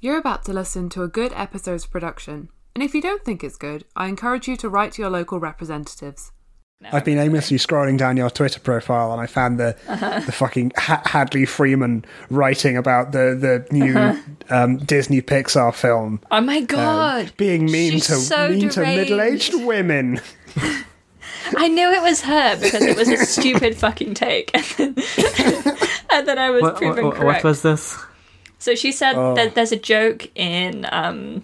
You're about to listen to a good episode's production. And if you don't think it's good, I encourage you to write to your local representatives. I've been aimlessly scrolling down your Twitter profile and I found the Uh-huh. the fucking ha- Hadley Freeman writing about the the new Uh-huh. um, Disney Pixar film Oh my um, god! being mean She's to so mean to middle aged women. I knew it was her because it was a stupid fucking take, and then, and then I was What, proven what, correct. what was this? So she said Oh. that there's a joke in um,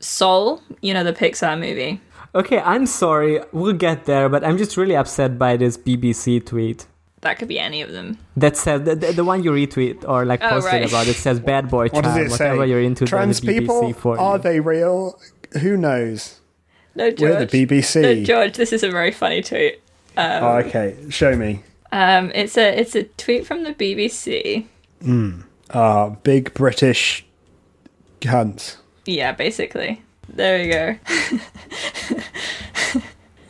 Soul, you know, the Pixar movie. Okay, I'm sorry. We'll get there, but I'm just really upset by this BBC tweet. That could be any of them. That says the, the, the one you retweet or like Oh, posted right. about it says bad boy What charm. does it Whatever say? you're into, Trans there's a BBC people for are you. they real? Who knows? No, George. We're the BBC. No, George, this is a very funny tweet. Um, Oh, okay, show me. um, it's a it's a tweet from the BBC. Ah, big British cunts. Yeah, basically. There we go.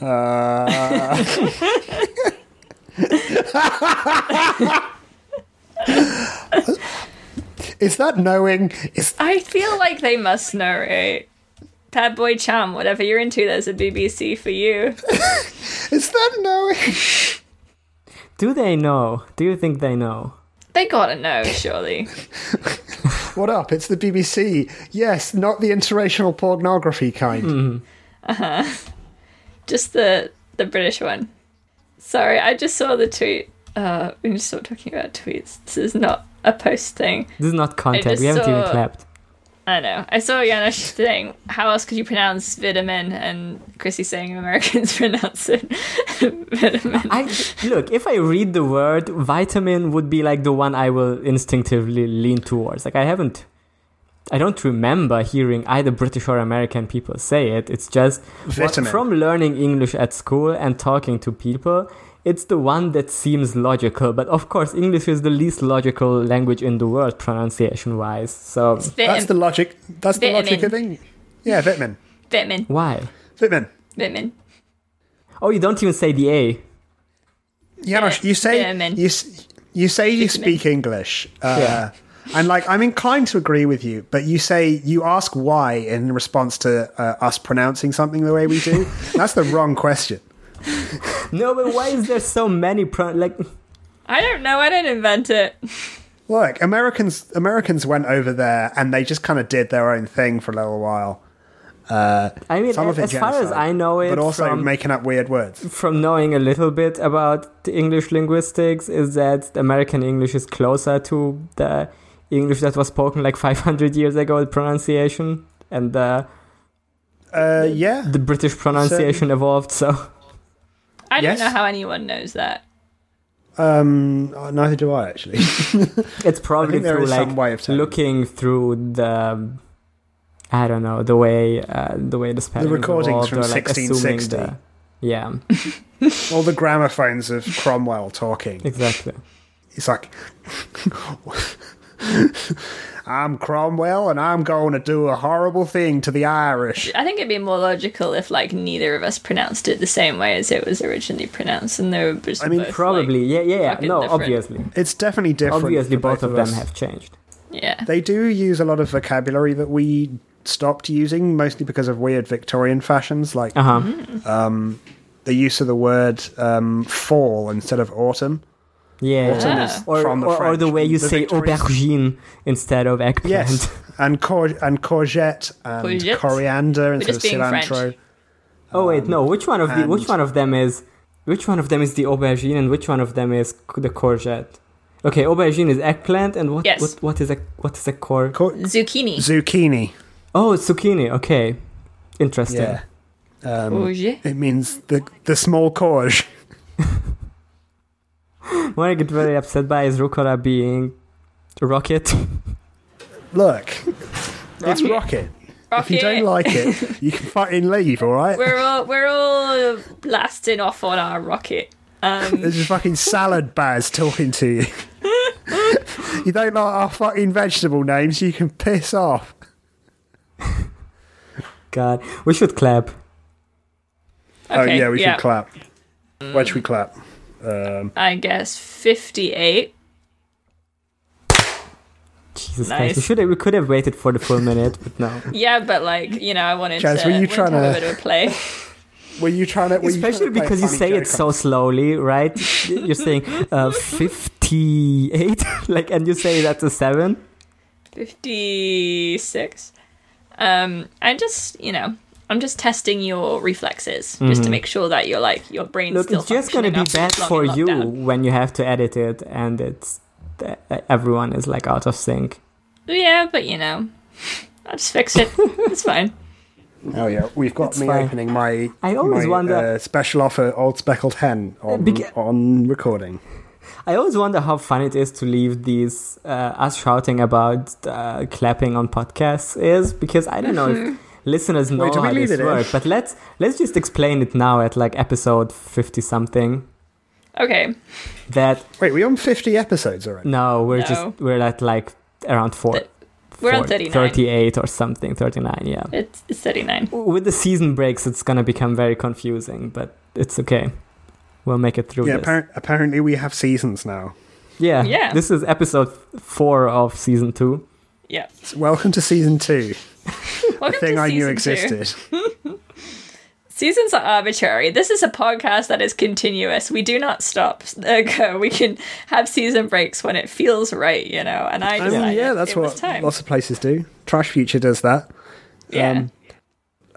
Uh, is that knowing? Is I feel like they must know, right? Bad boy chum, whatever you're into, there's a BBC for you. is that knowing? Do they know? Do you think they know? They gotta know, surely. What up? It's the BBC. Yes, not the interracial pornography kind. Uh huh. Just the the British one. Sorry, I just saw the tweet. Uh, we can stop talking about tweets. This is not a post thing. This is not content. We haven't even clapped. I know. I saw Janos saying, "How else could you pronounce vitamin?" and Chrissy saying Americans pronounce it vitamin. I look. If I read the word vitamin, would be like the one I will instinctively lean towards. Like I haven't, I don't remember hearing either British or American people say it. It's just what- from learning English at school and talking to people. It's the one that seems logical, but of course, English is the least logical language in the world, pronunciation-wise. So That's the logic. That's the logic of Vitamin. English. Yeah, vitamin. vitamin. why? Vitamin. Vitamin. Oh, you don't even say the A. Janos, you say Vitamin. you s- you say you Vitamin. speak English. Uh, Yeah. And like, I'm inclined to agree with you, but you say you ask why in response to uh, us pronouncing something the way we do. That's the wrong question. No, but why is there so many pro- like? I don't know. I didn't invent it. Look, Americans Americans went over there and they just kind of did their own thing for a little while. Uh, I mean, Some of it as far as I know it, but also from, making up weird words. from knowing a little bit about the English linguistics, is that American English is closer to the English that was spoken like 500 years ago, the pronunciation, and the Uh, yeah, the British pronunciation evolved. So I Yes. don't know how anyone knows that. um, uh, neither do I actually. it's probably through is like way of looking through the. I don't know the way uh, the way the spelling recordings evolved, from or, like, 1660. the- yeah, All the gramophones of Cromwell talking. exactly. It's like, I'm Cromwell and I'm going to do a horrible thing to the Irish. I think it'd be more logical if like neither of us pronounced it the same way as it was originally pronounced, and they were just. I mean, both, like- Probably, yeah, yeah, yeah. No, different. obviously, It's definitely different. obviously, for both of them have changed. yeah. They do use a lot of vocabulary that we stopped using, mostly because of weird Victorian fashions, like Uh huh. Mm-hmm. the use of the word um, fall instead of autumn. Yeah. Autumn Ah. is Or, from the or, or the way you The say Victorian- aubergine instead of eggplant. Yes, and cour- and courgette and Courgette? coriander instead of just being French. cilantro. Oh wait, no. Which one of the which one of them is which one of them is the aubergine and which one of them is the courgette? Okay, aubergine is eggplant and what Yes. what what is a what is a cor? Cor- Zucchini. zucchini. Oh, zucchini. Okay, interesting. Yeah. Um, Courgette. it means the the small courge. What I get very upset by is rucola being a rocket. Look, it's Rocket. rocket. If you don't like it, you can fucking leave. All right. we're all we're all blasting off on our rocket. Um, There's just fucking salad bars talking to you. you don't like our fucking vegetable names, you can piss off. God, we should clap. oh yeah, we should clap. Where should we clap? Um, I guess fifty-eight. Jesus Nice. Christ. We should have, we could have waited for the full minute, but no. Yeah, but like you know, I wanted Jazz, to, were you wanted to trying have to- a bit of a play. Were you trying to? Were you trying Especially to because you say it so slowly, right? You're saying uh, 58, like, and you say that's a 7. Fifty-six. Um, I just you know. I'm just testing your reflexes, just to make sure that you're like your brain's Mm-hmm. Look, still it's just going to be bad for you lockdown. when you have to edit it and it's uh, everyone is like out of sync. Yeah, but you know, I'll just fix it. it's fine. Oh yeah, we've got It's me fine. opening my I always my, wonder- uh, special offer old speckled hen on Beca- on recording. I always wonder how fun it is to leave these uh, us shouting about uh, clapping on podcasts is because I don't know if listeners know Wait, how this it in? works, but let's let's just explain it now at like episode fifty something. Okay. That Wait, we're on fifty episodes already? no, we're No. just we're at like around four. Th- we're on 39. 38 or something 39 yeah It's, it's 39. with the season breaks it's gonna become very confusing but it's okay we'll make it through Yeah, this appar- apparently we have seasons now. yeah Yeah. this is episode four of season two Yeah. So welcome to season two, The thing I knew existed. Seasons are arbitrary. This is a podcast that is continuous. We do not stop. We can have season breaks when it feels right, you know. And I mean, yeah, that's what lots of places do. Trash Future does that. yeah. um,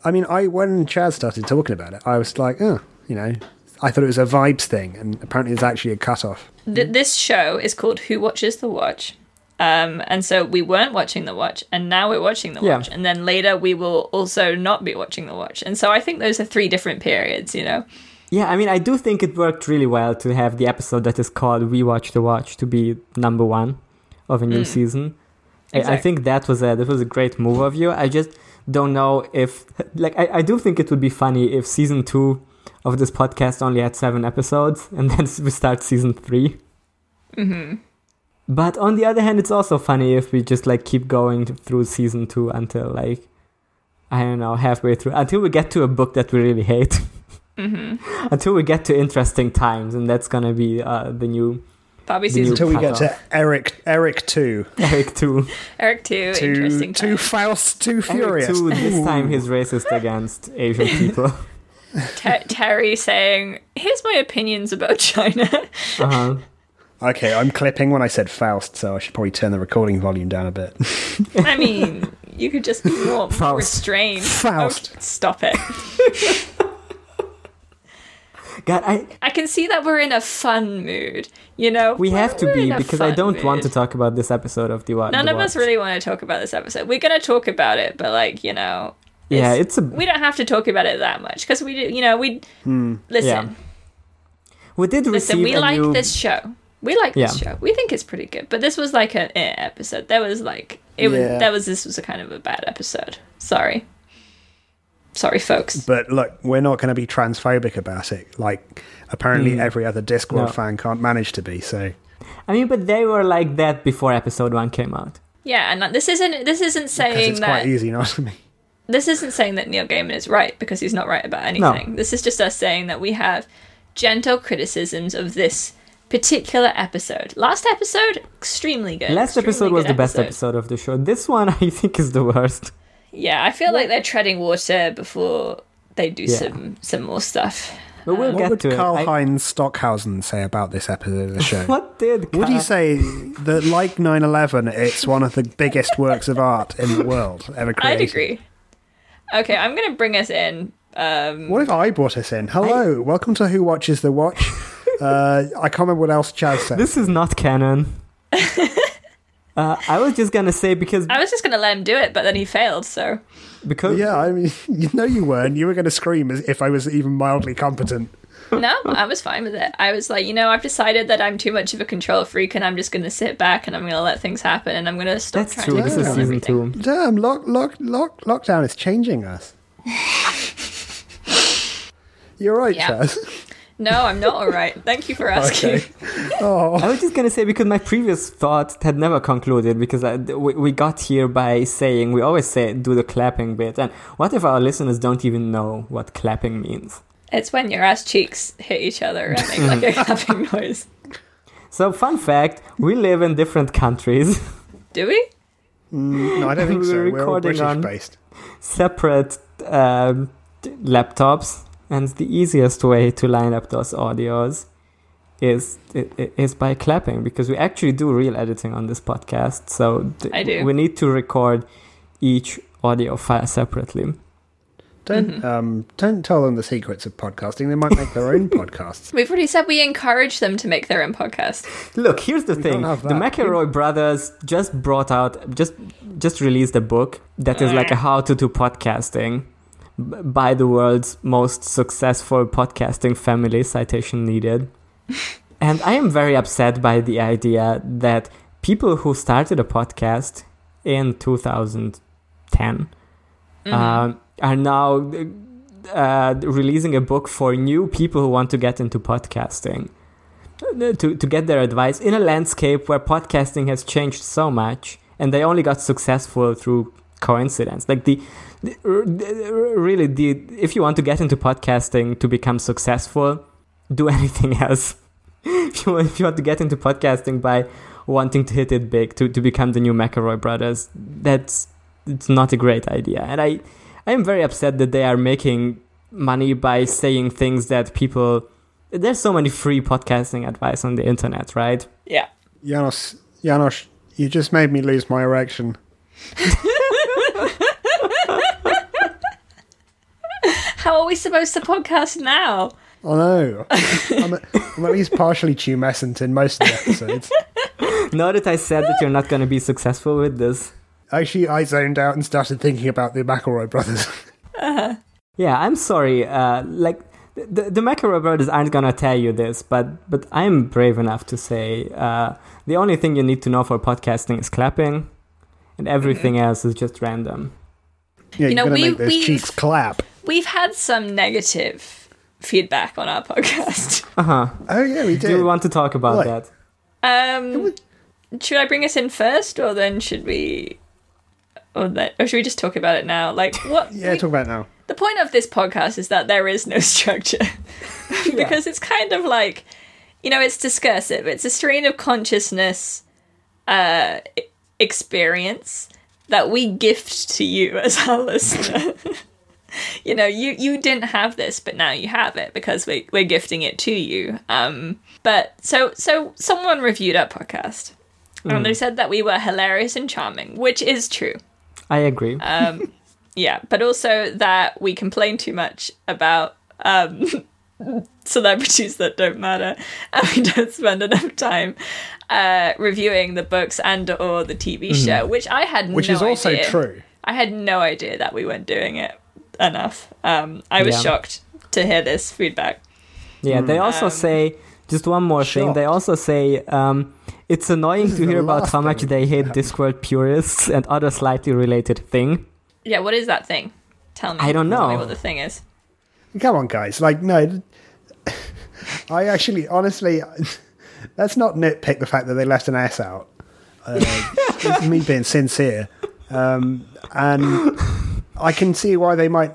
I mean, I when Chad started talking about it, I was like, oh, you know, I thought it was a vibes thing, and apparently it's actually a cutoff. Th- this show is called Who Watches the Watch. Um, and so we weren't watching the watch, and now we're watching the Yeah. watch, and then later we will also not be watching the watch. And so I think those are three different periods, you know. yeah i mean i do think it worked really well to have the episode that is called we watch the watch to be number one of a new season I, I think that was a that was a great move of you i just don't know if like I, I do think it would be funny if season two of this podcast only had seven episodes and then we start season 3 Mm-hmm. But on the other hand, it's also funny if we just like keep going through season two until like I don't know halfway through until we get to a book that we really hate. Mm-hmm. until we get to interesting times, and that's gonna be uh, the new Bobby The season new- Until we get cut to Eric, Eric two, Eric two. Eric two two, interesting two times. Faust, two Eric furious. two. This time he's racist against Asian people. Ter- Terry saying, "Here's my opinions about China." Uh-huh. Okay, I'm clipping when I said Faust, so I should probably turn the recording volume down a bit. I mean, you could just be more Faust. restrained. Oh, Faust. Oh, stop it. God, I I can see that we're in a fun mood. You know, we have to we're be because I don't want to talk about this episode of the Watch. None the of us really want to talk about this episode. We're going to talk about it, but like you know, Yeah, it's a we don't have to talk about it that much because we do. You know, we hmm, listen. Yeah. we did receive Listen, we like new this show. We like this show. We think it's pretty good. But this was like an eh episode. There was like it was. That was this was a kind of a bad episode. Sorry. Sorry, folks. But look, we're not going to be transphobic about it. Like, apparently, every other Discworld. No. fan can't manage to be. So, I mean, but they were like that before episode one came out. Yeah, and this isn't this isn't because saying it's that quite easy, not to me. this isn't saying that Neil Gaiman is right because he's not right about anything. This is just us saying that we have gentle criticisms of this particular episode. Last episode, extremely good. Last Extremely episode was good the best episode of the show. This one, I think, is the worst. Yeah, I feel like they're treading water before they do Yeah. some some more stuff. But we'll What get would to Karl it. I- Heinz Stockhausen say about this episode of the show? what did Would he say that, like 9 11, it's one of the biggest works of art in the world ever created? I'd agree. Okay, I'm gonna bring us in. Um, What if I brought us in? Hello, welcome to Who Watches the Watch. Uh, I can't remember what else Chaz said. This is not canon. uh, I was just gonna say because I was just gonna let him do it, but then he failed. So because yeah, I mean, you know you weren't. You were going to scream as if I was even mildly competent. no, I was fine with it. I was like, you know, I've decided that I'm too much of a control freak, and I'm just gonna sit back and I'm gonna let things happen, and I'm gonna stop that's trying true. to This is season everything. two. Damn, lock, lock, lock, lockdown is changing us. You're right, Yeah. Chaz. No, I'm not all right. Thank you for asking. Okay. Oh, I was just gonna say because my previous thought had never concluded because I, we, we got here by saying we always say do the clapping bit and what if our listeners don't even know what clapping means? It's when your ass cheeks hit each other and make like a clapping noise. So fun fact: we live in different countries. Do we? Mm, no, I don't think We're so. We're all recording British on- based. separate um, laptops, and the easiest way to line up those audios is i- i- is by clapping because we actually do real editing on this podcast. So th- I do. we need to record each audio file separately. Don't Mm-hmm. um, don't tell them the secrets of podcasting. They might make their own podcasts. We've already said we encourage them to make their own podcast. Look, here's the We thing: the that. McElroy brothers just brought out, just just released a book that is like a how to do podcasting b- by the world's most successful podcasting family. Citation needed. and I am very upset by the idea that people who started a podcast in 2010 um, are now uh, releasing a book for new people who want to get into podcasting to, to get their advice in a landscape where podcasting has changed so much and they only got successful through coincidence like the really the if you want to get into podcasting to become successful do anything else if you, if you want to get into podcasting by wanting to hit it big to, to become the new McElroy brothers that's it's not a great idea and i i am very upset that they are making money by saying things that people there's so many free podcasting advice on the internet, right? Yeah. Janos, Janos, you just made me lose my erection. How are we supposed to podcast now? Oh no, I'm, a, I'm at least partially tumescent in most of the episodes. Now that I said that you're not going to be successful with this, Actually, I zoned out and started thinking about the McElroy brothers. yeah, I'm sorry. Uh, like the the McElroy brothers aren't gonna tell you this, but but I'm brave enough to say uh, the only thing you need to know for podcasting is clapping, and everything else is just random. Yeah, You know, you're gonna we- make those we've- cheeks clap. We've had some negative feedback on our podcast. Uh huh. Oh yeah, we Do did. you want to talk about What? that? Um, should I bring us in first, or then should we, or then, or should we just talk about it now? Like, what? yeah, we- talk about it now. the point of this podcast is that there is no structure because it's kind of like, you know, it's discursive. It's a stream of consciousness, uh, experience that we gift to you as our listener. you know, you you didn't have this, but now you have it because we we're gifting it to you. Um, but so so someone reviewed our podcast. And they said that we were hilarious and charming, which is true. I agree. Um, yeah, but also that we complain too much about um, celebrities that don't matter, and we don't spend enough time uh, reviewing the books and or the TV show, which I had no Which no is also idea. true. I had no idea that we weren't doing it enough. Um, I was Yeah. shocked to hear this feedback. Yeah, they also Um, say just one more thing. They also say um, it's annoying to hear about how much they hate that Discworld purists and other slightly related thing. Yeah, what is that thing? Tell me. I don't know. what the thing is. Come on, guys. Like, no. I actually, honestly, let's not nitpick the fact that they left an S out. Uh, it's me being sincere. Um, and I can see why they might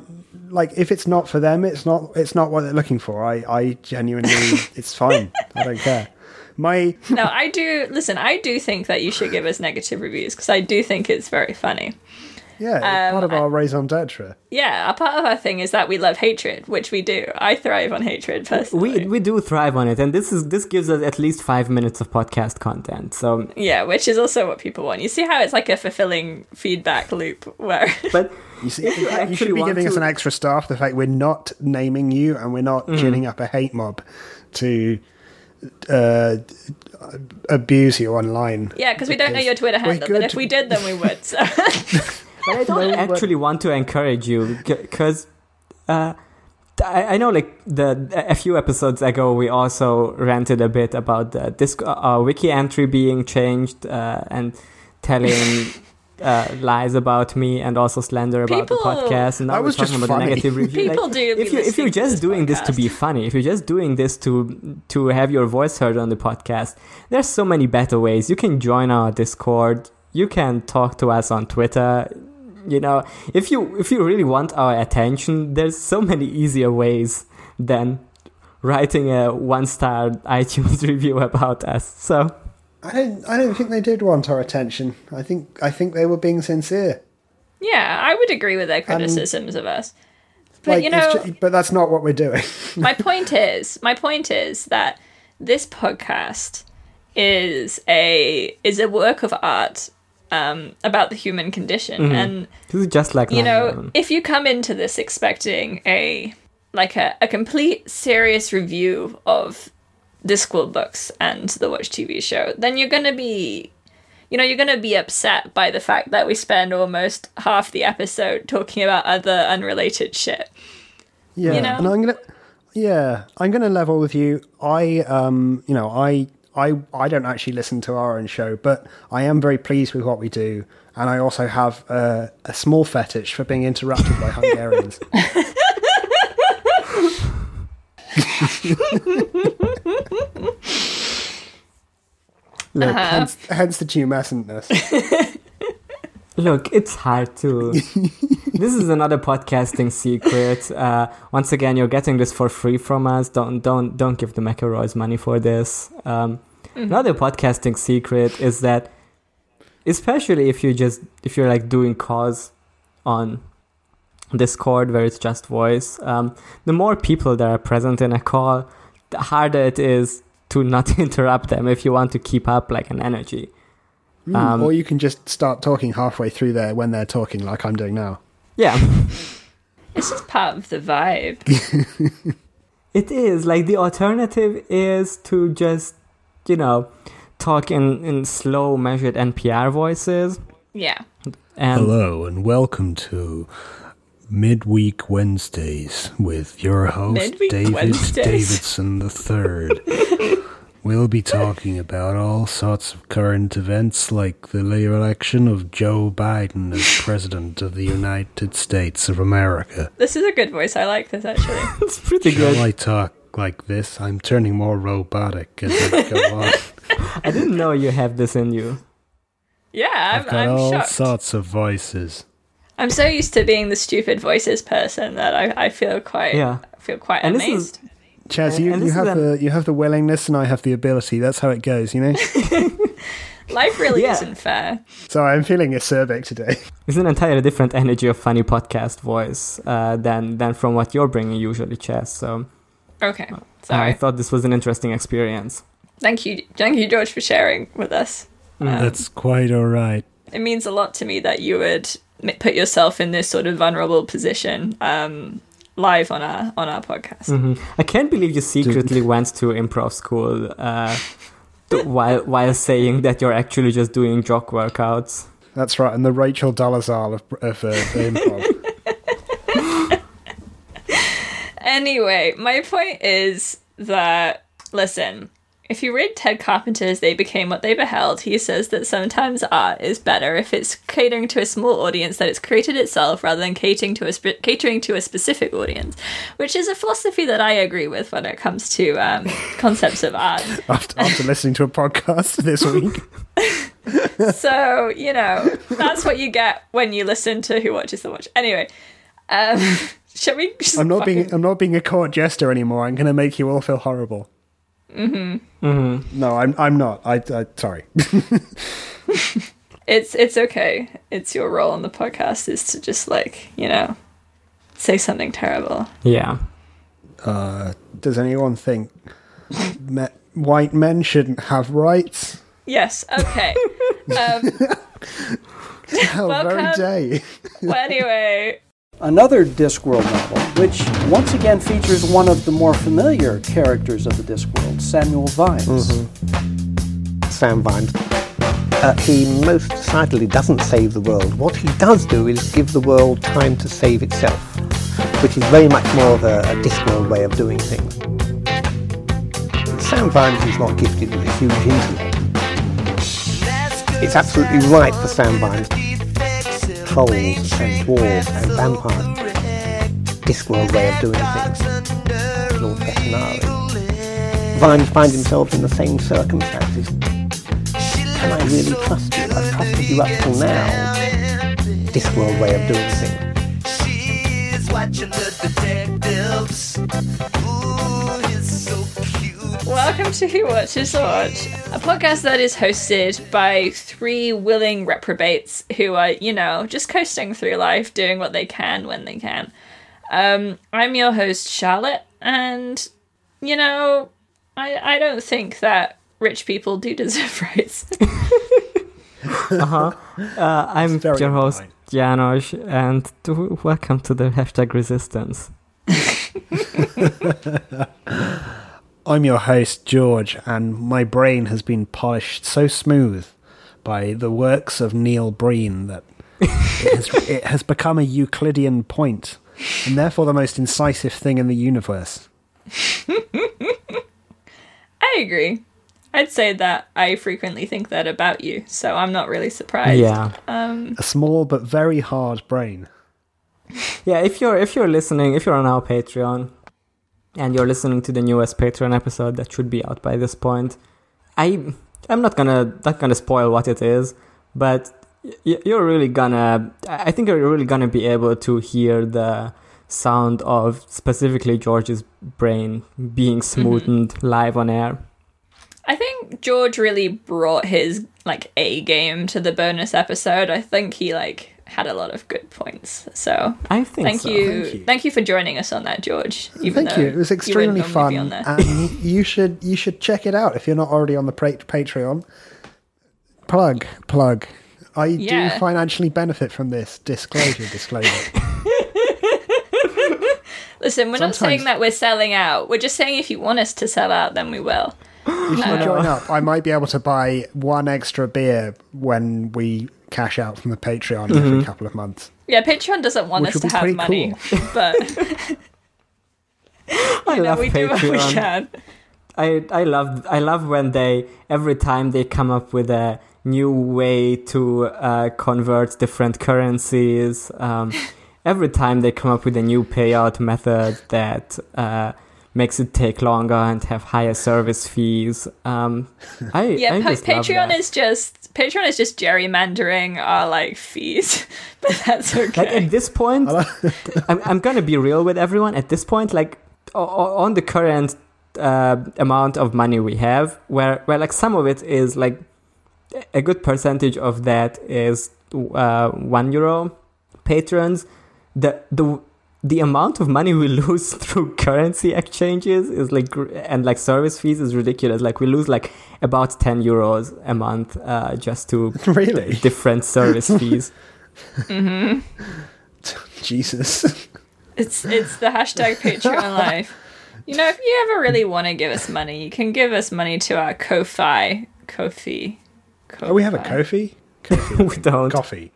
like if it's not for them, it's not it's not what they're looking for. I, I genuinely it's fine. I don't care. My no, I do. Listen, I do think that you should give us negative reviews because I do think it's very funny. Yeah, Um, part of our raison d'etre. Yeah, a part of our thing is that we love hatred, which we do. I thrive on hatred personally. We we do thrive on it, and this is this gives us at least five minutes of podcast content. So, yeah, which is also what people want. You see how it's like a fulfilling feedback loop where but You see, If you you, should be want giving us an extra staff. The fact we're not naming you and we're not Mm-hmm. ginning up a hate mob to uh, abuse you online. Yeah, because we don't know your Twitter handle, but if we did, then we would. So. but I don't actually want to encourage you because uh, I, I know like the a few episodes ago we also ranted a bit about the disc uh, wiki entry being changed uh, and telling uh, lies about me and also slander about People- the podcast and now was talking just about the funny. negative review. People Like, do. if you if you're just this doing this to be funny, if you're just doing this to to have your voice heard on the podcast, there's so many better ways. You can join our Discord. You can talk to us on Twitter. You know, if you if you really want our attention, there's so many easier ways than writing a one star iTunes review about us. So I don't. I don't think they did want our attention. I think. I think they were being sincere. Yeah, I would agree with their criticisms of us. But like, you know, it's ju- but that's not what we're doing. my point is, my point is that this podcast is a is a work of art um, about the human condition, and This is just like you know, 9/11. if you come into this expecting a like a, a complete serious review of Discworld books and the Watch TV show, then you're gonna be you know, you're gonna be upset by the fact that we spend almost half the episode talking about other unrelated shit. Yeah, You know? and I'm gonna. Yeah, I'm gonna level with you. I, um, you know, I, I, I don't actually listen to our own show, but I am very pleased with what we do, and I also have uh, a small fetish for being interrupted by Hungarians. Look, Uh-huh. hence, hence the tumescentness. Look, it's hard to. this is another podcasting secret. Uh, once again, you're getting this for free from us. Don't don't don't give the McElroys money for this. Um, Another podcasting secret is that, especially if you just if you're like doing calls on Discord where it's just voice, um, the more people that are present in a call, the harder it is to not interrupt them if you want to keep up like an energy. Mm, Um, or you can just start talking halfway through there when they're talking, like I'm doing now. Yeah. It's just part of the vibe. It is like the alternative is to just, you know, talk in, in slow, measured NPR voices. Yeah. And Hello and welcome to Midweek Wednesdays with your host Midweek David Wednesdays. Davidson III. we'll be talking about all sorts of current events like the election of Joe Biden as President of the United States of America. This is a good voice. I like this actually. it's pretty Shall good. I talk like this? I'm turning more robotic as I go on. I didn't know you have this in you. Yeah, I've I'm, got I'm all shocked. sorts of voices. I'm so used to being the stupid voices person that I, I feel quite Yeah. I feel quite And this amazed. is Chaz, And- you, you have the you have the willingness, and I have the ability. That's how it goes, you know. Life really Yeah. isn't fair. so I'm feeling acerbic today. it's an entirely different energy of funny podcast voice uh, than than from what you're bringing usually, Chaz. So Okay. uh, I thought this was an interesting experience. thank you thank you George for sharing with us. Um, That's quite all right. it means a lot to me that you would put yourself in this sort of vulnerable position um, live on our on our podcast. hmm I can't believe you secretly went to improv school uh, to- while while saying that you're actually just doing jock workouts. That's right, and the Rachel Dolezal of, of uh, improv. Anyway, my point is that listen, if you read Ted Carpenter's They Became What They Beheld, he says that sometimes art is better if it's catering to a small audience that it's created itself rather than catering to a spe- catering to a specific audience, which is a philosophy that I agree with when it comes to um, concepts of art. after, after listening to a podcast this week. so you know that's what you get when you listen to Who Watches the Watch. Anyway, um, shall we? I'm not being I'm not being a court jester anymore. I'm going to make you all feel horrible. Hmm No, I'm I'm not. I, I sorry. It's it's okay. It's your role on the podcast is to just like you know say something terrible. Yeah. Uh, does anyone think me- white men shouldn't have rights? Yes. Okay. um, How very Welcome. day. well, anyway, Another Discworld novel, which once again features one of the more familiar characters of the Discworld, Samuel Vimes. Sam Vimes. Uh, he most decidedly doesn't save the world. What he does do is give the world time to save itself, which is very much more of a, a Discworld way of doing things. Sam Vimes is not gifted with a huge intellect. It's absolutely right for Sam Vimes. Trolls and dwarves and vampires. Discworld way of doing things. Lord Vetinari. Vimes finds himself in the same circumstances. Can I really trust you? I've trusted you up till now. Discworld way of doing things. Welcome to Who Watches the Watch, a podcast that is hosted by three willing reprobates who are, you know, just coasting through life, doing what they can when they can. Um, I'm your host, Charlotte, and, you know, I, I don't think that rich people do deserve rights. Uh huh. I'm very your host, annoying. Janos, and to- welcome to the hashtag resistance. I'm your host, George, and my brain has been polished so smooth by the works of Neil Breen that it has, it has become a Euclidean point, and therefore the most incisive thing in the universe. I agree. I'd say that I frequently think that about you, so I'm not really surprised. Yeah, Um, A small but very hard brain. yeah. If you're if you're listening, if you're on our Patreon, and you're listening to the newest Patreon episode that should be out by this point, I I'm not gonna not gonna spoil what it is, but y- you're really gonna I think you're really gonna be able to hear the sound of specifically George's brain being mm-hmm. smoothened live on air. I think George really brought his like A game to the bonus episode. I think he like had a lot of good points. So I think thank so. you, Thank you. thank you for joining us on that, George. Even Thank you. It was extremely normally fun, on and you should you should check it out if you're not already on the pra- Patreon. Plug, plug. I Yeah. do financially benefit from this. Disclosure, disclosure. Listen, we're not saying that we're selling out. We're just saying if you want us to sell out, then we will. If you join up, I might be able to buy one extra beer when we cash out from the Patreon Mm-hmm. every couple of months. Yeah, Patreon doesn't want Which us to have pretty money, but I know, love we do what we Patreon. can. I I love I love when they every time they come up with a new way to uh, convert different currencies. Um, every time they come up with a new payout method that uh, makes it take longer and have higher service fees. Um, I Yeah, I pa- just love Patreon that. is just Patreon is just gerrymandering our like fees, but that's okay. like okay. at this point I'm, I'm gonna be real with everyone at this point like o- o- on the current uh, amount of money we have where where like some of it is like a good percentage of that is uh, one euro patrons the the the amount of money we lose through currency exchanges is like and like service fees is ridiculous like we lose like about 10 euros a month uh, just to really? different service fees Jesus. It's it's the hashtag Patreon life. You know, if you ever really want to give us money, you can give us money to our Ko-fi. Kofi. Oh, we have a Ko-fi. Kofi? we don't Coffee.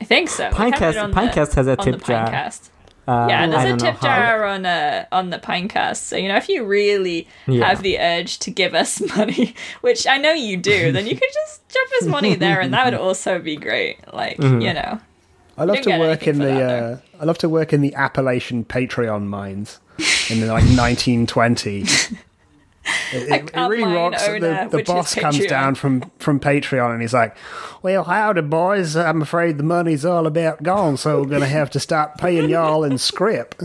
I think so. We have Pinecast, the- Pinecast has a tip jar. Pinecast. Uh, Yeah, I there's a tip jar on uh, on the Pinecast. So you know, if you really Yeah. have the urge to give us money, which I know you do, then you could just drop us money there, and that would also be great. Like Mm-hmm. you know, I love to work in the. that, uh, I love to work in the Appalachian Patreon mines in the, like 1920. It, it, Like it really rocks. owner, the the boss comes down from from Patreon and he's like, "Well, howdy, boys. I'm afraid the money's all about gone, so we're going to have to start paying y'all in script."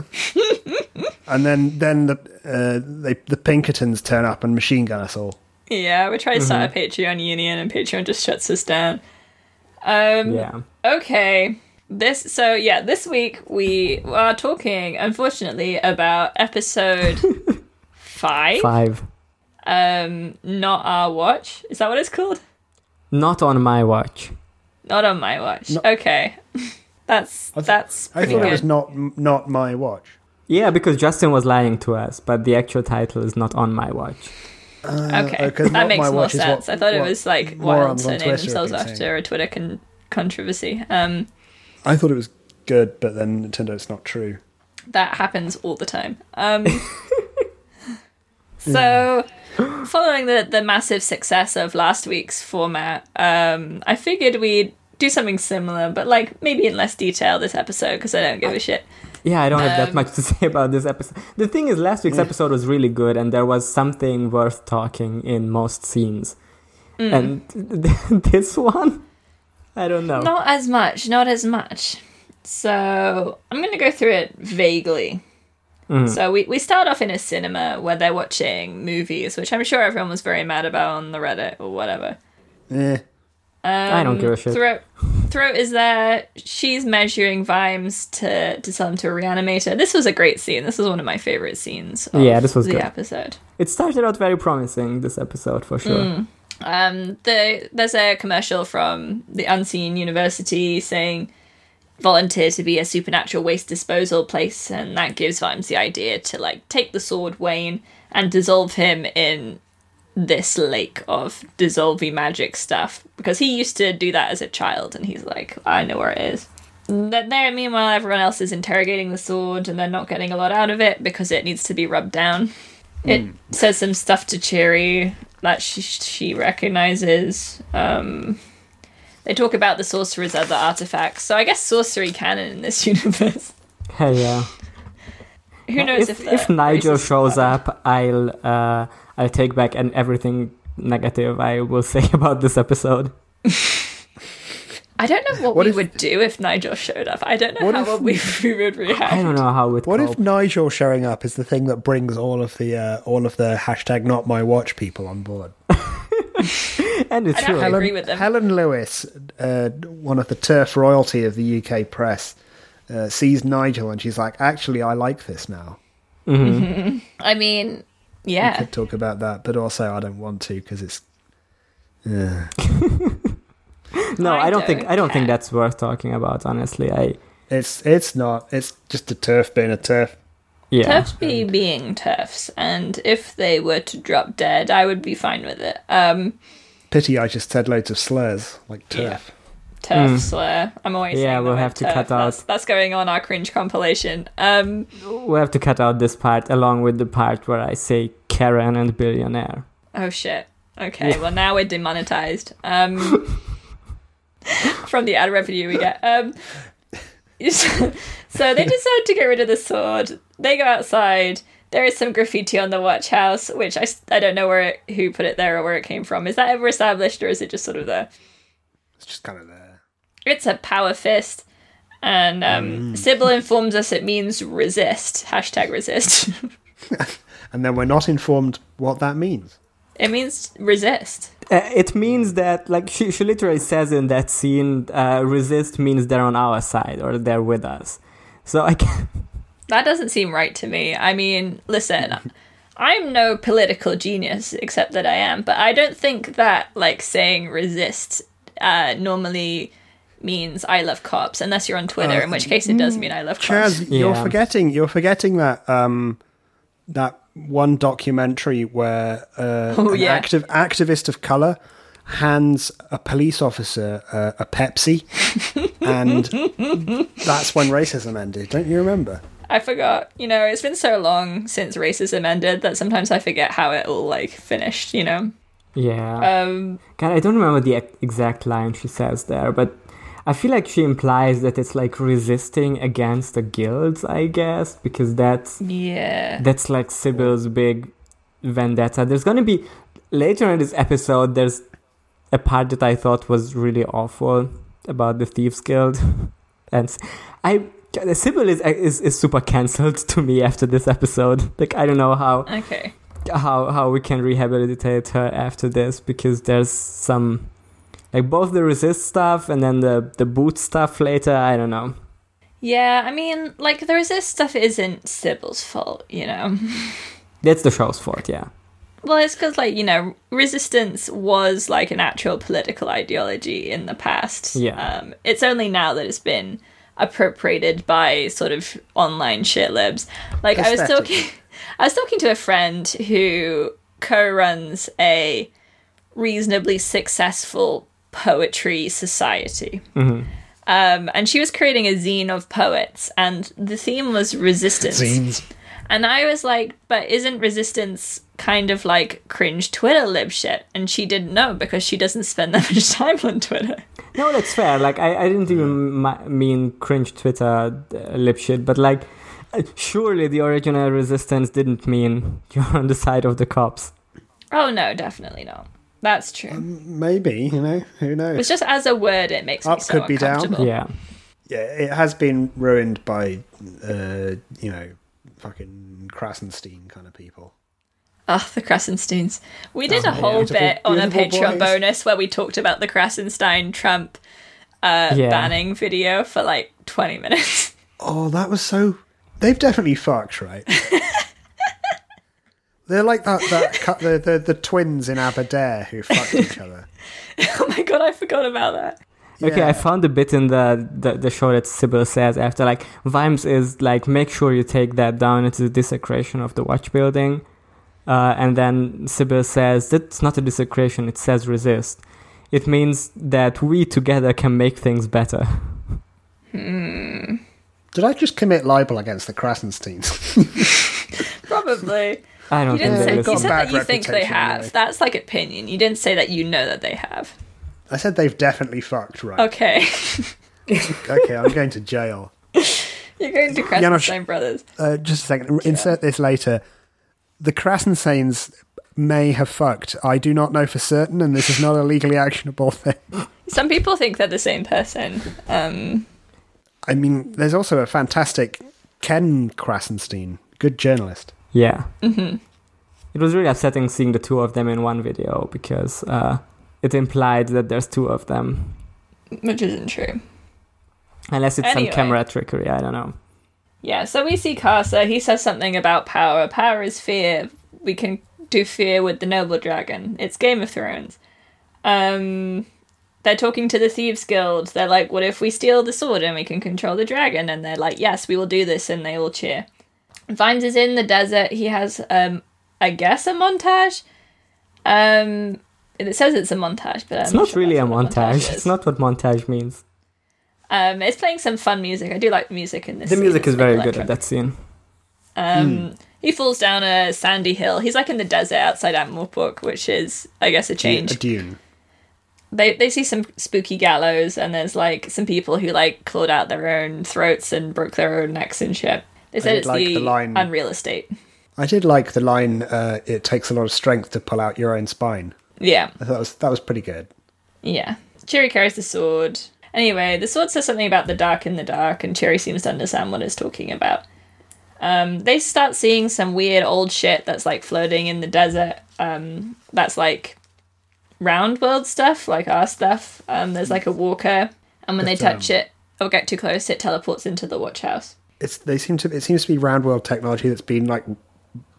and then then the uh, they, the Pinkertons turn up and machine gun us all. yeah, we try to start Mm-hmm. a Patreon union, and Patreon just shuts us down. Um, Yeah. Okay. This so yeah, this week we are talking unfortunately about episode 5. Five. Um not our watch. Is that what it's called? Not on my watch. Not on my watch. okay. That's th- that's I thought good. it was not not my watch. Yeah, because Justin was lying to us, but the actual title is not on my watch. okay. uh, 'cause that makes more watch is what- sense. I thought it was like morons wild to on name Twitter themselves after saying. a Twitter con- controversy. Um I thought it was good, but then it turned it's not true. that happens all the time. Um, so, following the, the massive success of last week's format, um, I figured we'd do something similar, but like maybe in less detail this episode because I don't give a shit. Yeah, I don't have that Um, much to say about this episode. The thing is, last week's episode was really good, and there was something worth talking in most scenes. Mm. And this one, I don't know. Not as much, not as much. So, I'm going to go through it vaguely. So we, we start off in a cinema where they're watching movies, which I'm sure everyone was very mad about on the Reddit or whatever. Eh. I don't give a shit. Throat, Throat is there. She's measuring Vimes to, to tell him to reanimate her. This was a great scene. This was one of my favorite scenes. Of Yeah, this was the good. episode. It started out very promising, this episode, for sure. Um, the there's a commercial from the Unseen University saying volunteer to be a supernatural waste disposal place, and that gives Vimes the idea to like take the sword Wayne and dissolve him in this lake of dissolving magic stuff because he used to do that as a child, and he's like, I know where it is. Then there, meanwhile, everyone else is interrogating the sword, and they're not getting a lot out of it because it needs to be rubbed down. It says some stuff to Cherry that she she recognizes. Um, they talk about the sorcerer's other artifacts, so I guess sorcery canon in this universe. Hey, yeah. Who knows if, if the if Nigel shows up, I'll uh, I'll take back and everything negative I will say about this episode. I don't know what, What we if- would do if Nigel showed up. I don't know What how if- we, we would react. I don't know how it What cope. if Nigel showing up is the thing that brings all of the uh, all of the hashtag not my watch people on board? And it's I true. don't agree with them. Helen Lewis, uh, one of the turf royalty of the UK press, uh, sees Nigel and she's like, "Actually, I like this now." I mean, yeah. We could talk about that, but also I don't want to because it's. Yeah. No, I I don't think don't I don't think that's worth talking about. Honestly, I It's it's not. It's just a turf being a turf. Yeah. Turfs be being turfs, and if they were to drop dead, I would be fine with it. Um, Pity I just said loads of slurs like turf. turf slur. I'm always. Yeah, we'll have to turf. cut out- That's, that's going on our cringe compilation. Um, We have to cut out this part along with the part where I say Karen and billionaire. Oh shit. Okay, well now we're demonetized. Um from the ad revenue we get. Um so they decide to get rid of the sword. They go outside. There is some graffiti on the watch house, which I don't know where it, who put it there or where it came from. Is that ever established or is it just sort of there? It's just kind of there. It's a power fist. And um, Sybil informs us it means resist. Hashtag resist. And then we're not informed what that means. it means resist. Uh, it means that, like, she, she literally says in that scene, uh, resist means they're on our side or they're with us. So I can't. That doesn't seem right to me. I mean, listen, I'm no political genius, except that I am, but I don't think that, like, saying resist uh, normally means I love cops, unless you're on Twitter, in which case it does mean I love cops. Chaz, you're Yeah. forgetting. You're forgetting that um, that one documentary where uh, Oh, an yeah. active activist of color hands a police officer uh, a Pepsi, and that's when racism ended. Don't you remember? I forgot. You know, it's been so long since racism ended that sometimes I forget how it all, like, finished, you know? Yeah. Um, God, I don't remember the exact line she says there, but I feel like she implies that it's like resisting against the guilds, I guess, because that's yeah. that's like Sybil's big vendetta. There's gonna be later in this episode. There's a part that I thought was really awful about the thieves guild, and I Sybil is is is super cancelled to me after this episode. Like I don't know how Okay. how how we can rehabilitate her after this because there's some like both the resist stuff and then the the boot stuff later. I don't know. Yeah, I mean, like, the resist stuff isn't Sybil's fault, you know? That's the show's fault. Yeah. Well, it's because, like, you know, resistance was like an actual political ideology in the past. Yeah. Um, it's only now that it's been appropriated by sort of online shitlibs. Like, I was talking, I was talking to a friend who co-runs a reasonably successful poetry society. Um, and she was creating a zine of poets, and the theme was resistance. Zines. And I was like, but isn't resistance kind of like cringe Twitter lib shit? And she didn't know because she doesn't spend that much time on Twitter. No, that's fair. Like I, I didn't even mi- mean cringe Twitter uh, lip shit, but like surely the original resistance didn't mean you're on the side of the cops. Oh no, definitely not. That's true. Maybe you know who knows. it's just as a word, it makes me Up so could be down. Yeah. yeah, it has been ruined by uh, you know fucking Krassenstein kind of people. Oh, the Krassensteins. We did a Oh, whole beautiful- bit on a beautiful Patreon boys. bonus where we talked about the Krassenstein Trump uh, Yeah. banning video for like 20 minutes. Oh, that was so. They've definitely fucked, right? They're like that that cu- the, the the twins in Aberdare who fucked each other. oh my god, I forgot about that. Okay, Yeah. I found a bit in the, the, the show that Sybil says after like Vimes is like make sure you take that down. It's a desecration of the watch building, uh, and then Sybil says that's not a desecration. It says resist. It means that we together can make things better. Did I just commit libel against the Krassensteins? Probably. I don't You didn't think say they they've got you said that you think they have. anyway. That's like opinion. You didn't say that you know that they have. I said they've definitely fucked, right? Okay. Okay, I'm going to jail. You're going to Janos- Krassenstein Brothers. Uh, just a second. Insert this later. The Krassensteins may have fucked. I do not know for certain, and this is not a legally actionable thing. Some people think they're the same person. Um, I mean, there's also a fantastic Ken Krasenstein, good journalist. Yeah. Mm-hmm. It was really upsetting seeing the two of them in one video because uh, it implied that there's two of them. which isn't true. Unless it's Anyway. some camera trickery, I don't know. Yeah, so we see Carcer. He says something about power. Power is fear. We can do fear with the noble dragon. It's Game of Thrones. Um, they're talking to the Thieves Guild. They're like, what if we steal the sword and we can control the dragon? And they're like, yes, we will do this. And they all cheer. Vimes is in the desert. He has, um, I guess, a montage. Um, it says it's a montage, but I'm It's not sure really a that's what montage. It's not what montage means. Um, it's playing some fun music. I do like the music in this. The scene. music is very electric. good at that scene. Um, He falls down a sandy hill. He's like in the desert outside Ankh-Morpork, which is, I guess, a change. A change. dune. They they see some spooky gallows, and there's like some people who like clawed out their own throats and broke their own necks and shit. They said it's like the, the line- unreal estate. I did like the line. Uh, it takes a lot of strength to pull out your own spine. Yeah, I that was that was pretty good. yeah. Cheery carries the sword. Anyway, the sword says something about the dark in the dark, and Cheery seems to understand what it's talking about. Um, they start seeing some weird old shit that's like floating in the desert. Um, that's like round world stuff, like our stuff. Um, there's like a walker, and when they touch um, it or get too close, it teleports into the watch house. It's they seem to it seems to be round world technology that's been like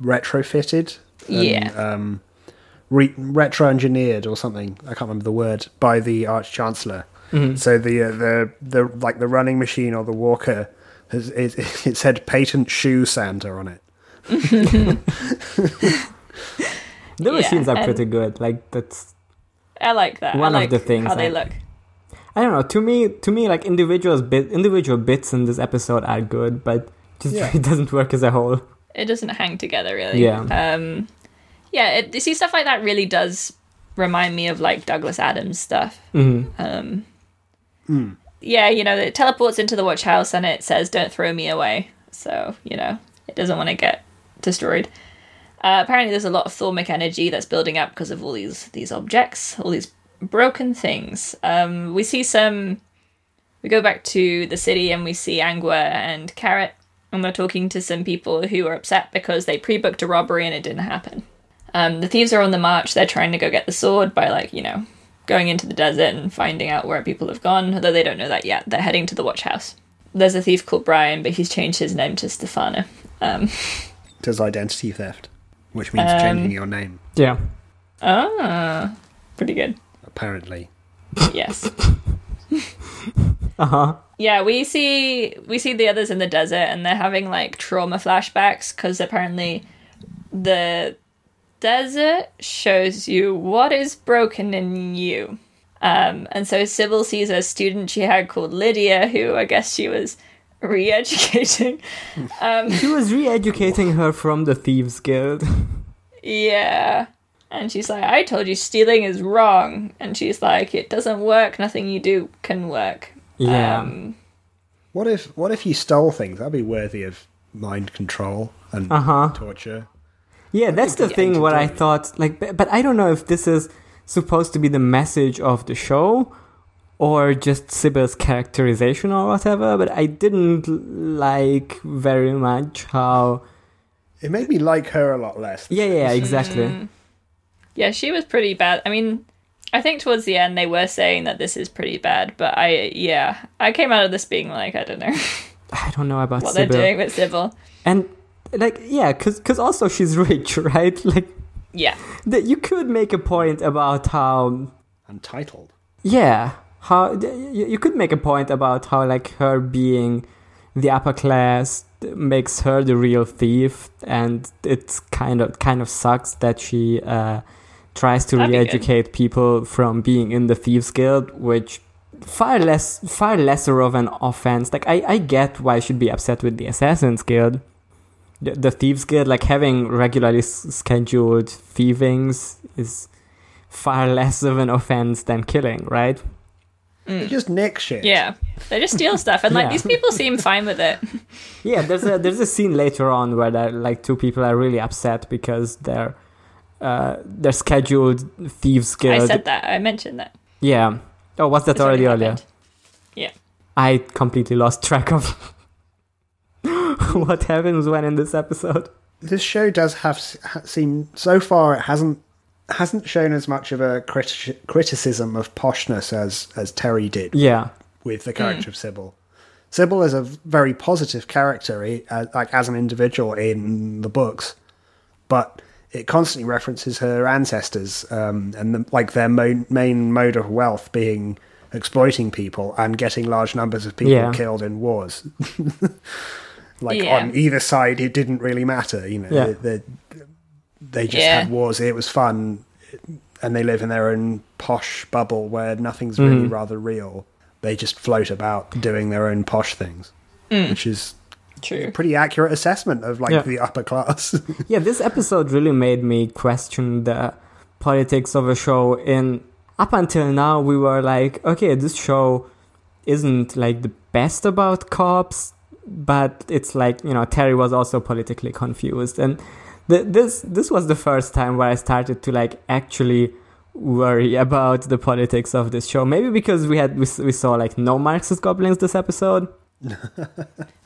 retrofitted. and, Yeah. Um, re- retro engineered or something. I can't remember the word by the arch chancellor. So the uh, the the like the running machine or the walker has it, it said patent shoe Santa on it. The Yeah, machines are pretty good. Like that's I like that. One I of the things how they I- look. I don't know. To me, to me, like individuals bit individual bits in this episode are good, but just Yeah. it doesn't work as a whole. It doesn't hang together really. Yeah. Um, yeah. It, you see stuff like that really does remind me of like Douglas Adams stuff. hmm Um, Yeah, you know, it teleports into the watch house and it says, "Don't throw me away." So you know, it doesn't want to get destroyed. Uh, apparently, there's a lot of thaumic energy that's building up because of all these these objects, all these broken things. Um, we see some. We go back to the city and we see Angua and Carrot, and they're talking to some people who are upset because they pre-booked a robbery and it didn't happen. Um, the thieves are on the march. They're trying to go get the sword by like you know going into the desert and finding out where people have gone, although they don't know that yet. They're heading to the watch house. There's a thief called Brian, but he's changed his name to Stefano. Um, Does identity theft, which means Um, changing your name. Yeah. ah, pretty good. Apparently, Yes. Uh huh. Yeah, we see we see the others in the desert, and they're having like trauma flashbacks because apparently the desert shows you what is broken in you. Um, and so Sybil sees a student she had called Lydia, who I guess she was re-educating. Um, She was re-educating her from the thieves guild. Yeah. And she's like, I told you stealing is wrong. And she's like, it doesn't work. Nothing you do can work. yeah. Um, what if what if you stole things? That'd be worthy of mind control and Uh huh. torture. Yeah, that's the thing. What I thought, like, but, but I don't know if this is supposed to be the message of the show or just Sybil's characterization or whatever. But I didn't like very much how It made me like her a lot less. Yeah, yeah, exactly. Yeah, she was pretty bad. I mean, I think towards the end they were saying that this is pretty bad, but I yeah, I came out of this being like, I don't know I don't know about what Sybil. they're doing with Sybil. And like, yeah, cause, cause also she's rich, right? Like, Yeah, that you could make a point about how Untitled. Yeah, how you, you could make a point about how like her being the upper class makes her the real thief, and it's kind of kind of sucks that she uh, tries to That'd re-educate people from being in the thieves guild, which far less far lesser of an offense. Like I I get why she'd be upset with the assassins guild. The, the thieves guild, like having regularly s- scheduled thievings, is far less of an offense than killing, right? Mm. They just nick shit. yeah, they just steal stuff, and like Yeah. these people seem fine with it. Yeah, there's a there's a scene later on where like two people are really upset because their uh, their scheduled thieves guild. I said that. I mentioned that. Yeah. Oh, was that It's already already earlier? Yeah. I completely lost track of what happens when in this episode. This show does have ha- seem so far it hasn't hasn't shown as much of a criti- criticism of poshness as as Terry did Yeah. with the character of Sybil. Sybil is a very positive character, eh, uh, like as an individual in the books, but it constantly references her ancestors um, and the, like their mo- main mode of wealth being exploiting people and getting large numbers of people Yeah. killed in wars. like Yeah. on either side, it didn't really matter. You know, Yeah. they, they, they just Yeah. had wars. It was fun, and they live in their own posh bubble where nothing's really rather real. They just float about doing their own posh things, which is True. a pretty accurate assessment of like Yeah. the upper class. Yeah, this episode really made me question the politics of a show. In up until now, we were like, okay, this show isn't like the best about cops, but it's like you know Terry was also politically confused, and th- this this was the first time where I started to like actually worry about the politics of this show. Maybe because we had we, we saw like no Marxist goblins this episode.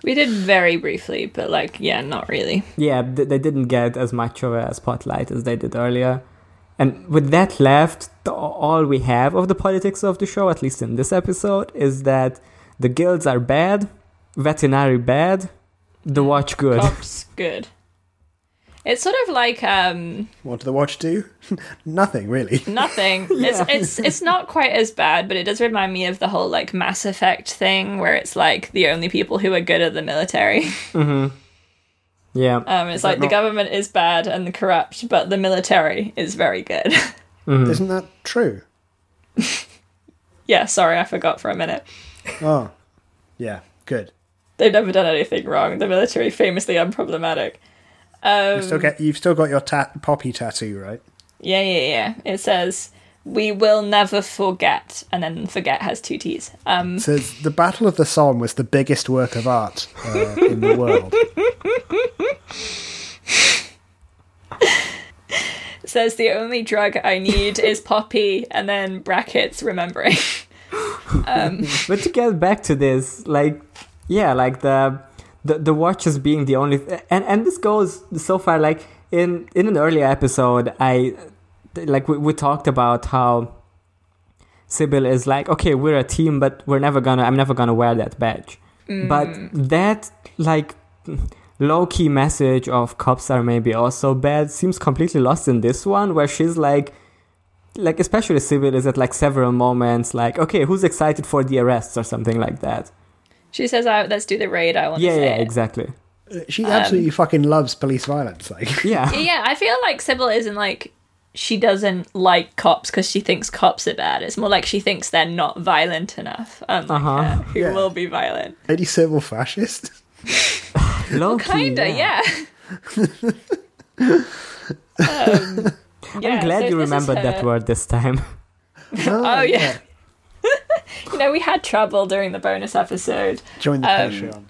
We did very briefly, but like, yeah, not really. Yeah, they didn't get as much of a spotlight as they did earlier. And with that left, all we have of the politics of the show, at least in this episode, is that the guilds are bad, Vetinari bad, the watch good. Cops, good. It's sort of like um what do the watch do? Nothing really. nothing. Yeah. It's it's it's not quite as bad, but it does remind me of the whole like Mass Effect thing, where it's like the only people who are good are the military. Mm-hmm. Yeah, Um, it's that like the not- government is bad and corrupt, but the military is very good. Isn't that true? yeah, sorry, I forgot for a minute. Oh, yeah, good. They've never done anything wrong. The military famously unproblematic. Um, You still get, you've still got your tat, poppy tattoo, right? Yeah, yeah, yeah. It says, "We will never forget," and then "forget" has two T's. Um, It says the Battle of the Somme was the biggest work of art uh, in the world. says the only drug I need is poppy, and then brackets remembering. but to get back to this, like, yeah, like the the, the watches being the only, th- and and this goes so far. Like in in an earlier episode, I like we, we talked about how Sybil is like, okay, we're a team, but we're never gonna, I'm never gonna wear that badge. Mm. But that like low key message of cops are maybe also bad seems completely lost in this one, where she's like like especially Sybil is at like several moments like okay who's excited for the arrests or something like that she says, "I let's do the raid. I want yeah to say yeah it." exactly She absolutely fucking loves police violence. Like, yeah Yeah, I feel like Sybil isn't like she doesn't like cops because she thinks cops are bad. It's more like she thinks they're not violent enough, unlike Uh-huh. her, who Yeah. will be violent. lady Sybil fascist. low key, Kinda, yeah. um, yeah, i'm glad so you this is remembered that word this time Oh yeah. you know, we had trouble during the bonus episode. Join the Um, Patreon.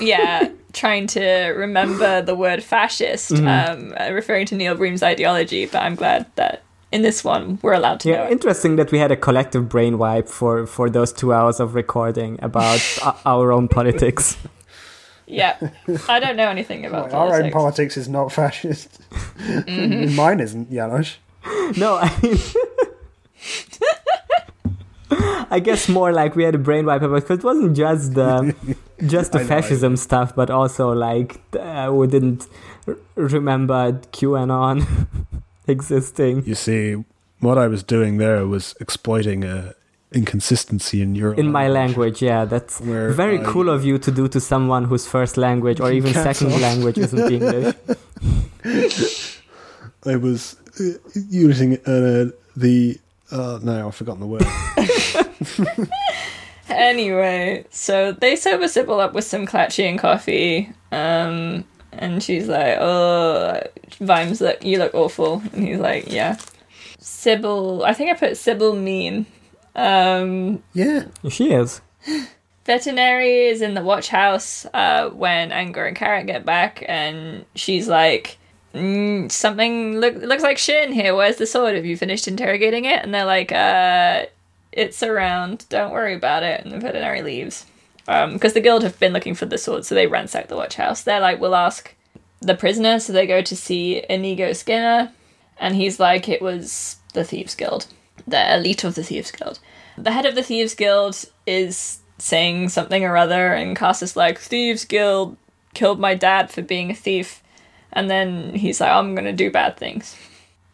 Yeah, trying to remember the word fascist, Mm-hmm. um, uh, referring to Neil Breen's ideology. But I'm glad that in this one we're allowed to know yeah interesting that we had a collective brain wipe for for those two hours of recording about our own politics Yeah, I don't know anything about Our own politics. politics is not fascist. Mine isn't, Janos. No, I mean. I guess more like we had a brain wipe because it wasn't just the just the I know, fascism stuff, but also like uh, we didn't r- remember QAnon existing You see, what I was doing there was exploiting a inconsistency in your in my language. Yeah, that's Where very I- cool of you to do to someone whose first language or even second off. language isn't English. I was uh, using uh, the. Uh, no, I've forgotten the word. Anyway, so they sober Sybil up with some Klatchian coffee. Um, and she's like, "Oh, Vimes, look, you look awful." And he's like, "Yeah." Sybil, I think I put Sybil mean. Um, Yeah. She is. Vetinari is in the watch house uh, when Angua and Carrot get back, and she's like, mm, "Something look looks like shit in here. Where's the sword? Have you finished interrogating it?" And they're like, "Uh, it's around. Don't worry about it." And the Vetinari leaves because the guild have been looking for the sword, so they ransack the watch house. They're like, "We'll ask the prisoner," so they go to see Inigo Skinner, and he's like, "It was the Thieves Guild, the elite of the Thieves Guild." The head of the Thieves Guild is saying something or other, and Cass is like, Thieves Guild killed my dad for being a thief. And then he's like, I'm gonna do bad things.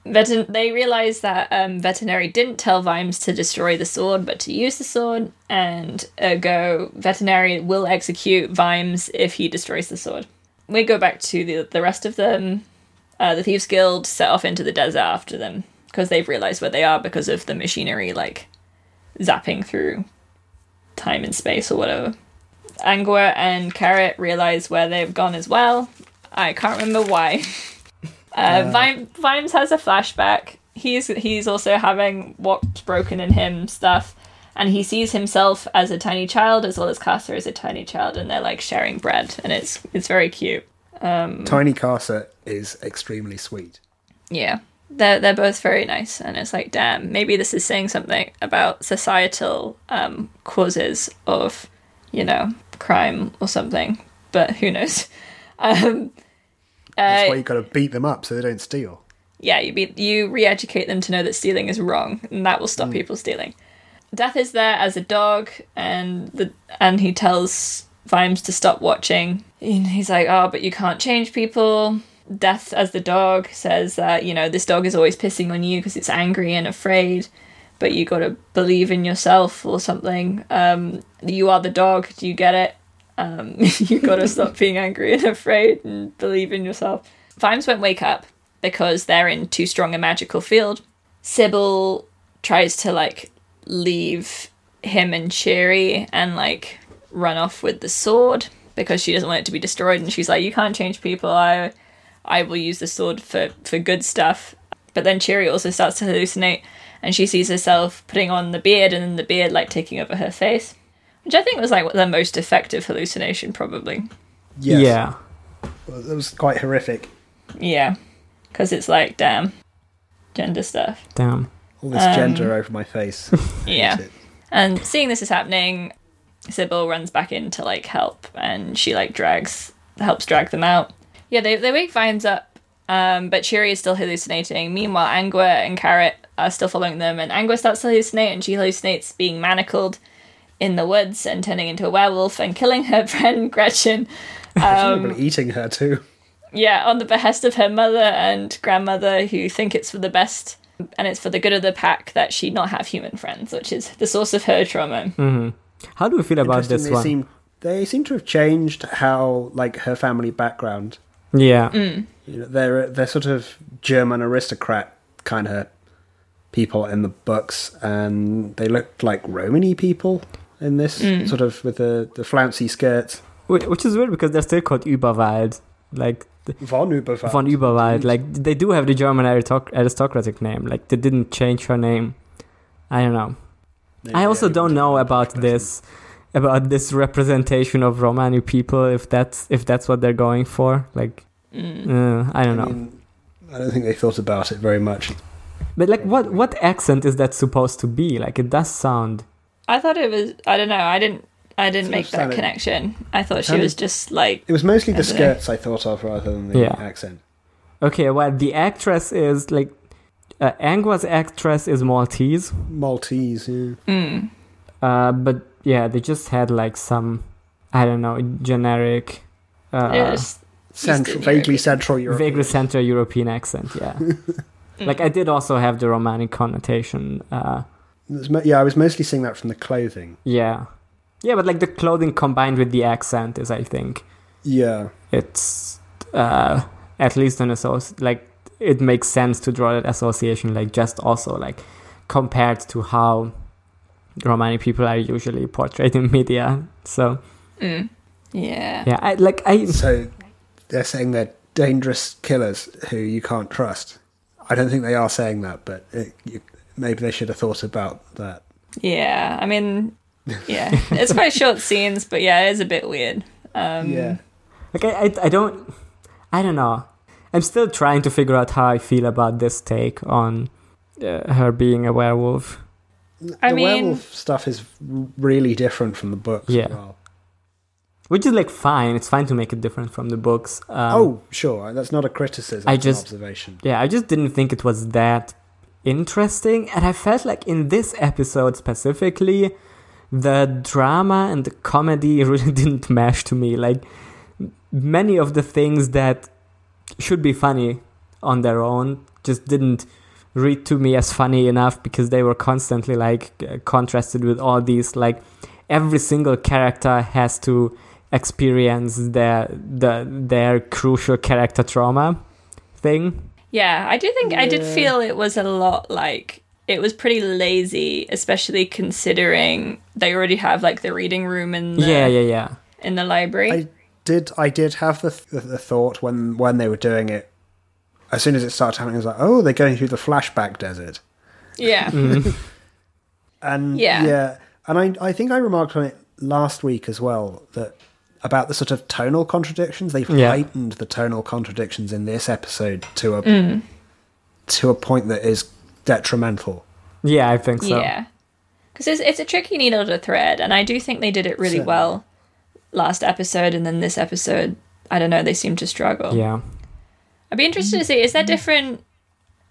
Vetin- they realize that um, Vetinari didn't tell Vimes to destroy the sword, but to use the sword, and ergo, Vetinari will execute Vimes if he destroys the sword. We go back to the, the rest of them. Uh, the Thieves Guild set off into the desert after them because they've realized where they are because of the machinery, like zapping through time and space or whatever. Angua and Carrot realize where they've gone as well. I can't remember why. Uh, Vime, Vimes has a flashback. He's he's also having what's broken in him stuff, and he sees himself as a tiny child as well as Carcer as a tiny child, and they're like sharing bread, and it's it's very cute. Tiny Carcer is extremely sweet. Yeah. They're they're both very nice and it's like damn, maybe this is saying something about societal um causes of, you know, crime or something. But who knows? Um That's uh, why you got to beat them up so they don't steal. yeah, you be you re-educate them to know that stealing is wrong, and that will stop people stealing. Death is there as a dog, and the and he tells Vimes to stop watching. And he's like, "Oh, but you can't change people." Death as the dog says that you know this dog is always pissing on you because it's angry and afraid, but you got to believe in yourself or something. Um, you are the dog. Do you get it? Um, you got to stop being angry and afraid and believe in yourself. Vimes won't wake up because they're in too strong a magical field. Sybil tries to like leave him and Cheery and like run off with the sword because she doesn't want it to be destroyed and she's like you can't change people I I will use the sword for for good stuff but then Cheery also starts to hallucinate and she sees herself putting on the beard and then the beard like taking over her face which I think was like the most effective hallucination probably Yes. Yeah. Well, That was quite horrific. yeah because it's like damn gender stuff Damn. All this Um, gender over my face. Yeah. And seeing this is happening, Sybil runs back in to like help and she like drags helps drag them out. Yeah, they they wake Vimes up, um, but Cheery is still hallucinating. Meanwhile, Angua and Carrot are still following them, and Angua starts to hallucinate and she hallucinates being manacled in the woods and turning into a werewolf and killing her friend Gretchen. Um, eating her too. yeah, on the behest of her mother and grandmother, who think it's for the best and it's for the good of the pack that she not have human friends, which is the source of her trauma. How do we feel about Interesting, this they one? seem they seem to have changed how like her family background. Yeah. Mm. You know, they're they're sort of German aristocrat kind of people in the books, and they looked like Romany people in this Mm. sort of with the the flouncy skirts. Whi- Which is weird because they're still called Überwald. Like Von Überwald. von Überwald. Like they do have the German aristoc- aristocratic name. Like they didn't change her name. I don't know. Maybe I also don't know about person. this about this representation of Romani people if that's if that's what they're going for. Like Mm. uh, I don't I know. mean, I don't think they thought about it very much. But like what what accent is that supposed to be? Like it does sound I thought it was. I don't know. I didn't. I didn't make that sounded- connection. I thought she sounded- was just like It was mostly the don't know. skirts I thought of rather than the Yeah. accent. Okay, well, the actress is like uh, Angua's actress is Maltese, Maltese, yeah. mm, uh, but yeah, they just had like some I don't know generic, uh, it Central, vaguely Central Europe. vaguely Central European accent. Yeah, like I did also have the romantic connotation. Uh, It's mo- Yeah, I was mostly seeing that from the clothing. yeah, yeah, but like the clothing combined with the accent is, I think, Yeah, it's uh, at least an associ- like it makes sense to draw that association like just also like compared to how Romani people are usually portrayed in media. So mm, yeah. yeah, I like I so they're saying they're dangerous killers who you can't trust. I don't think they are saying that, but it, you, maybe they should have thought about that. Yeah, I mean, yeah, it's quite short scenes, but yeah, it is a bit weird. Um, yeah, like I, I I don't I don't know. I'm still trying to figure out how I feel about this take on uh, her being a werewolf. I the mean- werewolf stuff is really different from the books. as Yeah. well. Which is like fine. It's fine to make it different from the books. Um, oh, sure. That's not a criticism. I it's an just- observation. Yeah, I just didn't think it was that interesting. And I felt like in this episode specifically, the drama and the comedy really didn't mesh to me. Like, many of the things that should be funny on their own just didn't read to me as funny enough because they were constantly like uh, contrasted with all these like every single character has to experience their the their crucial character trauma thing Yeah, I do think I did feel it was a lot like it was pretty lazy, especially considering they already have like the reading room in the, yeah yeah yeah in the library. I did. I did have the, the the thought when when they were doing it. As soon as it started happening, I was like, "Oh, they're going through the flashback desert." yeah, mm-hmm. And Yeah. yeah, and I I think I remarked on it last week as well that about the sort of tonal contradictions. They've Yeah. heightened the tonal contradictions in this episode to a Mm. to a point that is detrimental. yeah i think so yeah, because it's it's a tricky needle to thread, and I do think they did it really Certainly. well last episode, and then this episode, I don't know, they seem to struggle. yeah I'd be interested to see is there different.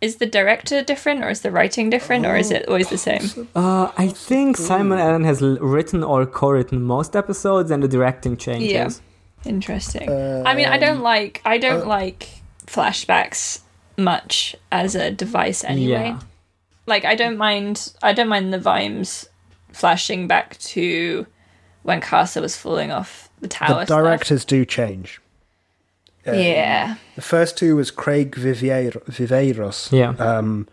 Is the director different, or is the writing different, or is it always the same? uh, i think simon hmm. allen has written or co-written most episodes and the directing changes Yeah. Interesting. I mean, I don't um, like I don't uh, like flashbacks much as a device anyway. Yeah. Like I don't mind I don't mind the Vimes flashing back to when Carcer was falling off the tower. the stuff. directors do change. Uh, Yeah. The first two was Craig Viveiro, Viveiros. Yeah. Um,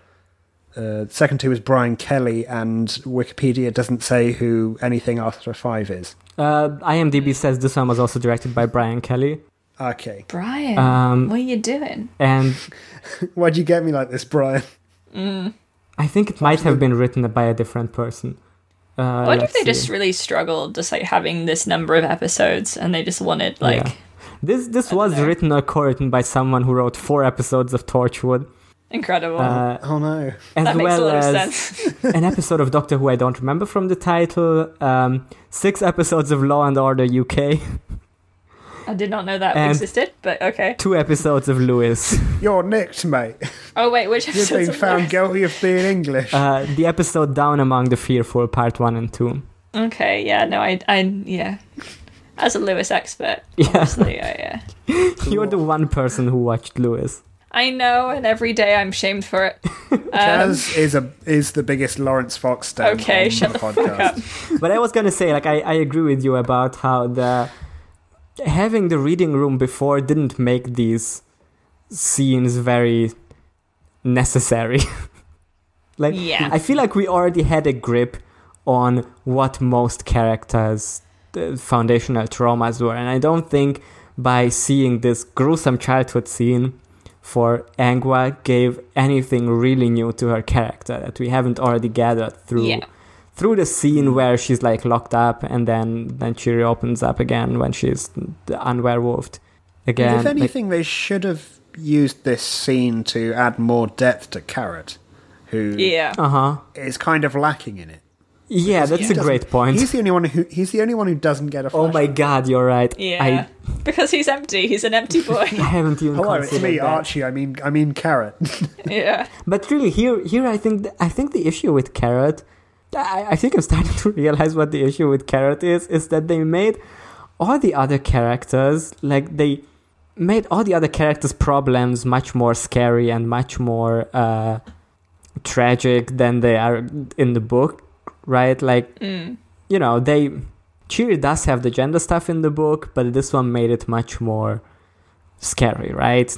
uh, the second two was Brian Kelly, and Wikipedia doesn't say who anything after five is. uh, imdb says this one was also directed by brian kelly Okay. Brian, Um, what are you doing? and Why'd you get me like this, Brian? i think it might have been written by a different person uh, I wonder if they see. just really struggled just like having this number of episodes and they just wanted like Yeah. This this was know. written or co-written by someone who wrote four episodes of Torchwood, incredible. uh, Oh no. as that makes well a lot of as sense. an episode of Doctor Who I don't remember from the title, um, six episodes of Law and Order UK, I did not know that And- existed, but okay. two episodes of Lewis, You're nicked, mate. Oh wait, which You're episodes being of found Lewis? guilty of being English. uh, the episode Down Among the Fearful, part one and two. Okay, yeah, no, I, I, yeah. As a Lewis expert, Yeah, obviously, I, yeah. you're the one person who watched Lewis. I know, and every day I'm shamed for it. Um, Jazz is a is the biggest Laurence Fox stan okay, on shut the the fuck up. podcast. But I was gonna say, like, I, I agree with you about how the having the reading room before didn't make these scenes very necessary. like, Yeah. I feel like we already had a grip on what most characters' uh, foundational traumas were, and I don't think by seeing this gruesome childhood scene for Angua gave anything really new to her character that we haven't already gathered through Yeah. through the scene where she's like locked up and then then she reopens up again when she's unwerewolfed again. if Like, anything, they should have used this scene to add more depth to Carrot, who is Yeah. uh huh. is kind of lacking in it. Yeah, that's a great point. He's the only one who he's the only one who doesn't get a. oh my god, you're right. Yeah. because he's empty. He's an empty boy. I, I haven't even Hello, it's me, that. Archie. I mean, I mean, Carrot. yeah. But really, here, here, I think, th- I think the issue with Carrot, I, I think I'm starting to realize what the issue with Carrot is, is that they made all the other characters, like they made all the other characters' problems much more scary and much more uh, tragic than they are in the book, right? Like, Mm. you know, they Cheery does have the gender stuff in the book, but this one made it much more scary, right?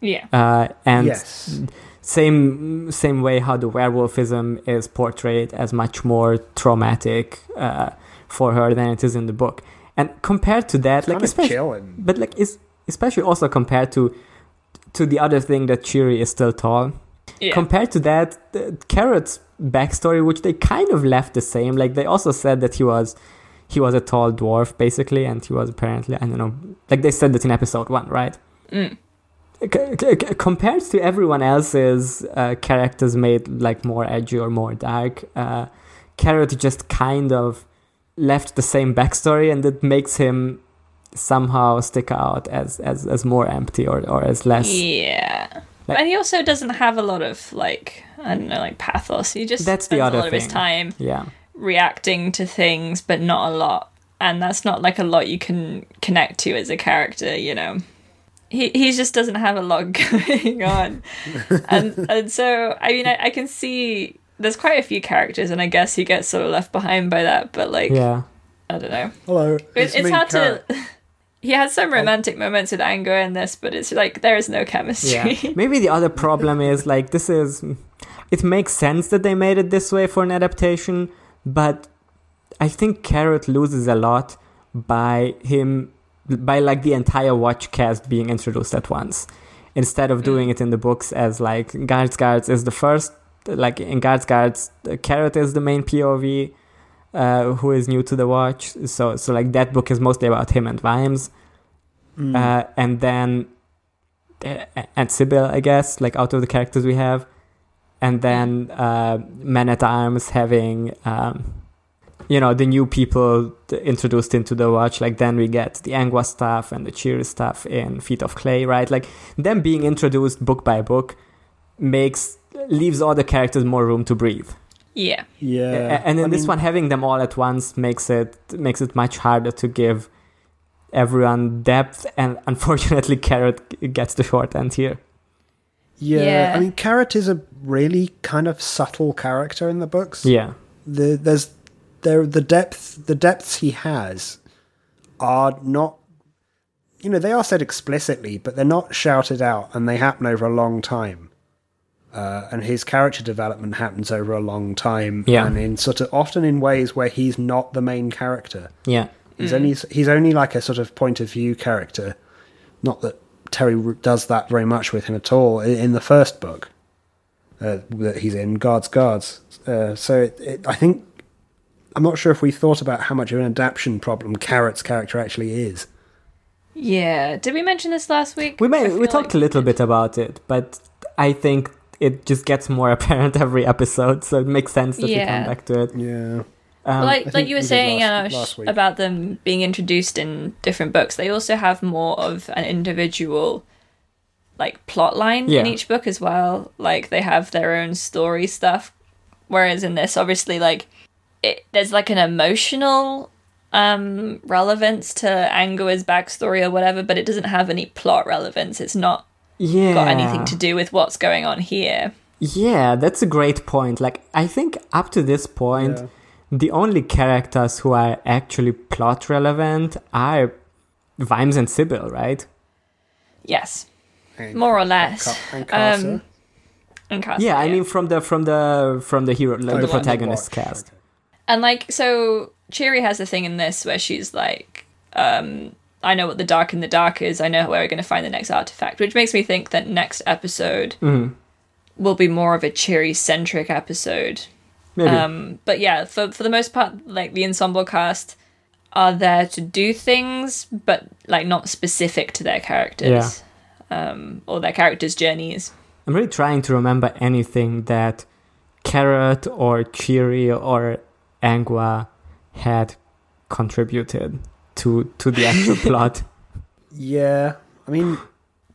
Yeah. Uh, and yes. same same way how the werewolfism is portrayed as much more traumatic uh, for her than it is in the book. And compared to that, It's like especially, chill and but like is especially also compared to to the other thing that Cheery is still tall. Yeah. Compared to that, the Carrot's backstory, which they kind of left the same, like they also said that he was he was a tall dwarf basically, and he was apparently I don't know, like they said that in episode one, right? Mm. C- c- compared to everyone else's uh, characters made like more edgy or more dark, uh, Carrot just kind of left the same backstory, and it makes him somehow stick out as as, as more empty or, or as less. Yeah. Like- and he also doesn't have a lot of like I don't know, like pathos. He just That's the spends other a lot of his time Yeah, reacting to things, but not a lot. And that's not like a lot you can connect to as a character, you know. He he just doesn't have a lot going on, and and so I mean I, I can see there's quite a few characters, and I guess he gets sort of left behind by that. But like yeah. I don't know, hello. it, It's, it's hard Carrot. to. He has some romantic moments with Angua in this, but it's like there is no chemistry. Yeah. Maybe the other problem is like this is it makes sense that they made it this way for an adaptation, but I think Carrot loses a lot by him by like the entire watch cast being introduced at once. Instead of mm. doing it in the books as like Guards Guards is the first like in Guards Guards Carrot is the main POV uh, who is new to the watch. So so like that book is mostly about him and Vimes. Mm. Uh, and then uh, and Sybil, I guess, like out of the characters we have, and then uh, Men at Arms having, um, you know, the new people introduced into the watch. Like then we get the Angua stuff and the Cheer stuff in Feet of Clay, right? Like them being introduced book by book makes leaves all the characters more room to breathe. Yeah. yeah, and in I this mean, one, having them all at once makes it makes it much harder to give everyone depth, and unfortunately, Carrot gets the short end here. yeah, Yeah. I mean, Carrot is a really kind of subtle character in the books. Yeah, the there's there the depth the depths he has are not you know they are said explicitly but they're not shouted out and they happen over a long time uh, and his character development happens over a long time Yeah. and in sort of often in ways where he's not the main character yeah, he's only he's only like a sort of point of view character not that terry does that very much with him at all i- in the first book uh, that he's in guards guards uh, so it, it, i think i'm not sure if we thought about how much of an adaptation problem carrot's character actually is Yeah. Did we mention this last week? we may we talked like a little bit about it, but I think it just gets more apparent every episode, so it makes sense that we come back to it. yeah Um, like like you were did saying last- uh, last about them being introduced in different books, they also have more of an individual like plot line in each book as well. Like they have their own story stuff. Whereas in this, obviously, like it, there's like an emotional um relevance to Angua's backstory or whatever, but it doesn't have any plot relevance. It's not yeah, got anything to do with what's going on here. Yeah, that's a great point. Like, I think up to this point, Yeah. the only characters who are actually plot relevant are Vimes and Sybil, right? Yes, And- more or less. Ca- and Carcer. Um, and Carcer, yeah, I mean from the from the from the hero, Oh, the protagonist cast. okay. And like, so Cheery has a thing in this where she's like, um, I know what the dark in the dark is. I know where we're going to find the next artifact, which makes me think that next episode Mhm. will be more of a Cheery centric episode. Maybe. Um, but yeah, for for the most part, like the ensemble cast are there to do things, but like not specific to their characters. Um, or their characters' journeys. I'm really trying to remember anything that Carrot or Cheery or Angua had contributed to to the actual plot. Yeah, I mean,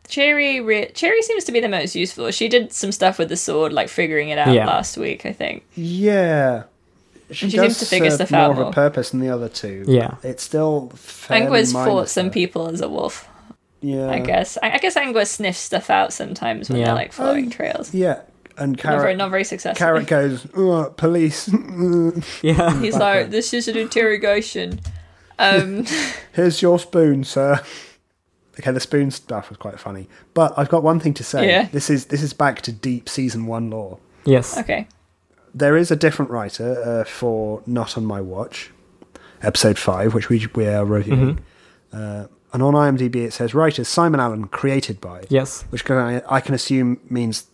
Cheery, re- Cheery seems to be the most useful. She did some stuff with the sword, like figuring it out Yeah. last week, I think. yeah. She, she seems to figure serve stuff more out of a purpose than the other two. Yeah. it's still fairly Angua's fought mindless, some people as a wolf, Yeah, I guess. I, I guess Angua sniffs stuff out sometimes when Yeah. they're like following Um, trails. Yeah, and Not very, Carrot, not very successful. Carrot goes, "Ugh, police. Yeah. He's like, this is an interrogation. Um, Here's your spoon, sir. Okay, the spoon stuff was quite funny, but I've got one thing to say. Yeah. This is this is back to deep season one lore. Yes. okay. There is a different writer uh, for Not on My Watch, episode five, which we we are reviewing. Uh, and on IMDb it says writers Simon Allen created by, Yes. which can, I, I can assume means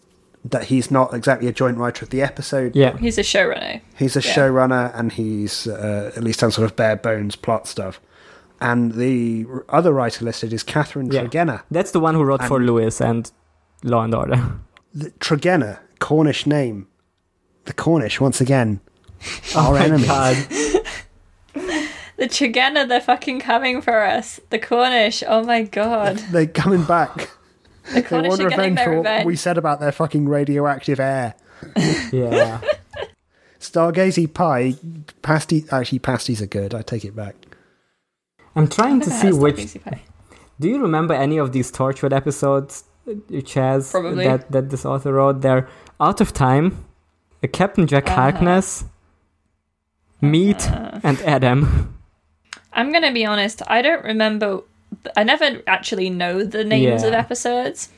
that he's not exactly a joint writer of the episode. Yeah. He's a showrunner. He's a Yeah. showrunner and he's uh, at least done sort of bare bones plot stuff. And the other writer listed is Catherine Yeah. Tregenna. That's the one who wrote for And- Lewis and Law and Order. The, Tregenna, Cornish name. The Cornish, once again, our my enemies. The Chigana, they're fucking coming for us. The Cornish, oh my god. They're coming back. The They Cornish want are revenge for what we said about their fucking radioactive air. Yeah. Stargazy pie, pasty. Actually, pasties are good. I take it back. I'm trying to see which. Pie. Do you remember any of these Torchwood episodes, uh, Chaz? Probably. That, that this author wrote? They're Out of Time, uh, Captain Jack Uh-huh. Harkness, Meat, Uh, and Adam. I'm gonna be honest, I don't remember. I never actually know the names of episodes.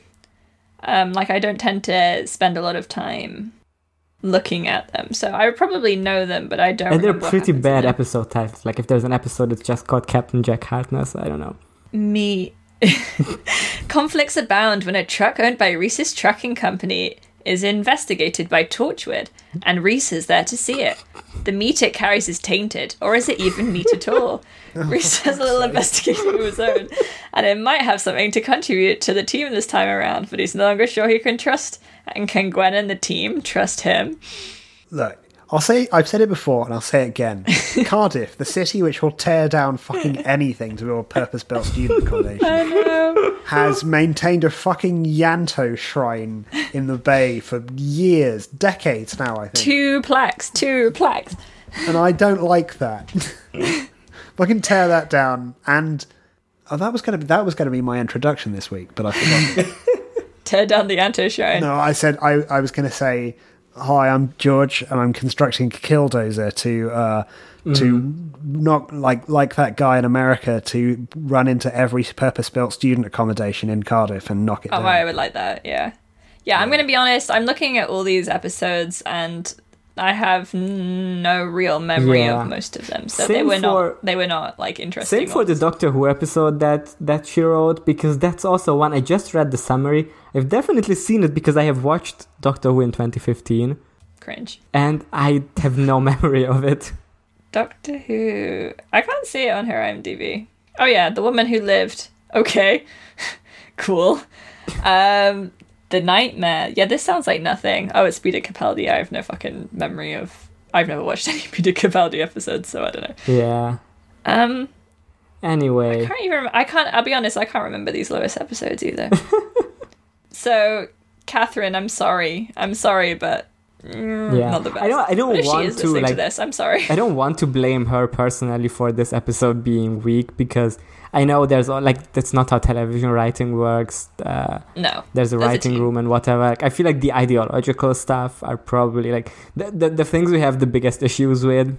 Um, like I don't tend to spend a lot of time looking at them, so I probably know them, but I don't. And they're pretty bad episode titles. Like if there's an episode that's just called Captain Jack Harkness, I don't know. Me. Conflicts abound when a truck owned by Rhys's Trucking Company is investigated by Torchwood, and Rhys is there to see it. The meat it carries is tainted, or is it even meat at all? Rhys has a little investigation of his own, and it might have something to contribute to the team this time around, but he's no longer sure he can trust. And can Gwen and the team trust him? Look, I'll say I've said it before and I'll say it again. Cardiff, the city which will tear down fucking anything to build a purpose-built student accommodation, has maintained a fucking Ianto shrine in the bay for years, decades now. I think, Two plaques, two plaques. and I don't like that. if I can tear that down, and oh, that was going to be that was going to be my introduction this week, but I forgot. Tear down the Ianto shrine. No, I said I, I was going to say, "Hi, I'm George, and I'm constructing a killdozer to uh, to not like like that guy in America to run into every purpose-built student accommodation in Cardiff and knock it down. Oh, down." I would like that. Yeah, yeah. I'm gonna be honest. I'm looking at all these episodes, and I have no real memory Yeah. of most of them. So they were for- not. They were not like interesting. Same for the. Doctor Who episode that that she wrote because that's also one I just read the summary. I've definitely seen it because I have watched Doctor Who in 2015 cringe. and I have no memory of it. Doctor Who. I can't see it on her IMDb. Oh yeah, the woman who lived. Okay, cool. Um, the nightmare. Yeah, this sounds like nothing. Oh, it's Peter Capaldi. I have no fucking memory of. I've never watched any Peter Capaldi episodes, so I don't know. Yeah. Um, Anyway, I can't even. I can't. I'll be honest. I can't remember these Lewis episodes either. so, Catherine, I'm sorry. I'm sorry, but mm, yeah. not the best. I don't I don't want to like to this? I'm sorry. I don't want to blame her personally for this episode being weak because I know there's all- like that's not how television writing works. Uh, No. there's a There's a writing team. room and whatever. Like, I feel like the ideological stuff are probably like the, the the things we have the biggest issues with.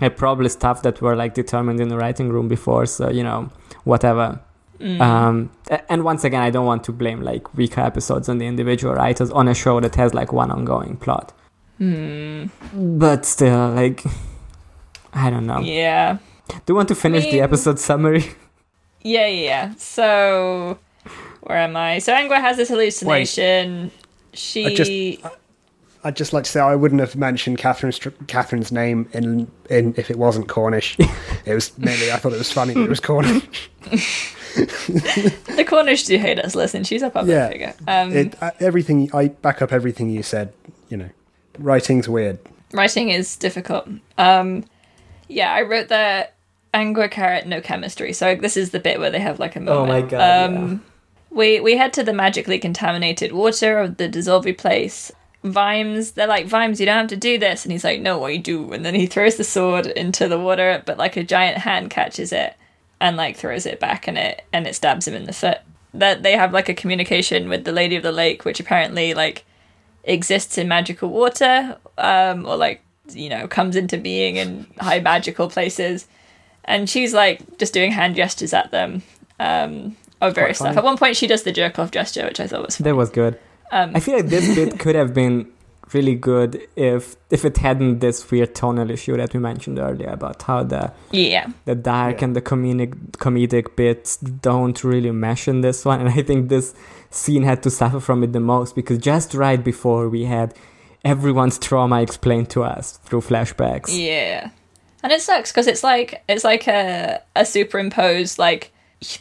Are probably stuff that were like determined in the writing room before. So you know, whatever. Mm. Um, and once again, I don't want to blame like weaker episodes on the individual writers on a show that has like one ongoing plot. Hmm. But still, like, I don't know. Yeah. Do you want to finish the mean- episode summary? Yeah, yeah, yeah. So, where am I? So, Angua has this hallucination. She. I just- I'd just like to say I wouldn't have mentioned Catherine's Catherine's name in in if it wasn't Cornish. it was mainly I thought it was funny that it was Cornish. the Cornish do hate us. Listen, she's a public Yeah. figure. Um, It, uh, everything I back up everything you said. You know, writing's weird. Writing is difficult. Um, yeah, I wrote the angua carrot no chemistry. So this is the bit where they have like a moment. Oh my God, Um, We we head to the magically contaminated water of the dissolvey place. Vimes, they're like Vimes, you don't have to do this, and he's like, no, I do. And then he throws the sword into the water, but like a giant hand catches it and like throws it back, and it and it stabs him in the foot. That they have like a communication with the Lady of the Lake, which apparently like exists in magical water, um, or like you know comes into being in high magical places, and she's like just doing hand gestures at them, um, of various stuff. At one point, she does the jerk off gesture, which I thought was That was good. Um, I feel like this bit could have been really good if if it hadn't this weird tonal issue that we mentioned earlier about how the yeah, the dark Yeah. and the comedic comedic bits don't really mesh in this one and i think this scene had to suffer from it the most because just right before we had everyone's trauma explained to us through flashbacks yeah, and it sucks because it's like it's like a a superimposed like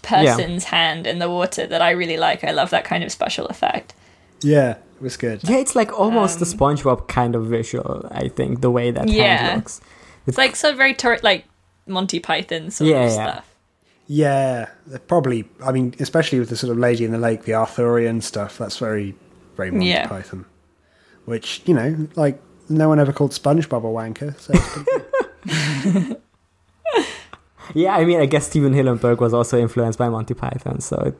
person's hand in the water that I really like. I love that kind of special effect. Yeah, it was good. yeah it's like almost the Um, spongebob kind of visual i think the way that Yeah. hand looks It's like so very tor- like Monty Python sort Yeah, of yeah. stuff. Yeah, probably. I mean, especially with the sort of Lady in the Lake, the Arthurian stuff. That's very, very Monty Yeah. Python. Which you know, like no one ever called SpongeBob a wanker. So it's pretty good. yeah i mean i guess stephen hillenburg was also influenced by monty python so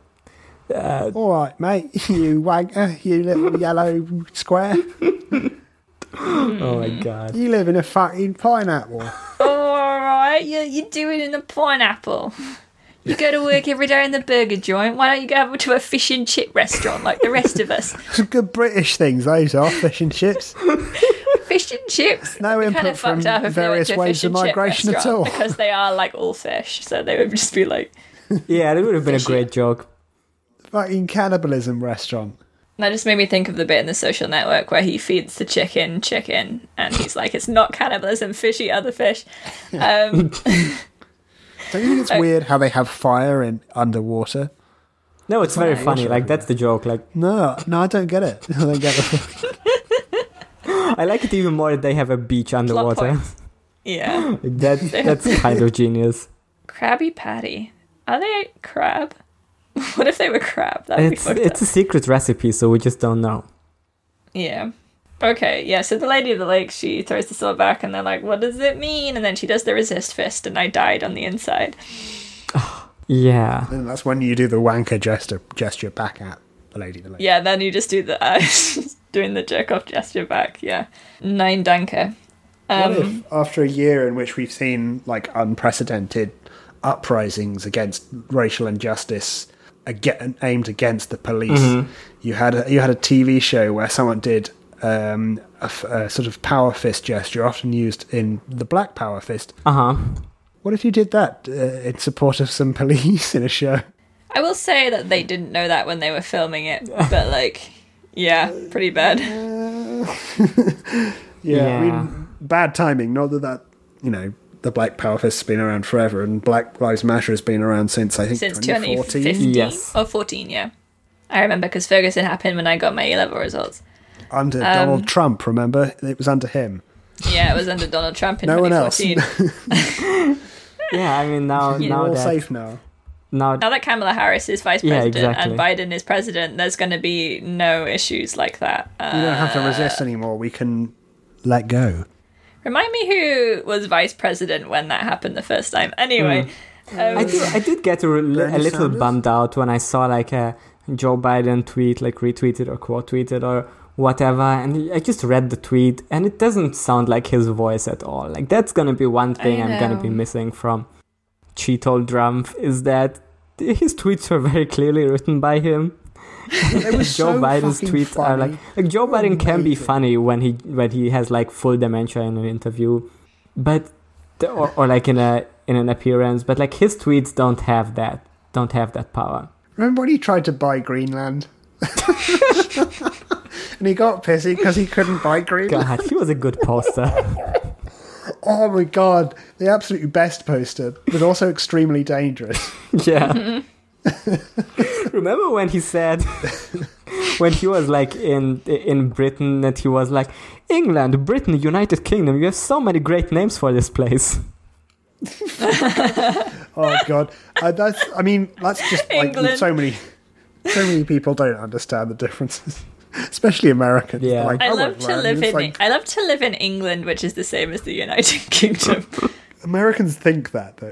it, uh, all right, mate, you wanker, you little yellow square. oh my god You live in a fucking pineapple. Oh, all right, you're, you do it in a pineapple. You go to work every day in the burger joint. Why don't you go over to a fish and chip restaurant like the rest of us? Some good British things. Those are fish and chips. Fish and chips. No It'd be input from if various to a waves of migration at all. because they are like all fish. So they would just be like. yeah that would have been a great joke Fucking cannibalism restaurant. That just made me think of the bit in the social network where he feeds the chicken chicken, and he's like, "It's not cannibalism, fishy other fish." Um, Don't you think it's weird how they have fire in underwater? no it's very funny like that's the joke like No, no, I don't get it. I don't get it. I like it even more that they have a beach underwater. yeah, that, that's kind of genius. Krabby Patty. Are they crab? What if they were crab? That'd It's be it's up. a secret recipe, so we just don't know. Yeah. Okay, yeah, so the Lady of the Lake, she throws the sword back and they're like, what does it mean? And then she does the resist fist and I died on the inside. Yeah, and that's when you do the wanker gesture, gesture back at the lady. The lady. Yeah, then you just do the, uh, doing the jerk off gesture back, yeah. Nine Danke. What Um, if, after a year in which we've seen like unprecedented uprisings against racial injustice again, aimed against the police, you had a, you had a TV show where someone did um, a, f- a sort of power fist gesture, often used in the Black Power fist. uh huh. What if you did that uh, in support of some police in a show? I will say that they didn't know that when they were filming it, but like, yeah, pretty bad. Yeah, I mean, bad timing. Not that that you know the Black Power fist has been around forever, and Black Lives Matter has been around since I think Since 2014. 2015 Yes. or 14, yeah. I remember because Ferguson happened when I got my A level results. Under Um, Donald Trump, remember? It was under him. Yeah, it was under Donald Trump in No one else. 2014. Yeah, I mean now Yeah. now We're all safe now. Now now that Kamala Harris is vice Yeah, president exactly. and Biden is president, there's going to be no issues like that. Uh, We don't have to resist anymore. We can let go. remind me who was vice president when that happened the first time. Anyway, Hmm. um, I did I did get a, a little Sanders? bummed out when I saw like a Joe Biden tweet like retweeted or quote tweeted or whatever, and I just read the tweet and it doesn't sound like his voice at all. Like that's gonna be one thing I'm gonna be missing from Cheeto Drum is that his tweets are very clearly written by him. Joe so Biden's tweets are like like Joe Biden can be funny when he when he has like full dementia in an interview, but the, or, or like in a in an appearance, but like his tweets don't have that don't have that power. Remember when he tried to buy Greenland? and he got pissy because he couldn't buy Greenland. God, he was a good poster. Oh my god, the absolute best poster, but also extremely dangerous. yeah. Remember when he said when he was like in in Britain that he was like England, Britain, United Kingdom. You have so many great names for this place. Oh god, uh, that's. I mean, that's just like England. so many, so many people don't understand the differences, especially Americans. Yeah. like, I "Oh, love to live in like, I love to live in England, which is the same as the United Kingdom. Americans think that though.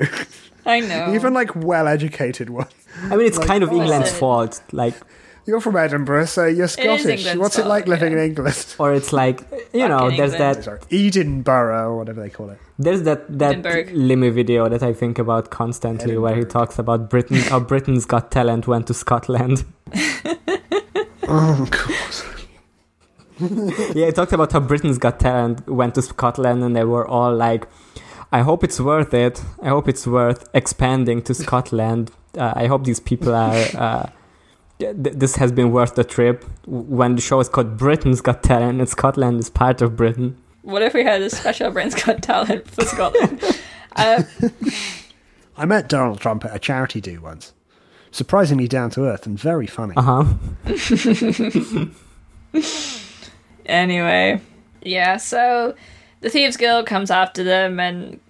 I know. Even like well-educated ones. I mean, it's kind of oh, England's listen. fault. Like, You're from Edinburgh, so you're Scottish. England's What's it like living yeah. in England? or it's like you know, there's England. that Sorry, Edinburgh or whatever they call it. There's that that Edinburgh. Limmy video that I think about constantly, where he talks about Britain, how Britain's Got Talent went to Scotland. Oh god. yeah, he talked about how Britain's Got Talent went to Scotland, and they were all like, "I hope it's worth it. I hope it's worth expanding to Scotland. Uh, I hope these people are." Uh, th- this has been worth the trip. When the show is called Britain's Got Talent, and Scotland is part of Britain. What if we had a special Britain's Got Talent for Scotland? uh, I met Donald Trump at a charity do once. Surprisingly down to earth and very funny. Uh huh. anyway, yeah. So the thieves guild comes after them, and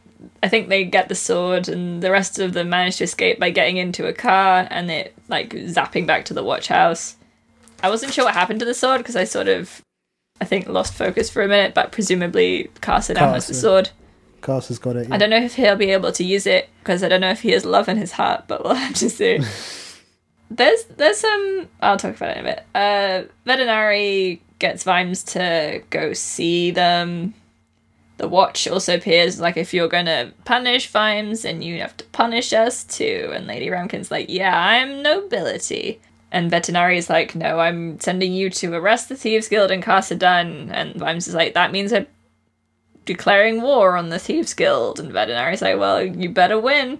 I think they get the sword, and the rest of them manage to escape by getting into a car and they like zapping back to the watch house. I wasn't sure what happened to the sword because I sort of, I think, lost focus for a minute. But presumably, Carcer now has the sword. Cass has got it. I don't know if he'll be able to use it because I don't know if he has love in his heart, but we'll have to see. there's there's some I'll talk about it in a bit. Uh Vetinari gets Vimes to go see them. The watch also appears like if you're gonna punish Vimes and you have to punish us too. And Lady Ramkin's like, Yeah, I'm nobility. And Vetinari is like, No, I'm sending you to arrest the Thieves Guild in Casa Dun. And Vimes is like, That means I'm declaring war on the Thieves Guild. And Vetinari like, Well, you better win.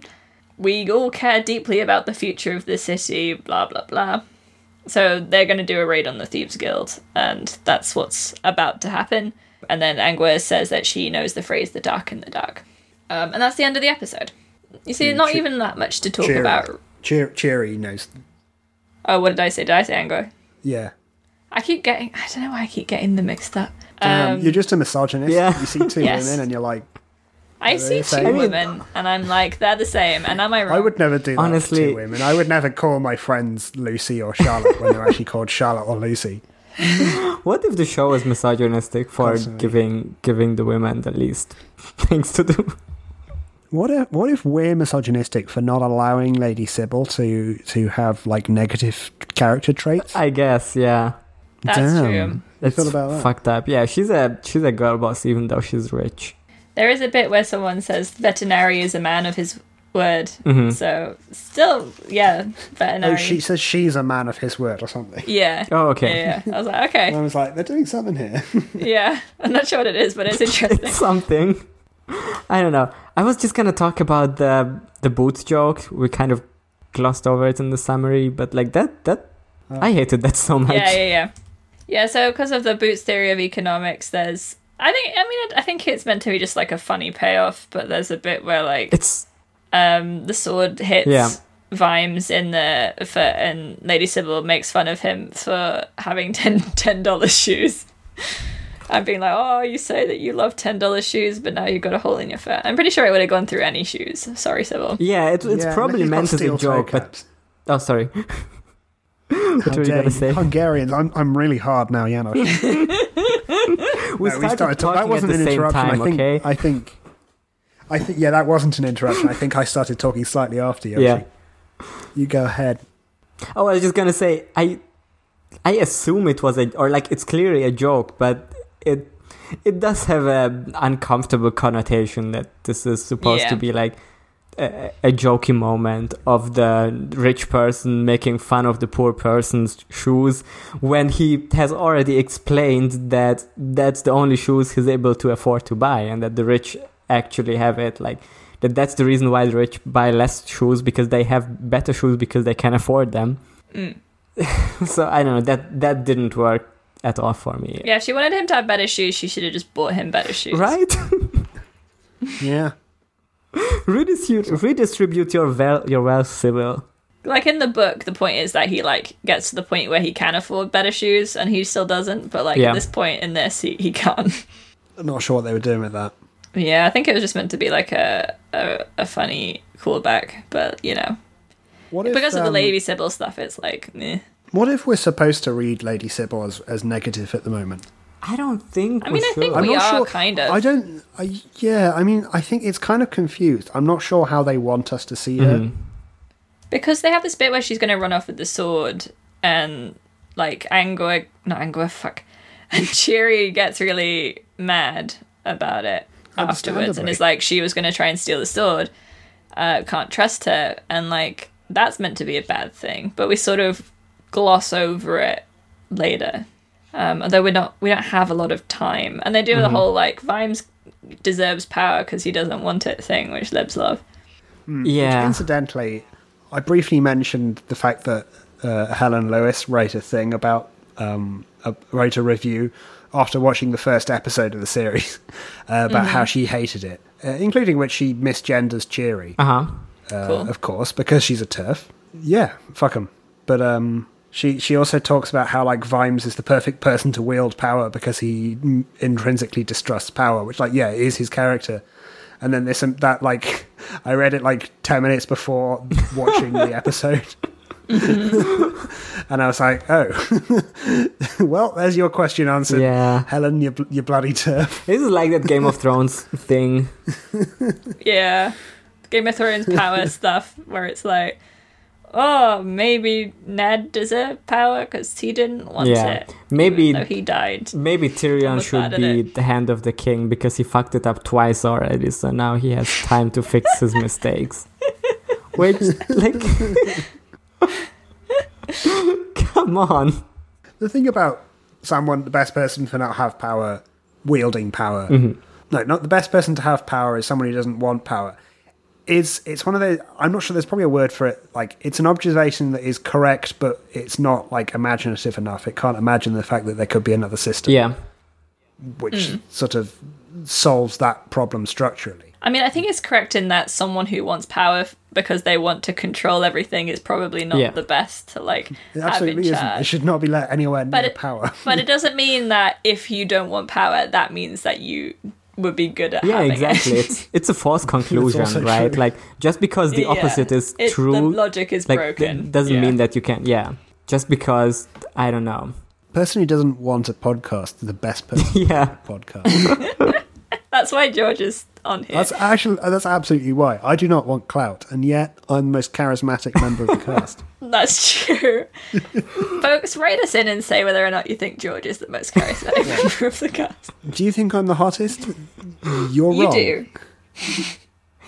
We all care deeply about the future of the city, blah, blah, blah. So they're going to do a raid on the Thieves Guild, and that's what's about to happen. And then Angua says that she knows the phrase "the dark in the dark," um, and that's the end of the episode. You see, not che- even that much to talk Cheery. about. Cheer, cheery knows. Oh, what did I say? Did I say Angua? Yeah. I keep getting. I don't know why I keep getting them mixed up. Um, Um, you're just a misogynist. Yeah. You see two Yes. women and you're like, I see two I mean- women, and I'm like, they're the same. And am I wrong? I would never do that Honestly- to two women. I would never call my friends Lucy or Charlotte when they're actually called Charlotte or Lucy. What if the show is misogynistic for Constantly. giving giving the women the least things to do? What if what if we're misogynistic for not allowing Lady Sybil to to have like negative character traits? I guess, yeah. That's Damn. true. I feel about that. fucked up. Yeah, she's a she's a girl boss even though she's rich. There is a bit where someone says Vetinari is a man of his word. Mhm. So still, yeah, Vetinari. Oh, she says she's a man of his word or something. Yeah. Oh, okay. Yeah, yeah. I was like, And okay. I was like, they're doing something here. Yeah. I'm not sure what it is, but it's interesting. It's something. I don't know. I was just gonna talk about the the boots joke. We kind of glossed over it in the summary, but like that that Oh. I hated that so much. Yeah, yeah, yeah. Yeah, so because of the Boots theory of economics, there's. I think, I mean, I think it's meant to be just like a funny payoff, but there's a bit where, like, It's um, the sword hits Yeah. Vimes in the foot, and Lady Sybil makes fun of him for having ten ten dollars shoes. I'm being like, oh, you say that you love ten dollars shoes, but now you've got a hole in your foot. I'm pretty sure it would have gone through any shoes. Sorry, Sybil. yeah, it, it's Yeah, probably meant as a joke, but oh sorry. How what were you gonna say? Hungarians, I'm I'm really hard now, Janos. We No, started, to- talking that wasn't at the an same interruption. time, I think, okay? I think, I think, yeah, that wasn't an interruption. I think I started talking slightly after you. Yeah. You go ahead. Oh, I was just gonna say I I assume it was a or like it's clearly a joke, but it it does have a uncomfortable connotation that this is supposed Yeah. to be like a, a jokey moment of the rich person making fun of the poor person's shoes when he has already explained that that's the only shoes he's able to afford to buy and that the rich actually have it like that that's the reason why the rich buy less shoes because they have better shoes because they can afford them Mm. so I don't know that that didn't work at all for me. Yeah, if she wanted him to have better shoes, she should have just bought him better shoes. Right? Yeah. redistribute, redistribute your wealth, your wealth, Sybil. like in the book, the point is that he like gets to the point where he can afford better shoes, and he still doesn't. But like Yeah. at this point in this, he he can't. I'm not sure what they were doing with that. yeah, I think it was just meant to be like a a, a funny callback, but you know, What if, because of the um, Lady Sybil stuff, it's like, meh. What if we're supposed to read Lady Sybil as, as negative at the moment? I don't think. I we mean, I should. think I'm we not are sure. kind of. I don't. I, yeah, I mean, I think it's kind of confused. I'm not sure how they want us to see her. Mm-hmm. Because they have this bit where she's going to run off with the sword, and like Angua, not Angua, fuck, and Cheery gets really mad about it afterwards, and Understandably. is like, she was going to try and steal the sword. Uh, can't trust her, and like that's meant to be a bad thing, but we sort of gloss over it later. Um, although we're not, we don't have a lot of time, and they do the whole like Vimes deserves power because he doesn't want it thing, which Libs love. yeah. Incidentally, I briefly mentioned the fact that uh, Helen Lewis wrote a thing about um, a, wrote a review after watching the first episode of the series uh, about how she hated it, uh, including which she misgenders Cheery, Uh huh. uh, Cool. of course, because she's a turf. Yeah, fuck 'em. But um, she she also talks about how like Vimes is the perfect person to wield power because he intrinsically distrusts power, which like yeah is his character. And then this and that like I read it like ten minutes before watching the episode. and I was like, "Oh, well, there's your question answered, Yeah. Helen, you, bl- you bloody turf." This is like that Game of Thrones thing. Yeah. Game of Thrones power stuff where it's like, oh, maybe Ned deserved power because he didn't want Yeah. it. Maybe- he died. Maybe Tyrion should be the hand of the king because he fucked it up twice already, so now he has time to fix his mistakes. Which, like, come on. The thing about someone, the best person to not have power, wielding power. Mm-hmm. No, not the best person to have power is someone who doesn't want power. Is it's one of those. I'm not sure. There's probably a word for it. Like it's an observation that is correct, but it's not like imaginative enough. It can't imagine the fact that there could be another system, Yeah. which Hmm. sort of solves that problem structurally. I mean, I think it's correct in that someone who wants power f- because they want to control everything is probably not Yeah. the best to like It have in absolutely isn't. It should not be let anywhere near But it, power. but it doesn't mean that if you don't want power, that means that you would be good at Yeah, having exactly. it. It's it's a false conclusion, right? true. Like just because the Yeah. opposite is It- true, The logic is like broken. that doesn't Yeah. mean that you can. Yeah, just because I don't know. person who doesn't want a podcast the best person Yeah, podcast. That's why George is on here. That's actually that's absolutely why. I do not want clout, and yet I'm the most charismatic member of the cast. That's true. Folks, write us in and say whether or not you think George is the most charismatic member of the cast. Do you think I'm the hottest? You're You wrong. do.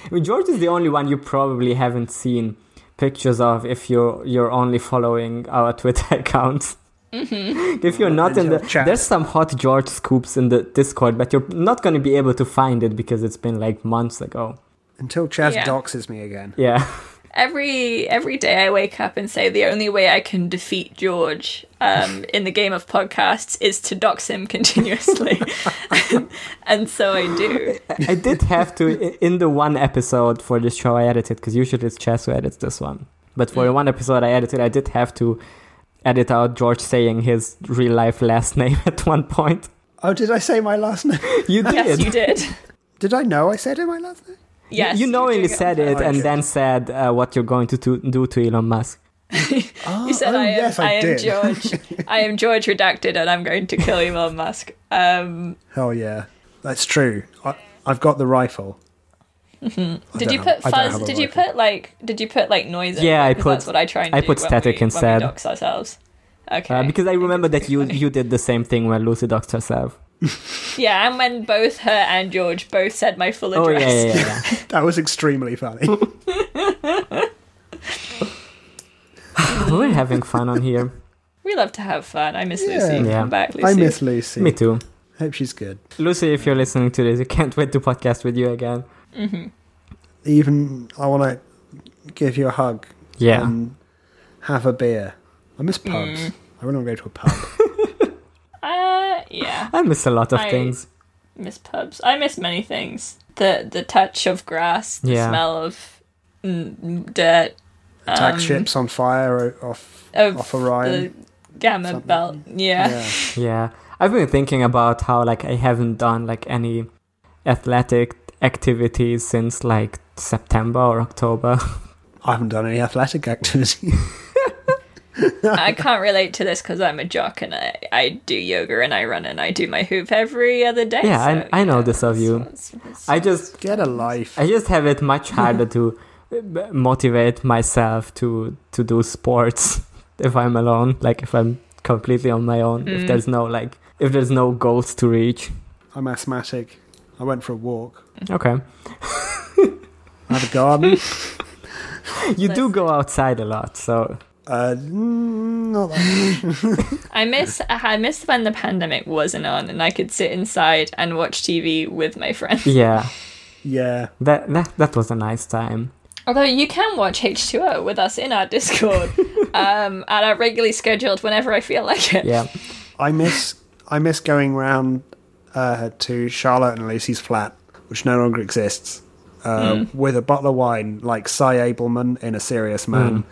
I mean, George is the only one you probably haven't seen pictures of if you're you're only following our Twitter accounts. Mm-hmm. If you're not in the, chat. there's some hot George scoops in the Discord, but you're not going to be able to find it because it's been like months ago. Until Chaz Yeah. doxes me again. Yeah, Every every day I wake up and say the only way I can defeat George um, in the game of podcasts is to dox him continuously, and so I do. I did have to in the one episode for this show I edited because usually it's Chess who edits this one, but Mm. for the one episode I edited, I did have to edit out George saying his real life last name at one point. Oh, did I say my last name? You did. Yes, you did. Did I know I said it my last name? Yes, you were knowingly said on it and then said uh, what you're going to, to do to Elon Musk. You said oh, I am, yes, I I am. George. I am George redacted, and I'm going to kill Elon Musk. Um, Hell yeah, that's true. I, I've got the rifle. I did you put I don't fuzz? Did you put like? Did you put like noise? Yeah, it? I 'Cause put- That's what I try and I do put static we, instead. When we dox ourselves. Okay. Uh, because I remember that you funny. you did the same thing when Lucy doxed herself. yeah, and when both her and George both said my full Oh address. yeah, yeah, yeah. yeah. That was extremely funny. We're having fun on here. We love to have fun. I miss Yeah. Lucy. Yeah. Come back, Lucy. I miss Lucy. Me too. Hope she's good. Lucy, if you're listening to this, I can't wait to podcast with you again. Even I want to give you a hug Yeah. and have a beer. I miss pubs. Mm. I really want to go to a pub. Uh, yeah. I miss a lot of I- things. Miss pubs. I miss many things. The the touch of grass. The Yeah. smell of mm, dirt. Attack ships on fire o- off Of off Orion. the gamma Something. belt. Yeah. yeah. Yeah, I've been thinking about how like I haven't done like any athletic activities since like September or October. I haven't done any athletic activity. I can't relate to this because I'm a jock and I, I do yoga and I run and I do my hoop every other day. Yeah, I- so, I know yeah, this of you. it's- it's- I just Get a life. I just have it much harder to uh, motivate myself to to do sports if I'm alone. Like if I'm completely on my own. If Mm. there's no like if there's no goals to reach. I'm asthmatic. I went for a walk. Okay. I have a garden. You do go outside a lot, so uh, mm, not that much. I miss I miss when the pandemic wasn't on and I could sit inside and watch TV with my friends. yeah. Yeah. That that that was a nice time. Although you can watch H2O with us in our Discord, um, and are regularly scheduled whenever I feel like it. Yeah. I miss I miss going round uh, to Charlotte and Lucy's flat, which no longer exists, uh, with a bottle of wine, like Sy Ableman in A Serious Man,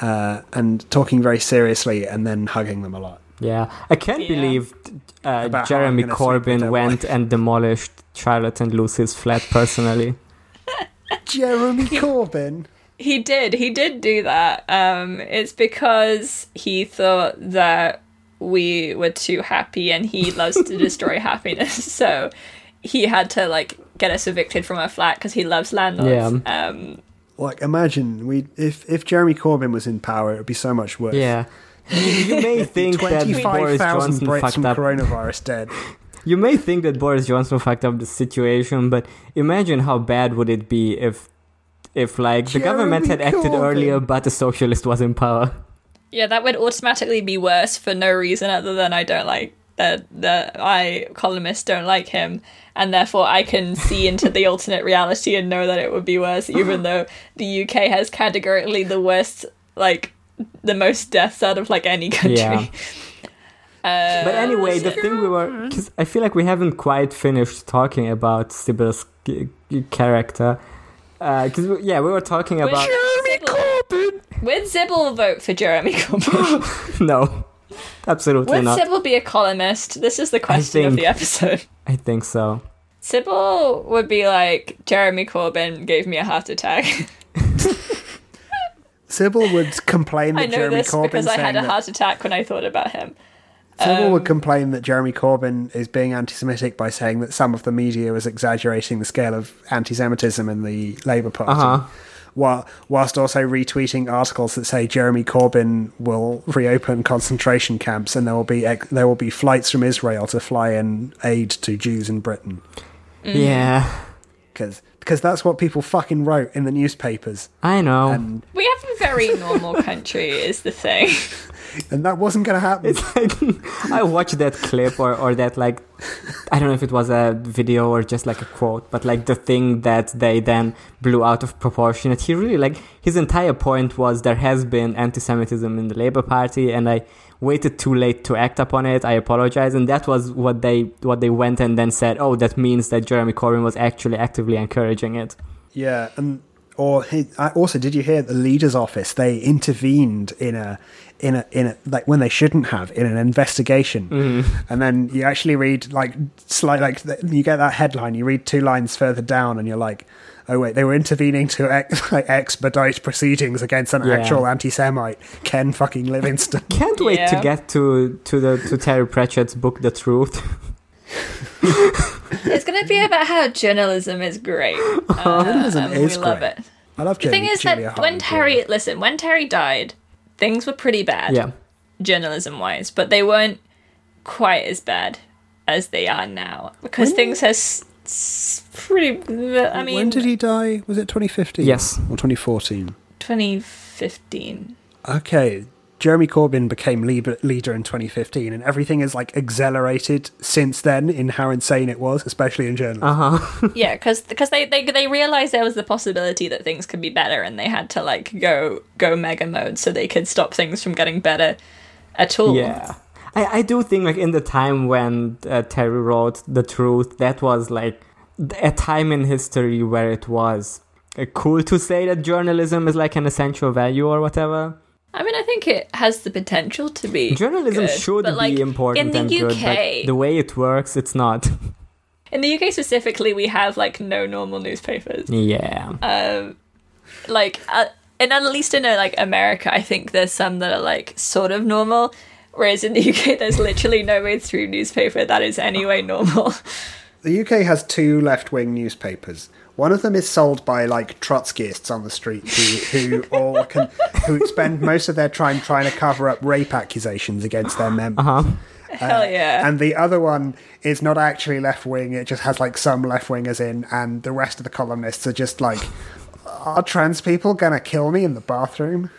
uh, and talking very seriously, and then hugging them a lot. Yeah, I can't Yeah. believe uh, Jeremy I'm gonna sleep with Corbyn went and demolished Charlotte and Lucy's flat personally. Jeremy Corbyn. He did. He did do that. Um, it's because he thought that we were too happy, and he loves to destroy happiness. So he had to like get us evicted from our flat because he loves landlords. Um, Like, imagine we if if Jeremy Corbyn was in power, it would be so much worse. Yeah. You, you may think that Boris Johnson Brits fucked from up. coronavirus dead. You may think that Boris Johnson fucked up the situation, but imagine how bad would it be if, if like the government had acted Corbyn. earlier, but the socialist was in power. yeah, that would automatically be worse for no reason other than I don't like that. That I columnists don't like him, and therefore I can see into the alternate reality and know that it would be worse, even though the UK has categorically the worst, like the most deaths out of like any country. Yeah. Uh, But anyway, the thing we were, because I feel like we haven't quite finished talking about Sybil's c- c- character. Because yeah, we were talking about Jeremy Corbyn. Would Sybil vote for Jeremy Corbyn? no, absolutely Would not. Sybil be a columnist? This is the question of the episode. I think so. Sybil would be like, Jeremy Corbyn gave me a heart attack. Sybil would complain that I know Jeremy this Corbyn because I had a that- heart attack when I thought about him. Sybil Um, would complain that Jeremy Corbyn is being anti-Semitic by saying that some of the media was exaggerating the scale of anti-Semitism in the Labour Party, Uh-huh. While, whilst also retweeting articles that say Jeremy Corbyn will reopen concentration camps and there will be ex- there will be flights from Israel to fly in aid to Jews in Britain Mm. Yeah, because because that's what people fucking wrote in the newspapers I know. and We have a very normal country, is the thing. and that wasn't going to happen. It's like I watched that clip or, or that like I don't know if it was a video or just like a quote, but like the thing that they then blew out of proportion. That he really like his entire point was there has been anti-Semitism in the Labour Party, and I waited too late to act upon it. I apologize, and that was what they what they went and then said. Oh, that means that Jeremy Corbyn was actually actively encouraging it. Yeah, and or he, I- also, did you hear the leader's office? They intervened in a in a in a like when they shouldn't have in an investigation, and then you actually read like slight like th- you get that headline. You read two lines further down, and you're like, oh wait, they were intervening to ex- like, expedite proceedings against an Yeah. actual anti-Semite, Ken fucking Livingstone. Can't wait to get to to the to Terry Pratchett's book, The Truth. it's going to be about how journalism is great. Uh, Journalism and is we love great. it. I love The thing is Julia that when Hart. Terry, listen, when Terry died, things were pretty bad. yeah. journalism wise, but they weren't quite as bad as they are now because things has s- pretty. I mean, when did he die? Was it 2015? Yes. or 2014? 2015. Okay, Jeremy Corbyn became leader, leader in 2015, and everything is like accelerated since then in how insane it was, especially in journalism. Uh huh. yeah, because they, they they realized there was the possibility that things could be better, and they had to like go go mega mode so they could stop things from getting better at all. Yeah. I, I do think like in the time when uh, Terry wrote The Truth, that was like a time in history where it was uh, cool to say that journalism is like an essential value or whatever. I mean, I think it has the potential to be. Journalism good, should but, like, be important in the and UK. good, but the way it works, it's not. In the UK specifically, we have like no normal newspapers. yeah. Um, like, uh, and at least in uh, like America, I think there's some that are like sort of normal. Whereas in the UK, there's literally no mainstream newspaper that is anyway normal. The UK has two left wing newspapers. One of them is sold by like Trotskyists on the street who, who all can, who spend most of their time trying to cover up rape accusations against their members. Uh-huh. Hell yeah. And the other one is not actually left wing, it just has like some left wingers in, and the rest of the columnists are just like, are trans people gonna kill me in the bathroom?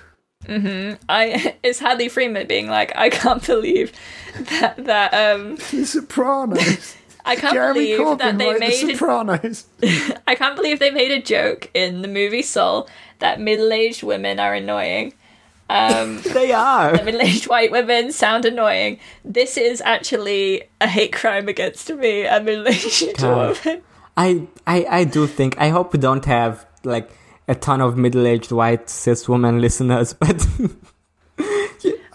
I it's Hadley Freeman being like, I can't believe that that um The Sopranos. I can't Jeremy believe that they wrote The made Sopranos. I can't believe they made a joke in the movie Soul that middle-aged women are annoying. Um, They are. middle-aged white women sound annoying. This is actually a hate crime against me, a middle-aged God. woman. I, I I do think I hope we don't have like a ton of middle-aged white cis women listeners, but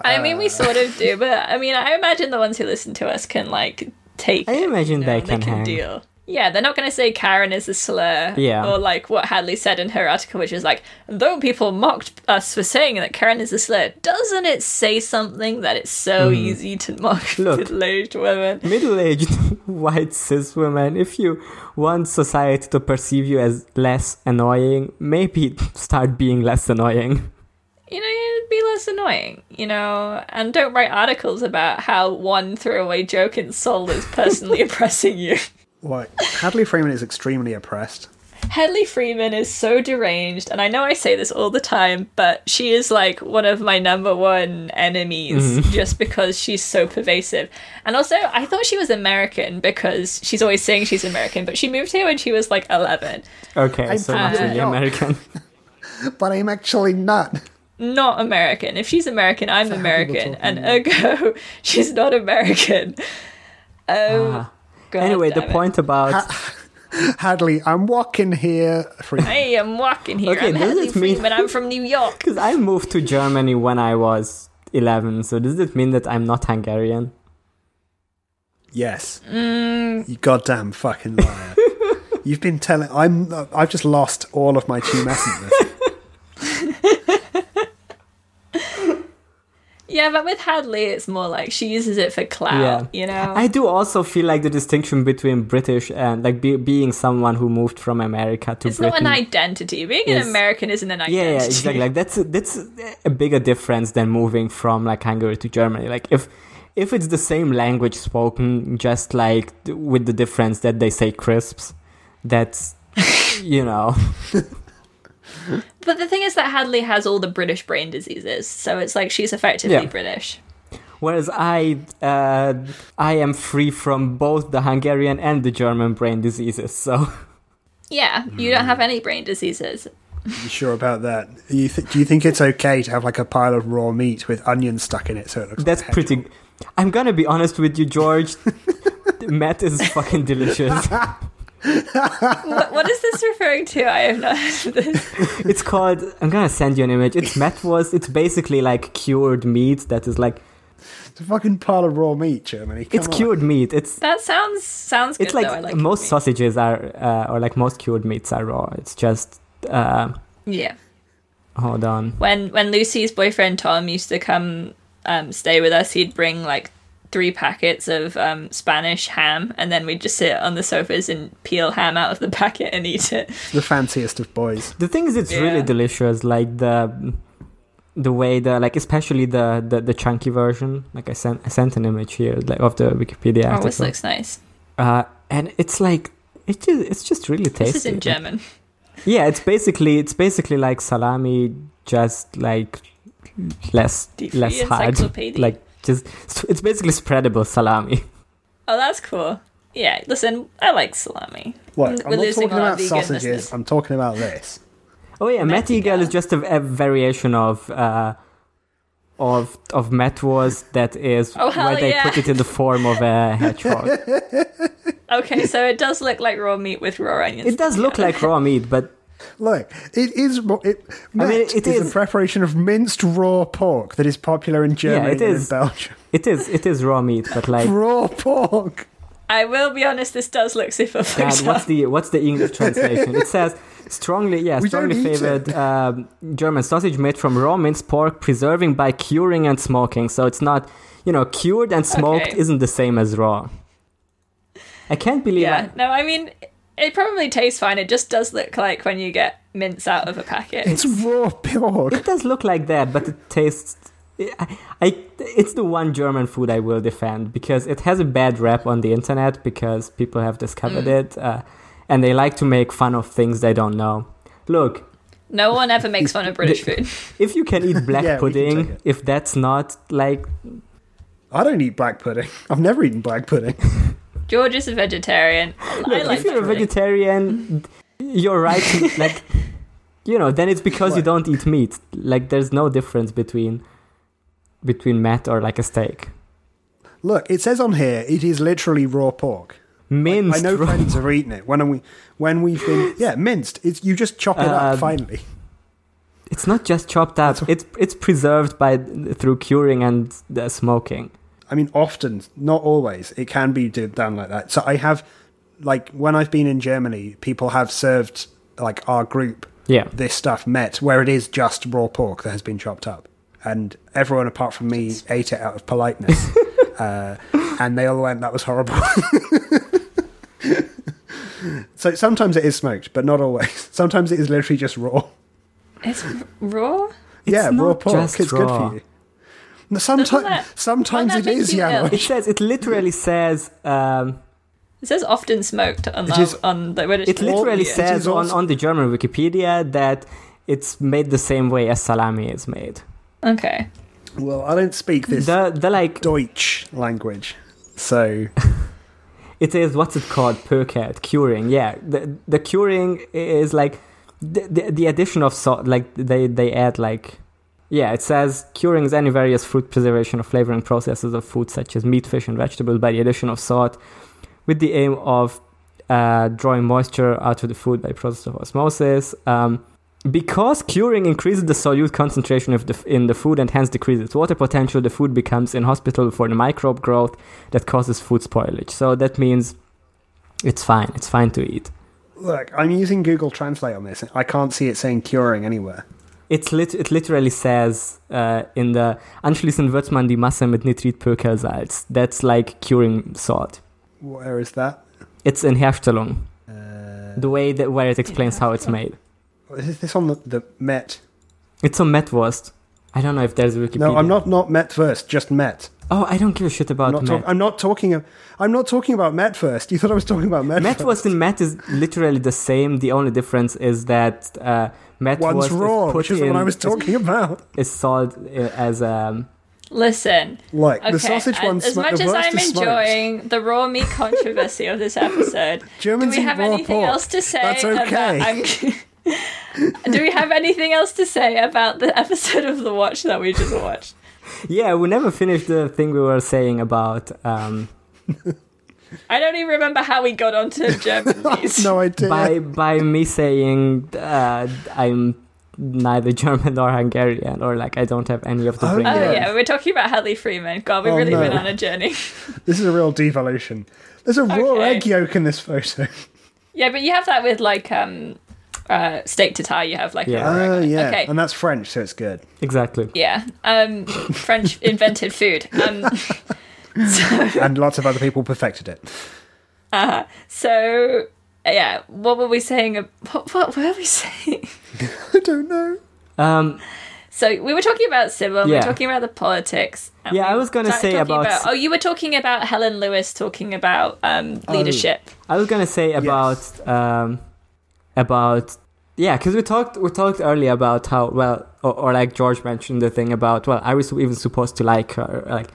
I mean, we sort of do, but I mean, I imagine the ones who listen to us can like take. I it, imagine you know, they can hang. deal. Yeah, they're not going to say Karen is a slur. Yeah. Or like what Hadley said in her article, which is like, though people mocked us for saying that Karen is a slur, doesn't it say something that it's so easy to mock Hmm. Middle-aged women? middle-aged white cis women, if you want society to perceive you as less annoying, maybe start being less annoying. You know, you'd be less annoying, you know, and don't write articles about how one throwaway joke in Soul is personally oppressing you. What? Hadley Freeman is extremely oppressed. Hadley Freeman is so deranged, and I know I say this all the time, but she is like one of my number one enemies mm-hmm. just because she's so pervasive. And also, I thought she was American because she's always saying she's American, but she moved here when she was like 11. Okay, I'm so not really York. American. But I'm actually not. Not American. If she's American, I'm American, and in ergo, she's not American. Oh, Ah. God anyway, the it. point about Hadley, I'm walking here. Freeman. I am walking here. Okay, I'm does Hadley it mean- Freeman. I'm from New York. because I moved to Germany when I was 11, so does it mean that I'm not Hungarian? Yes. Mm. You goddamn fucking liar. You've been telling. I'm. I've just lost all of my tumescentness. Yeah, but with Hadley, it's more like she uses it for clout. Yeah. You know. I do also feel like the distinction between British and like be, being someone who moved from America to it's Britain. not an identity. Being an American isn't an identity. yeah, yeah, exactly. Like that's that's a bigger difference than moving from like Hungary to Germany. Like if if it's the same language spoken, just like with the difference that they say crisps, that's you know. But the thing is that Hadley has all the British brain diseases, so it's like she's effectively Yeah. British. Whereas I uh, I am free from both the Hungarian and the German brain diseases. So Yeah, you don't have any brain diseases. You sure about that? You th- do you think it's okay to have like a pile of raw meat with onions stuck in it so it looks that's like pretty. I'm gonna be honest with you, George. Mett is fucking delicious. what, what is this referring to? I have not heard of this. It's called. I'm gonna send you an image. It's Mettwurst. It's basically like cured meat that is like It's a fucking pile of raw meat, Germany. Come it's on. cured meat. It's That sounds sounds good. it's like, though. I like most meat. sausages are uh, or like most cured meats are raw. It's just uh, Yeah. hold on. When when Lucy's boyfriend Tom used to come um, stay with us, he'd bring like three packets of um, Spanish ham, and then we'd just sit on the sofas and peel ham out of the packet and eat it. The fanciest of boys. The thing is, it's really delicious. Like the the way the like especially the the, the chunky version. Like I sent I sent an image here like of the Wikipedia Oh, this looks nice. uh, and it's like it just it's just really tasty. This is in German. Yeah, it's basically it's basically like salami, just like less Do you less hard. Like just it's basically spreadable salami. Oh, that's cool. Yeah, listen, I like salami. What? I'm we're not talking about sausages. I'm talking about this. Oh yeah, Mettigel. Mettigel is just a, a variation of uh, of of Mettwurst that is Oh, hell where they yeah. put it in the form of a hedgehog. Okay, so it does look like raw meat with raw onions. it does look like raw meat, but Look, it is. ro- It, mean, it is, is- a preparation of minced raw pork that is popular in Germany it and is. in Belgium. It is it is raw meat, but like Raw pork. I will be honest, this does look super God, fucked what's the what's the English translation? It says strongly, yeah, We strongly favored um, German sausage made from raw minced pork, preserving by curing and smoking. So it's not, you know, cured and smoked Okay. isn't the same as raw. I can't believe. Yeah, I, no, I mean, it probably tastes fine. It just does look like when you get mince out of a packet. It's raw pork. it does look like that, but it tastes. I, I, it's the one German food I will defend because it has a bad rap on the internet because people have discovered Mm. it, uh, and they like to make fun of things they don't know. Look, No one ever makes fun of British food. if you can eat black Yeah, we can take pudding, if that's not like I don't eat black pudding. I've never eaten black pudding. George is a vegetarian. Look, like if you're a vegetarian, you're right. To, like, you know, then it's because you don't eat meat. Like, there's no difference between between meat or like a steak. Look, it says on here it is literally raw pork. Minced. I know raw- friends have eaten it when we when we've been yeah minced. It's you just chop it up Um, finally. It's not just chopped up. It's it's preserved by through curing and uh, smoking. I mean, often, not always. It can be done like that. So I have, like, when I've been in Germany, people have served like our group Yeah. this stuff met where it is just raw pork that has been chopped up, and everyone apart from me ate it out of politeness, uh, and they all went, "That was horrible." so sometimes it is smoked, but not always. Sometimes it is literally just raw. It's raw. yeah, raw pork. It's raw. good for you. No, Sometimes, that- sometimes won't it that make is, you ill? It says it literally says um, It says often smoked on, It the, is- on the British. it literally Wikipedia. says is on, on the German Wikipedia that it's made the same way as salami is made. Okay. Well, I don't speak this The the like Deutsch language, so it is what's it called percat curing yeah the the curing is like the, the, the addition of salt like they they add like yeah it says curing is any various fruit preservation or flavoring processes of food such as meat fish and vegetables by the addition of salt with the aim of uh, drawing moisture out of the food by process of osmosis um, because curing increases the solute concentration of the, in the food and hence decreases its water potential, the food becomes inhospitable for the microbe growth that causes food spoilage. So that means it's fine. It's fine to eat. look, I'm using Google Translate on this. I can't see it saying curing anywhere. It's lit- it literally says uh, in the Anschließend wird man die Masse mit Nitritpökelsalz. That's like curing salt. Where is that? It's in Herstellung. Uh, The way that where it explains how it's made. is this on the, the Mett? It's on Mettwurst. I don't know if there's a Wikipedia. No, I'm not not Mettwurst, just Mett. Oh, I don't give a shit I'm about not, Mett. talk- I'm not talking. I'm not talking about Mettwurst. You thought I was talking about Mett. Mettwurst first. and Mett is literally the same. The only difference is that uh, Mettwurst One's is raw, put which is what I was is- talking about. Is sold uh, as um. Listen. Like Okay. the sausage as, one's as much as I'm is smoked. enjoying the raw meat controversy of this episode, Germans do we have anything pork. else to say? That's okay. About, I'm, do we have anything else to say about the episode of The Watch that we just watched? Yeah, we never finished the thing we were saying about um I don't even remember how we got onto German I no idea. by by me saying uh, I'm neither German nor Hungarian or like I don't have any of the Oh, bring Oh Yeah. yeah, we're talking about Hadley Freeman. God, we've Oh, really no. been on a journey. This is a real devolution. There's a raw Okay. egg yolk in this photo. yeah, but you have that with like um uh steak tartare. You have like Yeah. a Oh yeah, Okay. and that's French, so it's good. Exactly. Yeah. Um French invented food. Um so and lots of other people perfected it. uh so yeah, what were we saying? What, what were we saying? I don't know. Um So we were talking about Sybil. We Yeah. were talking about the politics. Yeah, we I was gonna were say talking about- Oh, you were talking about Helen Lewis talking about um, leadership. I was gonna say about um, about yeah, because we talked we talked earlier about how well or, or like George mentioned the thing about well, I was even supposed to like her? Like,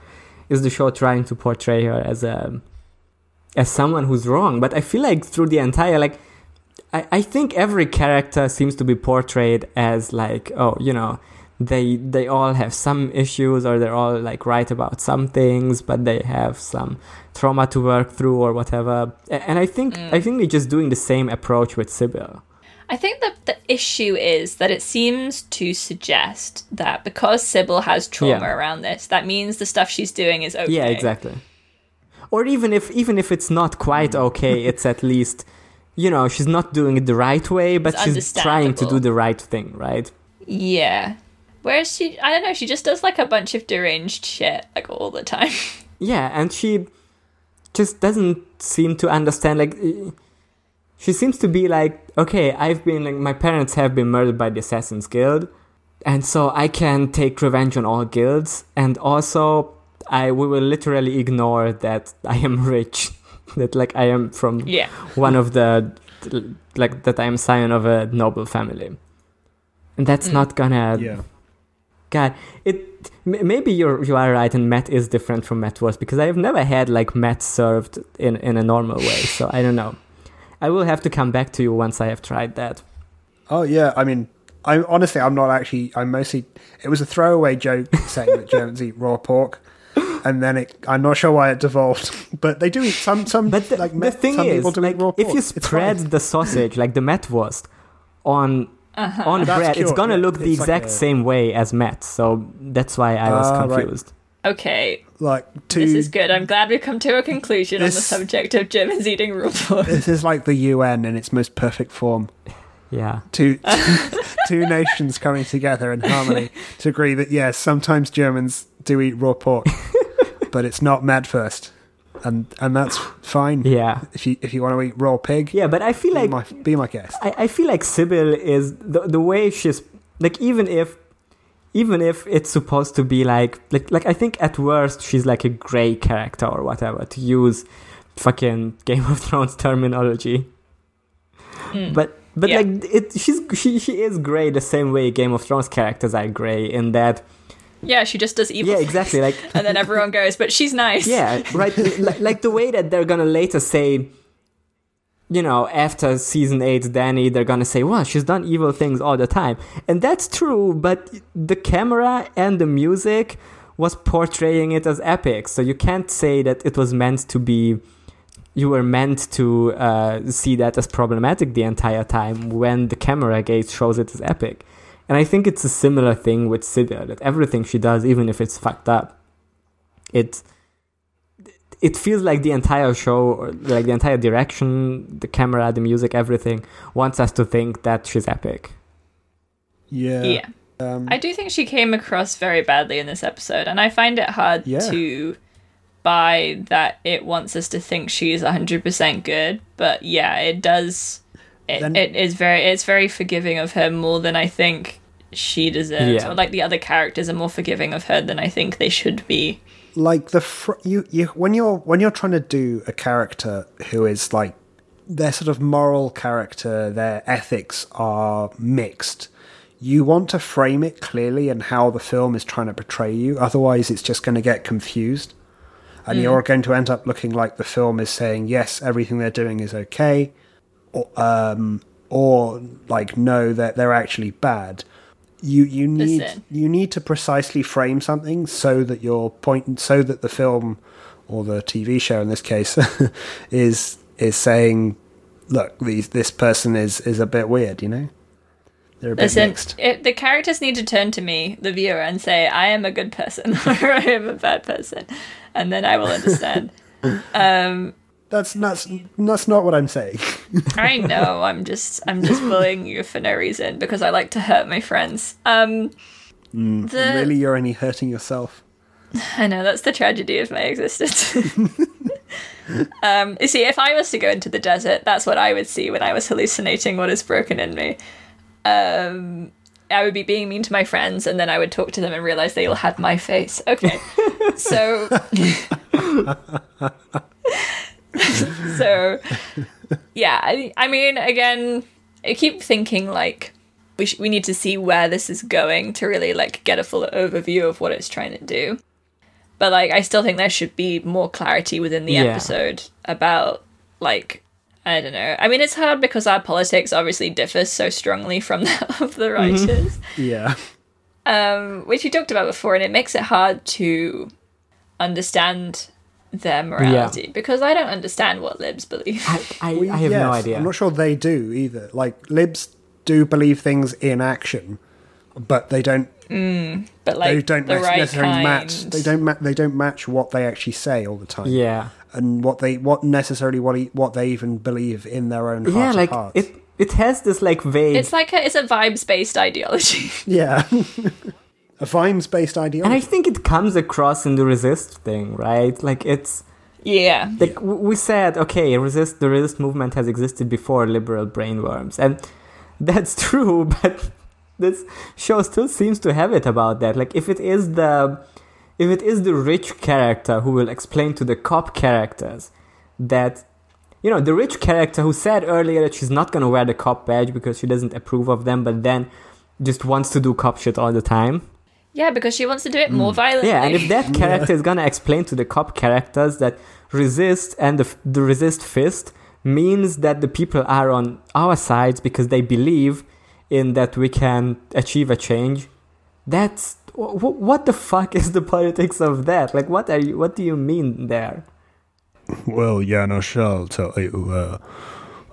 is the show trying to portray her as a as someone who's wrong? But I feel like through the entire like. I, I think every character seems to be portrayed as like oh you know they they all have some issues or they're all like right about some things but they have some trauma to work through or whatever and i think mm. i think they're just doing the same approach with sybil I think that the issue is that it seems to suggest that because Sybil has trauma Yeah. around this, that means the stuff she's doing is okay. Yeah, exactly. Or even if even if it's not quite hmm. okay, it's at least you know she's not doing it the right way, but It's she's trying to do the right thing, right? Yeah. Whereas she, I don't know, she just does like a bunch of deranged shit like all the time. Yeah, and she just doesn't seem to understand. Like, she seems to be like, okay, I've been like, my parents have been murdered by the Assassin's Guild, and so I can take revenge on all guilds, and also I we will literally ignore that I am rich, that like I am from yeah. one of the like that I am scion of a noble family, and that's mm. not gonna Yeah. God, it maybe you're you are right, and Mett is different from Matt was because I have never had like Mett served in in a normal way. So I don't know. I will have to come back to you once I have tried that. Oh yeah, I mean, I honestly, I'm not actually. I'm mostly. It was a throwaway joke saying that Germans eat raw pork, and then it. I'm not sure why it devolved, but they do eat some. Some But the, like the me- thing some is, people do like, eat raw if you spread the sausage like the Mettwurst on uh-huh. on That's bread, it's gonna yeah. look the It's like exact a- same way as Mett. So that's why I was ah, right. confused. Okay, like two. this is good. I'm glad we've come to a conclusion on the subject of Germans eating raw pork. This is like the UN in its most perfect form. Yeah. Two, two nations coming together in harmony to agree that yes, sometimes Germans do eat raw pork, but it's not Mettwurst, and and that's fine. Yeah. If you if you want to eat raw pig, Yeah, but I feel be like my be my guest. I, I feel like Sybil is the the way she's like even if even if it's supposed to be like like like I think at worst she's like a grey character or whatever to use fucking Game of Thrones terminology. Hmm. But but Yeah. like it she's she she is grey the same way Game of Thrones characters are grey in that Yeah, she just does evil. yeah exactly like And then everyone goes, but she's nice. yeah, right. like, like the way that they're gonna later say, you know, after season eight, Danny, they're gonna say, "Well, she's done evil things all the time," and that's true. But the camera and the music was portraying it as epic, so you can't say that it was meant to be. You were meant to uh, see that as problematic the entire time when the camera gaze shows it as epic. And I think it's a similar thing with Sybil, that everything she does, even if it's fucked up, it it feels like the entire show or like the entire direction the camera the music everything wants us to think that she's epic Yeah. Yeah. Um, I do think she came across very badly in this episode, and I find it hard Yeah. to buy that it wants us to think she's 100% good. But yeah, it does. It, Then- it is very it's very forgiving of her more than I think she deserves. Yeah. Or like the other characters are more forgiving of her than I think they should be. Like the fr- you you when you're when you're trying to do a character who is like their sort of moral character, their ethics are mixed. You want to frame it clearly and how the film is trying to portray you. Otherwise, it's just going to get confused, and you're going to end up looking like the film is saying yes, everything they're doing is okay, or um, or like no, that they're actually bad. You you need Listen. you need to precisely frame something so that your point so that the film or the TV show in this case is is saying look these this person is is a bit weird you know they're a bit Listen, mixed it, the characters need to turn to me, the viewer, and say, I am a good person or I am a bad person. And then I will understand. um, that's that's that's not what I'm saying I know, I'm just I'm just bullying you for no reason because I like to hurt my friends. Um the, really you're only hurting yourself I know, that's the tragedy of my existence. um, you see, if I was to go into the desert, that's what I would see when I was hallucinating what is broken in me. Um, I would be being mean to my friends, and then I would talk to them and realize they all had my face. Okay, so. so, yeah, I, I mean, again, I keep thinking like we sh- we need to see where this is going to really like get a full overview of what it's trying to do. But like, I still think there should be more clarity within the Yeah. episode about like I don't know. I mean, it's hard because our politics obviously differs so strongly from that of the writers, yeah um, which we talked about before, and it makes it hard to understand their morality because I don't understand what libs believe. i, I, I have no idea I'm not sure they do either like libs do believe things in action, but they don't mm, but like they don't the nec- right necessarily kind. match they don't ma- they don't match what they actually say all the time. Yeah. and what they what necessarily what e- what they even believe in their own heart yeah, like hearts. it it has this like vague It's like a, it's a vibes based ideology. yeah, a Vimes based and I think it comes across in the resist thing, right? Like it's yeah. like w we said, okay, resist the resist movement has existed before liberal brainworms, and that's true. But this show still seems to have it about that. Like if it is the if it is the rich character who will explain to the cop characters that you know the rich character who said earlier that she's not going to wear the cop badge because she doesn't approve of them, but then just wants to do cop shit all the time. Yeah, because she wants to do it more violently. Yeah, and if that character is gonna explain to the cop characters that resist and the, the resist fist means that the people are on our sides because they believe in that we can achieve a change, that's wh- wh- what the fuck is the politics of that? Like, what are you? What do you mean there? Well, Janos, I'll tell you. Uh,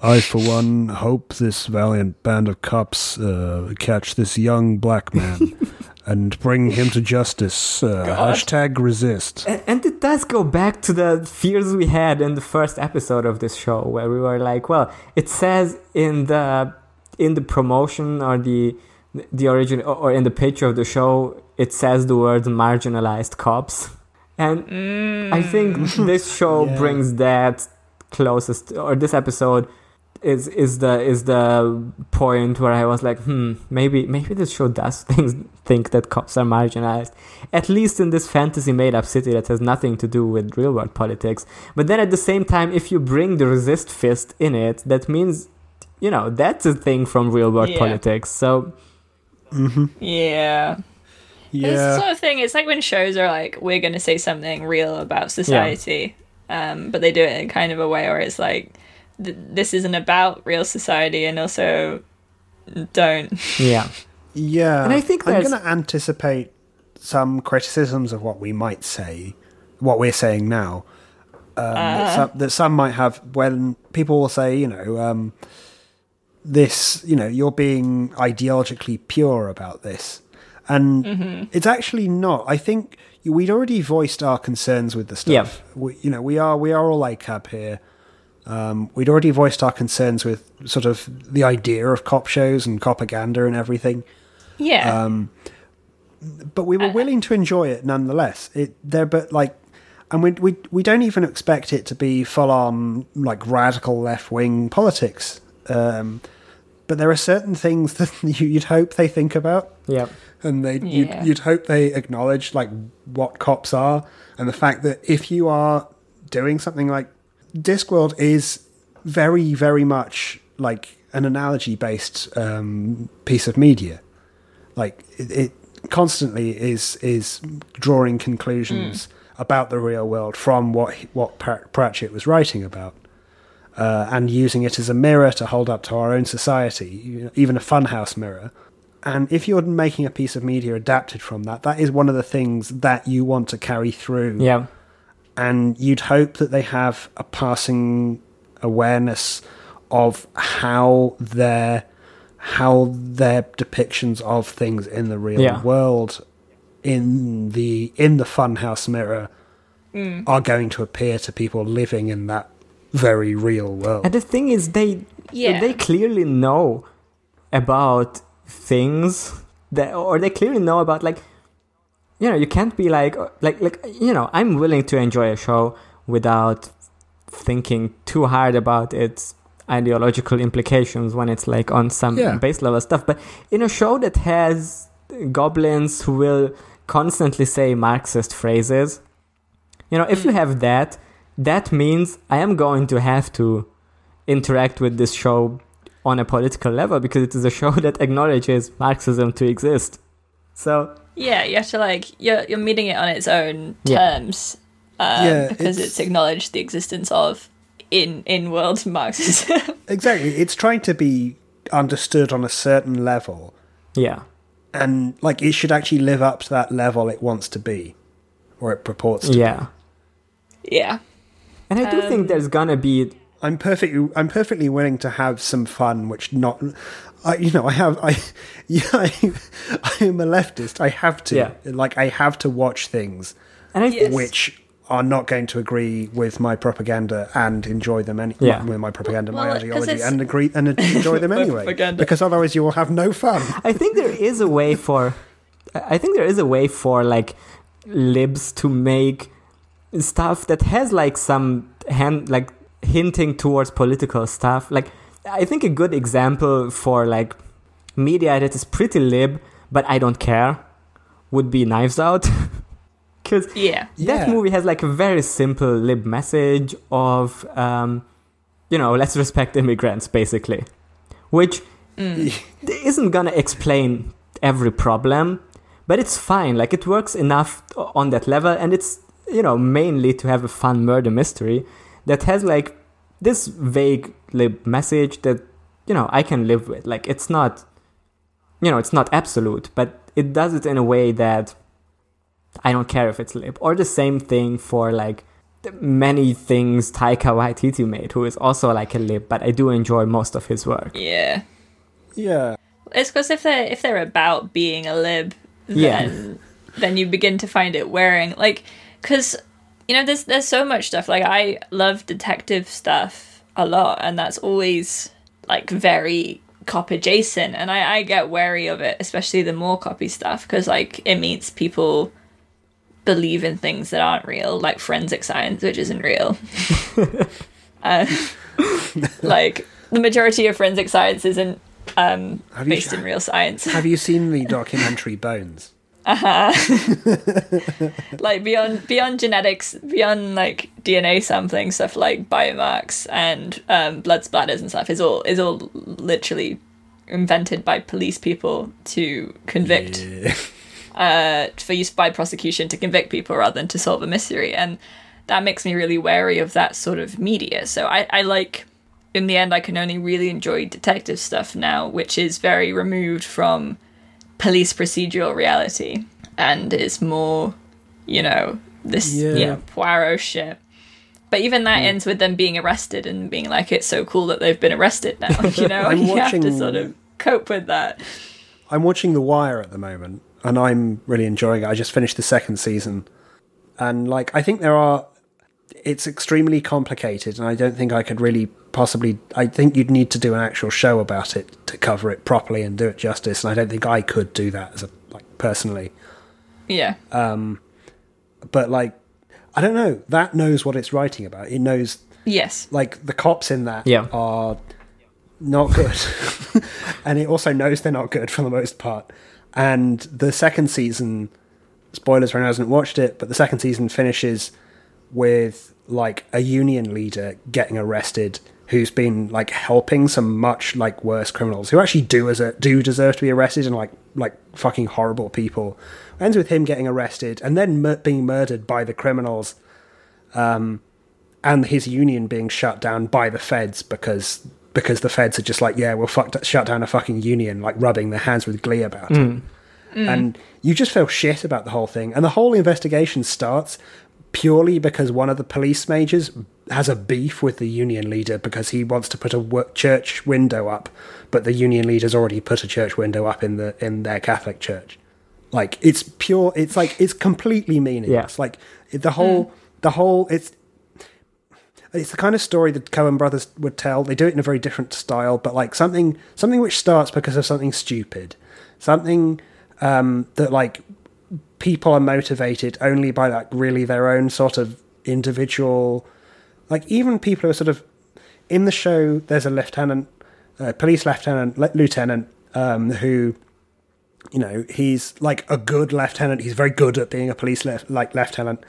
I, for one, hope this valiant band of cops uh, catch this young black man and bring him to justice. Uh, hashtag resist. And, and it does go back to the fears we had in the first episode of this show, where we were like, well, it says in the in the promotion or the the origin or in the picture of the show, it says the word marginalized cops, and I think this show Yeah. brings that closest, or this episode is is the is the point where I was like, hmm, maybe maybe this show does things think that cops are marginalized, at least in this fantasy made up city that has nothing to do with real world politics. But then at the same time, if you bring the resist fist in it, that means you know that's a thing from real world Yeah. politics. So yeah. It's the Yeah, sort of thing. It's like when shows are like, we're going to say something real about society, um, but they do it in kind of a way where it's like, th- this isn't about real society, and also don't. yeah, yeah. And I think I'm going to anticipate some criticisms of what we might say, what we're saying now. Um, that, some, that some might have when people will say, you know, um, this, you know, you're being ideologically pure about this. And it's actually not. I think we'd already voiced our concerns with the stuff. We, you know, we are we are all ACAB here. Um, we'd already voiced our concerns with sort of the idea of cop shows and propaganda and everything Yeah. Um, but we were willing to enjoy it nonetheless. It there, but like, and we we we don't even expect it to be full on like radical left wing politics. Um, but there are certain things that you, you'd hope they think about, yeah, and they Yeah. you'd, you'd hope they acknowledge like what cops are, and the fact that if you are doing something like Discworld is very very much like an analogy based um, piece of media. Like it, it constantly is is drawing conclusions about the real world from what what Pratchett was writing about, uh, and using it as a mirror to hold up to our own society, you know, even a funhouse mirror. And if you're making a piece of media adapted from that, that is one of the things that you want to carry through yeah, and you'd hope that they have a passing awareness of how their how their depictions of things in the real Yeah. world in the in the funhouse mirror mm. are going to appear to people living in that very real world. And the thing is, they Yeah. they clearly know about things that, or they clearly know about like, you know, you can't be like uh, like like you know, I'm willing to enjoy a show without thinking too hard about its ideological implications when it's like on some Yeah. base level stuff. But in a show that has goblins who will constantly say Marxist phrases, you know, if you have that, that means I am going to have to interact with this show on a political level because it is a show that acknowledges Marxism to exist. So yeah, you have to like you're you're meeting it on its own Yeah. terms, um, Yeah, because it's- it's acknowledged the existence of in in world Marxism. exactly, it's trying to be understood on a certain level, yeah, and like it should actually live up to that level it wants to be, or it purports to. yeah. yeah. And I do Um, think there's gonna be I'm perfectly I'm perfectly willing to have some fun, which not. I, you know, I have I, yeah, I, I am a leftist. I have to Yeah. like I have to watch things And I Yes. which are not going to agree with my propaganda and enjoy them any Yeah. with my propaganda, Well, my 'cause ideology, and agree and enjoy them anyway. Propaganda. Because otherwise, you will have no fun. I think there is a way for I think there is a way for like libs to make stuff that has like some hand like hinting towards political stuff. Like I think a good example for like media that is pretty lib but I don't care would be Knives Out. Cuz Yeah. that Yeah. movie has like a very simple lib message of um you know, let's respect immigrants basically. Which isn't gonna explain every problem, but it's fine. Like it works enough on that level, and it's you know mainly to have a fun murder mystery that has like this vague lib message that you know I can live with. Like it's not, you know, it's not absolute, but it does it in a way that I don't care if it's lib. Or the same thing for like the many things Taika Waititi made, who is also like a lib, but I do enjoy most of his work. Yeah. Yeah, It's because if they're if they're about being a lib, Yeah. then then you begin to find it wearing like because you know there's there's so much stuff like I love detective stuff a lot, and that's always like very cop adjacent, and I I get wary of it, especially the more copy stuff because like it means people believe in things that aren't real, like forensic science, which isn't real. uh, like the majority of forensic science isn't um, Have you- based in real science. have you seen the documentary Bones? like beyond beyond genetics, beyond like DNA sampling stuff like biomarks and um, blood splatters and stuff is all is all literally invented by police people to convict uh, for use by prosecution to convict people rather than to solve a mystery. And that makes me really wary of that sort of media. So I, I like in the end i can only really enjoy detective stuff now which is very removed from police procedural reality and is more you know this Yeah. yeah poirot shit but even that mm. ends with them being arrested and being like it's so cool that they've been arrested now you know I'm you have to sort of cope with that I'm watching The Wire at the moment, and I'm really enjoying it. I just finished the second season, and like I think there are, it's extremely complicated, and I don't think I could really possibly. I think you'd need to do an actual show about it to cover it properly and do it justice, and I don't think I could do that as a like personally. yeah Um, But like, I don't know. That knows what it's writing about. It knows yes like the cops in that Yeah. are not good and it also knows they're not good for the most part and the second season spoilers for anyone who hasn't watched it but the second season finishes with like a union leader getting arrested who's been like helping some much like worse criminals who actually do as a do deserve to be arrested and like like fucking horrible people ends with him getting arrested and then mur- being murdered by the criminals um, and his union being shut down by the feds because because the feds are just like, yeah, we'll fuck, shut down a fucking union, like rubbing their hands with glee about it. And you just feel shit about the whole thing. And the whole investigation starts purely because one of the police majors has a beef with the union leader because he wants to put a wo- church window up, but the union leader's already put a church window up in the in their Catholic church. Like it's pure. It's like it's completely meaningless. Yeah. Like the whole the whole it's it's the kind of story that Coen brothers would tell. They do it in a very different style, but like something something which starts because of something stupid, something um, that like people are motivated only by like really their own sort of individual, like even people who are sort of in the show. There's a lieutenant, uh, police lieutenant, lieutenant um, who you know he's like a good lieutenant. He's very good at being a police like lieutenant.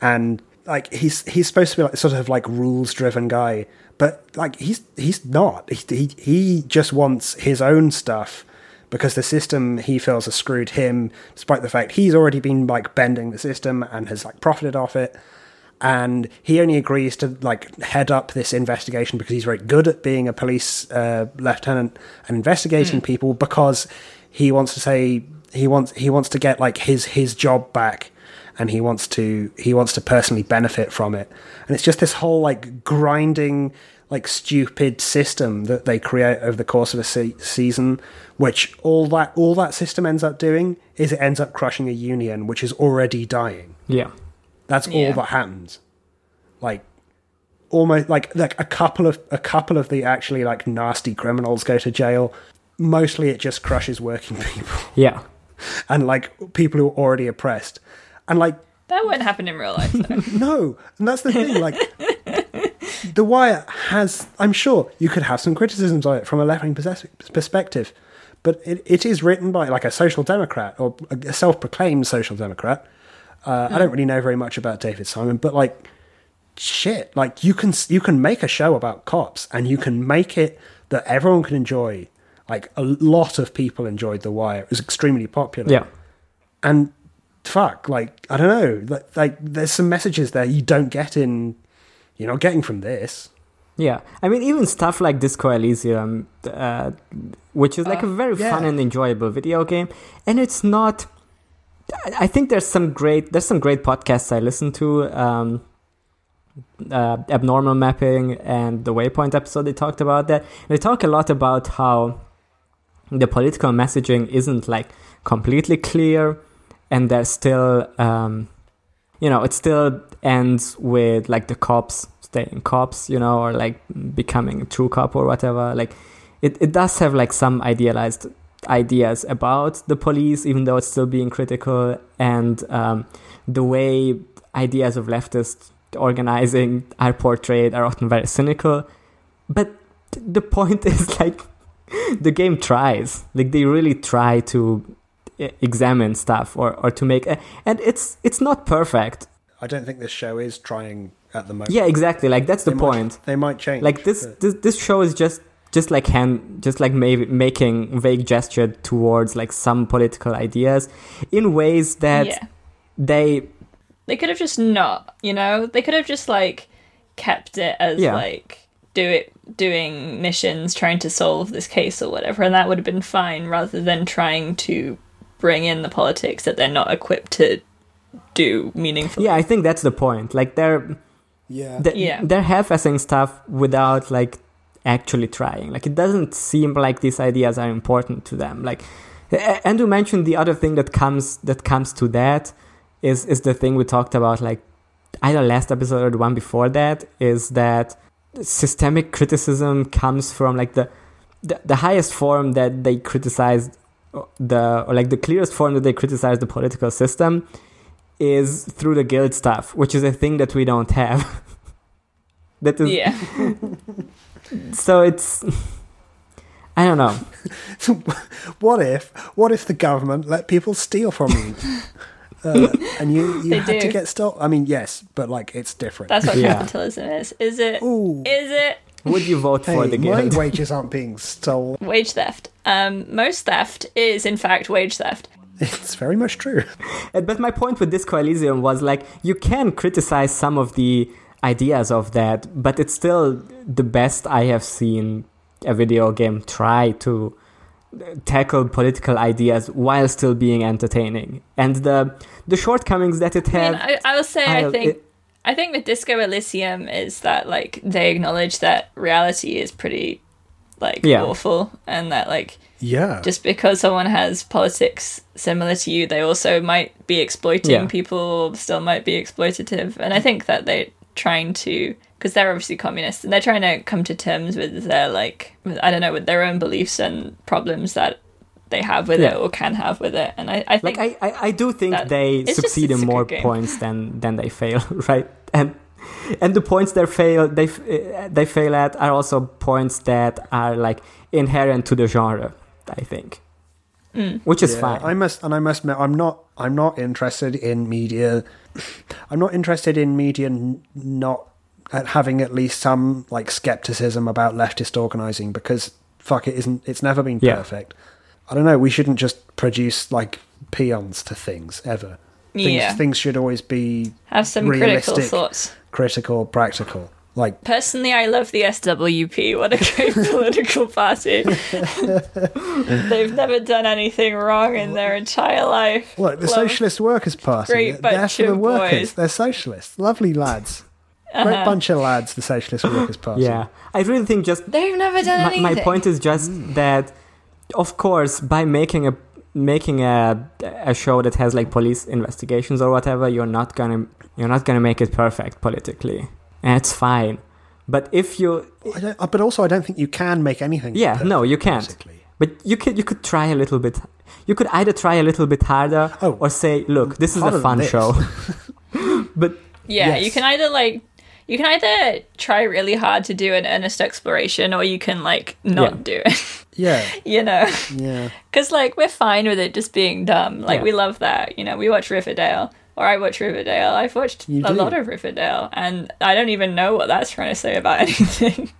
And like he's he's supposed to be like sort of like rules driven guy. But like he's he's not. He, he he just wants his own stuff because the system he feels has screwed him despite the fact he's already been like bending the system and has like profited off it and he only agrees to like head up this investigation because he's very good at being a police uh, lieutenant and investigating people because he wants to say he wants he wants to get like his his job back and he wants to he wants to personally benefit from it and it's just this whole like grinding like stupid system that they create over the course of a se- season, which all that all that system ends up doing is it ends up crushing a union which is already dying. Yeah. That's Yeah. all that happens. Like almost like like a couple of a couple of the actually like nasty criminals go to jail. Mostly it just crushes working people Yeah. and like people who are already oppressed. And like That wouldn't happen in real life, though. no, and that's the thing. Like, The Wire has, I'm sure, you could have some criticisms on it from a left wing perspective, but it, it is written by like a social democrat or a self proclaimed social democrat. Uh, I don't really know very much about David Simon, but like, shit, like you can you can make a show about cops and you can make it that everyone can enjoy. Like a lot of people enjoyed The Wire; it was extremely popular Yeah. and fuck like i don't know like, like there's some messages there you don't get in you're not getting from this Yeah, I mean, even stuff like Disco Elysium, uh, which is like a very yeah. fun and enjoyable video game, and it's not. I- think there's some great there's some great podcasts I listen to. Um, uh, abnormal mapping and the Waypoint episode they talked about that. They talk a lot about how the political messaging isn't like completely clear, and there's still um, you know, it still ends with like the cops staying cops, you know, or like becoming a true cop or whatever. Like it, it does have like some idealized ideas about the police, even though it's still being critical, and um, the way ideas of leftist organizing are portrayed are often very cynical. But the point is like the game tries, like they really try to e- examine stuff or, or to make a, and it's it's not perfect. I don't think this show is trying at the moment. Yeah exactly. Like that's the They point. might, they might change like this, but- this this show is just just like hand just like maybe making vague gesture towards like some political ideas in ways that yeah. they They could have just not, you know? They could have just like kept it as Yeah. like do it doing missions trying to solve this case or whatever and that would have been fine rather than trying to bring in the politics that they're not equipped to do meaningfully. yeah i think that's the point like they're yeah they- Yeah. they're half-assing stuff without like actually trying like it doesn't seem like these ideas are important to them like a- and to mention the other thing that comes that comes to that is is the thing we talked about like either last episode or the one before that is that systemic criticism comes from like the the, the highest form that they criticized uh, the or like the clearest form that they criticize the political system is through the guild stuff, which is a thing that we don't have. that is Yeah. so it's I don't know. what if what if the government let people steal from you uh, and you you They had to get stopped i mean yes but like it's different That's what Yeah. capitalism is. Is it? Ooh. Is it Would you vote for hey, the my guild? wages aren't being stolen wage theft? Um, most theft is in fact wage theft. it's very much true Uh, But my point with Disco Elysium was like you can criticize some of the ideas of that, but it's still the best I have seen a video game try to tackle political ideas while still being entertaining. And the the shortcomings that it I had mean, I, I will say, I, don't- think, it- I think with Disco Elysium is that like they acknowledge that reality is pretty like Yeah. awful, and that like yeah just because someone has politics similar to you, they also might be exploiting Yeah. people, still might be exploitative, and I think that they're trying to because they're obviously communists and they're trying to come to terms with their like with, I don't know with their own beliefs and problems that they have with Yeah. it or can have with it, and I, I think like I, I, I do think they it's just- succeed in more points than than they fail right and and the points they fail they uh, they fail at are also points that are like inherent to the genre i think Mm. which is Yeah, fine I must, and I must admit, I'm not. I'm not interested in media. I'm not interested in media not at having at least some like skepticism about leftist organizing because fuck it isn't. It's never been Yeah. perfect. I don't know. We shouldn't just produce like peons to things ever. Things, Yeah. things should always be have some critical thoughts. critical, practical. Like Personally, I love the SWP. What a great political party. They've never done anything wrong in their entire life. look, the Love- Socialist Workers Party. Great They're bunch for the of workers. boys. They're socialists. Lovely lads. Great bunch of lads, the Socialist Workers Party. Yeah, I really think just They've never done my, anything. my point is just that, of course, by making a making a a show that has like police investigations or whatever, you're not gonna you're not gonna make it perfect politically, and it's fine. But if you, I don't, uh, but also, I don't think you can make anything. Yeah, perfect, no, you can't. basically. but you could you could try a little bit. You could either try a little bit harder Oh, or say, look, this is a fun show. but Yeah, Yes. you can either like you can either try really hard to do an earnest exploration, or you can like not Yeah. do it. Yeah, you know, yeah. because like we're fine with it just being dumb. Like Yeah. we love that. You know, we watch Riverdale, or I watch Riverdale. I've watched You a do. lot of Riverdale, and I don't even know what that's trying to say about anything.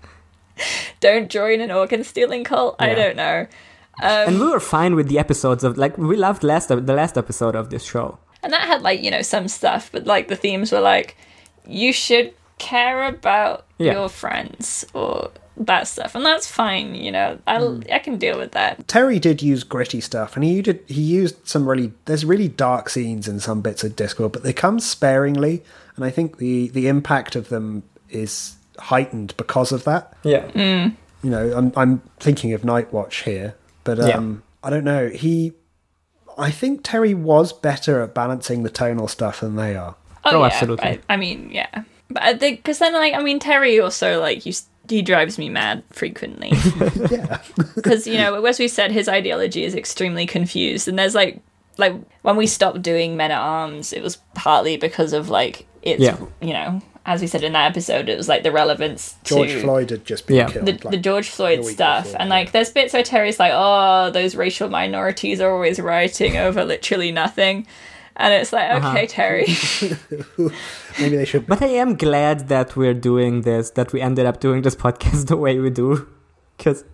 don't join an organ stealing cult. I don't know. Um, and we were fine with the episodes of like we loved last the last episode of this show. and that had like you know some stuff but like the themes were like you should care about Yeah. your friends or that stuff and that's fine you know i Mm. i can deal with that Terry did use gritty stuff, and he did he used some really there's really dark scenes in some bits of Discworld but they come sparingly, and I think the the impact of them is heightened because of that. Yeah. You know, I'm I'm thinking of Nightwatch here, but Yeah. um, I don't know. He, I think Terry was better at balancing the tonal stuff than they are. Oh, yeah, absolutely. I, I mean yeah but i think because then like i mean terry also like you he drives me mad frequently Yeah, because you know as we said his ideology is extremely confused and there's like like when we stopped doing men at arms it was partly because of like it's Yeah. you know as we said in that episode it was like the relevance to George to Floyd had just been Yeah. killed. the, like, the George Floyd week stuff before, and yeah. like there's bits where Terry's like oh those racial minorities are always rioting over literally nothing and it's like Uh-huh. okay Terry maybe they should. But I am glad that we're doing this, that we ended up doing this podcast the way we do. Because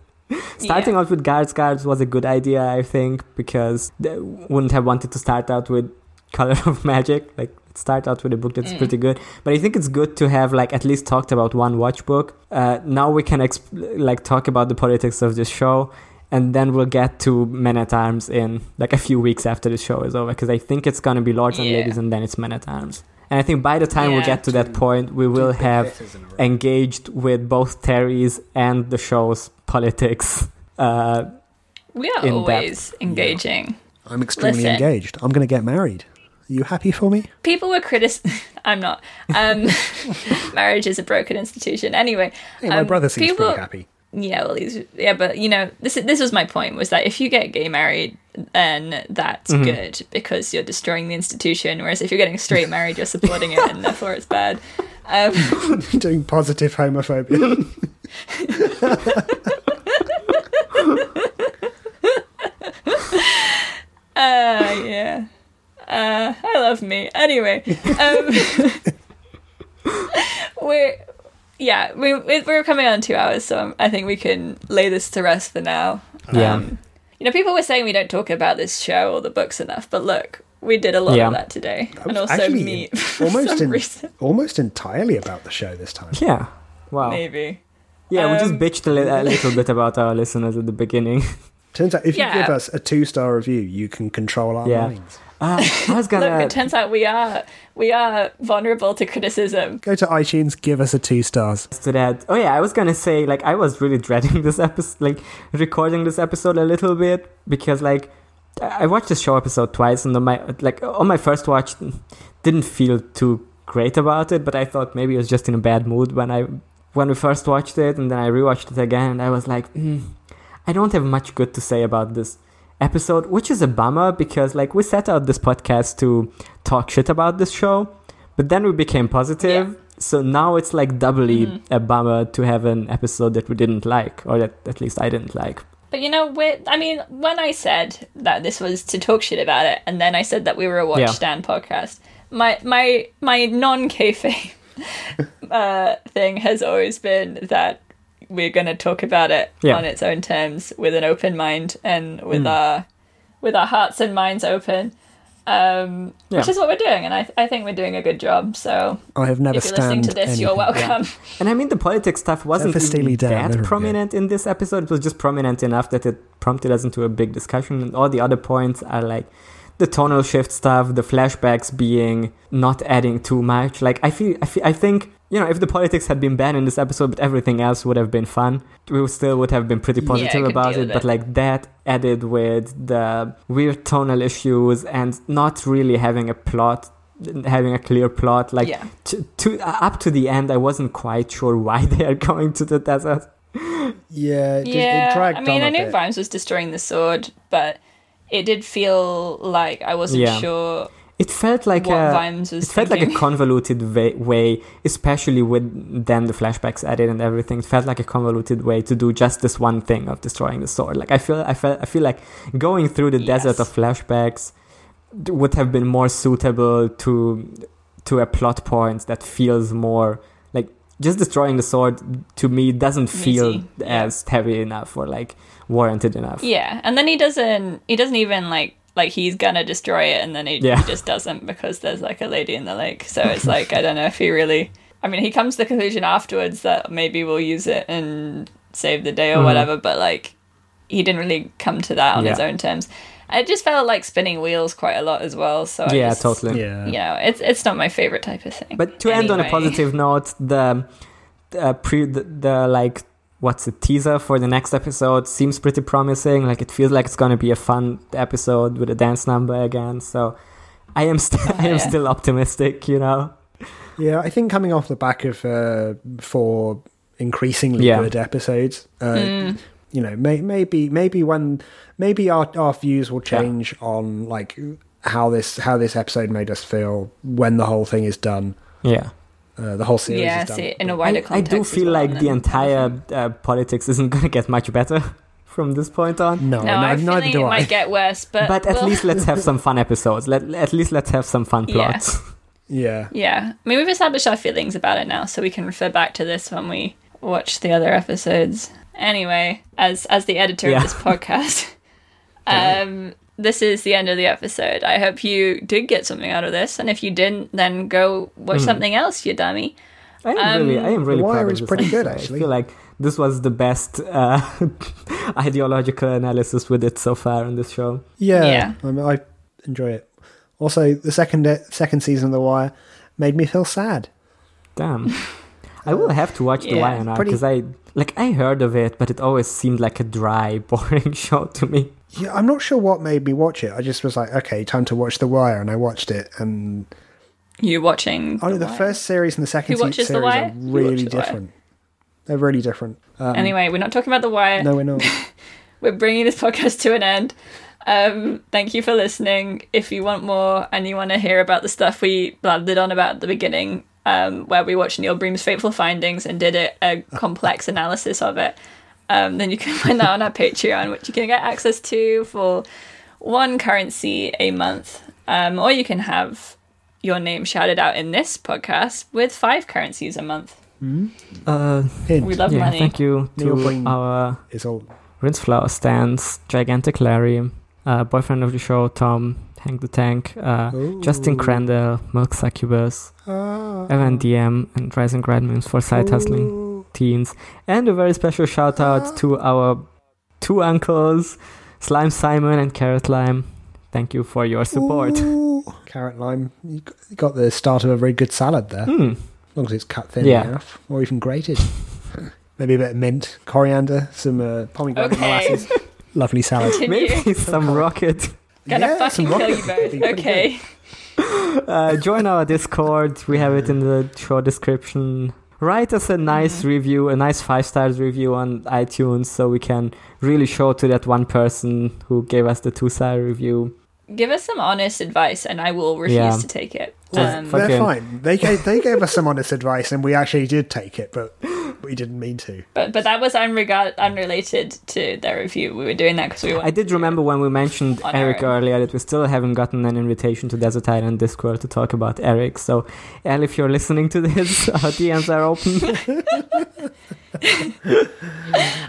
starting Yeah. out with Guards Guards was a good idea, I think, because they wouldn't have wanted to start out with Color of Magic. Like, start out with a book that's pretty good. But I think it's good to have, like, at least talked about one watch book. Uh, now we can, exp- like, talk about the politics of this show. And then we'll get to Men at Arms in like a few weeks after the show is over, because I think it's gonna be Lords and Ladies, and then it's Men at Arms. And I think by the time we get to that point, we will have hitters in a row. engaged with both Terry's and the show's politics. Uh, we are In always engaging I'm extremely Listen. engaged. I'm going to get married. Are you happy for me? people were critic I'm not um marriage is a broken institution anyway Hey, my um, brother seems people- pretty happy. Yeah well he's yeah but you know this this was my point was that if you get gay married then that's Mm-hmm. good because you're destroying the institution whereas if you're getting straight married you're supporting it and therefore it's bad um Doing positive homophobia. uh yeah uh i love me anyway um we're yeah we, we- we're coming on two hours so i think we can lay this to rest for now yeah. Um, you know, people were saying we don't talk about this show or the books enough, but look, we did a lot Yeah. of that today, and also actually me for almost some in, almost entirely about the show this time. yeah. Wow. Maybe. Yeah, we just Um, bitched a, li- a little bit about our listeners at the beginning. Turns out, if you give us a two star review, you can control our Yeah. minds. Uh, I was Look, gonna. it turns out we are we are vulnerable to criticism. Go to iTunes, give us a two stars. to that. Oh yeah, I was gonna say like I was really dreading this episode, like recording this episode a little bit because like I I watched this show episode twice and on my like on my first watch didn't feel too great about it, but I thought maybe I was just in a bad mood when I when we first watched it and then I rewatched it again and I was like, mm, I don't have much good to say about this episode, which is a bummer because like we set out this podcast to talk shit about this show, but then we became positive. So now it's like doubly a bummer to have an episode that we didn't like, or that at least I didn't like. But you know, we I mean, when I said that this was to talk shit about it, and then I said that we were a Watch Yeah. Stand podcast, my my my non kayfabe uh, thing has always been that we're going to talk about it Yeah. on its own terms with an open mind and with our with our hearts and minds open. Um, Which is what we're doing, and I, I think we're doing a good job. So I have never if you're listening to this, you're anything. welcome. And I mean, the politics stuff wasn't for even that there we go. prominent in this episode. It was just prominent enough that it prompted us into a big discussion. And all the other points are like the tonal shift stuff, the flashbacks being not adding too much. Like I feel, I feel, I think you know, if the politics had been banned in this episode, but everything else would have been fun, we still would have been pretty positive could about it. But like that added with the weird tonal issues and not really having a plot, having a clear plot, like yeah. to, to up to the end, I wasn't quite sure why they are going to the desert. Yeah, it, just, yeah, it dragged I mean, on a I knew bit. Vimes was destroying the sword, but it did feel like I wasn't Yeah. sure It felt like what a. It felt like a convoluted way, way, especially with then the flashbacks added and everything. It felt like a convoluted way to do just this one thing of destroying the sword. Like I feel, I felt, I feel like going through the desert of flashbacks would have been more suitable to to a plot point that feels more like just destroying the sword to me doesn't feel yeah. as heavy enough or like warranted enough. Yeah, and then he doesn't. He doesn't even like like he's gonna destroy it, and then he, Yeah. he just doesn't because there's like a lady in the lake. So it's like I don't know if he really. I mean, he comes to the conclusion afterwards that maybe we'll use it and save the day or Mhm. whatever, but like he didn't really come to that on his own terms. It just felt like spinning wheels quite a lot as well. So I Yeah, just- totally. Yeah. You know, it's it's not my favorite type of thing. But to end on a positive note, the uh, pre the, the like what's the teaser for the next episode seems pretty promising. Like it feels like it's gonna be a fun episode with a dance number again. So I am st- I am Yeah. still optimistic. You know. Yeah, I think coming off the back of uh, four increasingly Yeah. good episodes, uh, Mm. you know, may, maybe maybe when maybe our our views will change on like how this how this episode made us feel when the whole thing is done, Yeah. Uh, the whole series yeah, is done. see, in a wider I, I do feel well, like the entire uh, politics isn't gonna get much better from this point on. no, No, no, I feel neither like do it I. might get worse, but But at we'll- least let's have some fun episodes. Let at least let's have some fun Yeah. plots. yeah, Yeah, I mean we've established our feelings about it now, so we can refer back to this when we watch the other episodes. Anyway, as as the editor Yeah. of this podcast, um, this is the end of the episode. I hope you did get something out of this, and if you didn't, then go watch Hmm. something else, you dummy. I am really, I am really The Wire proud of this pretty good, actually. I feel like this was the best uh, ideological analysis with it so far on this show. yeah, Yeah. I, mean, I enjoy it. Also, the second second season of The Wire made me feel sad. Damn, I will have to watch The Wire now pretty- because I like I heard of it, but it always seemed like a dry, boring show to me. Yeah, I'm not sure what made me watch it. I just was like, okay, time to watch The Wire, and I watched it, and You watching? Oh, no, the Wire. first series and the second Who se- The series Wire? are really watches The different. They're really different. Um, Anyway, we're not talking about the wire. no, we're not. we're bringing this podcast to an end. Um, thank you for listening. If you want more and you want to hear about the stuff we blathered on about at the beginning, um, where we watched Neil Breen's Fateful Findings and did a, a complex analysis of it, um, then you can find that on our Patreon, which you can get access to for one currency a month, um, or you can have your name shouted out in this podcast with five currencies a month. Uh, We love yeah, money. thank you to our is all. Rinsflower stands, Gigantic Larry, uh, boyfriend of the show, Tom, Hank the Tank, uh, Justin Ooh. Crandall, Milk Succubus, Ah. Evan DM, and Rising Grad Memes for side hustling Ooh. Teens. And a very special shout out to our two uncles, Slime Simon and Carrot Lime. Thank you for your support. Ooh. Carrot lime. You got- the start of a very good salad there. Hmm. As long as it's cut thin Yeah. enough, or even grated. Maybe a bit of mint, coriander, some uh, pomegranate Okay. molasses. Lovely salad. Continue. Maybe some rocket. Gonna Yeah, some fucking kill rocket you both. Okay. Uh, join our Discord. We have it in the show description. Write us a nice Mm-hmm. review, a nice five stars review on iTunes, so we can really show to that one person who gave us the two star review. Give us some honest advice, and I will refuse Yeah. to take it. Just Um, fuck- They're fine. They gave they gave us some honest advice, and we actually did take it, but we didn't mean to. but but that was unregard- unrelated to their review. We were doing that because we wanted I did remember when we mentioned Eric earlier that we still haven't gotten an invitation to Desert Island Discworld to talk about Eric. So, El, if you're listening to this, our DMs are open.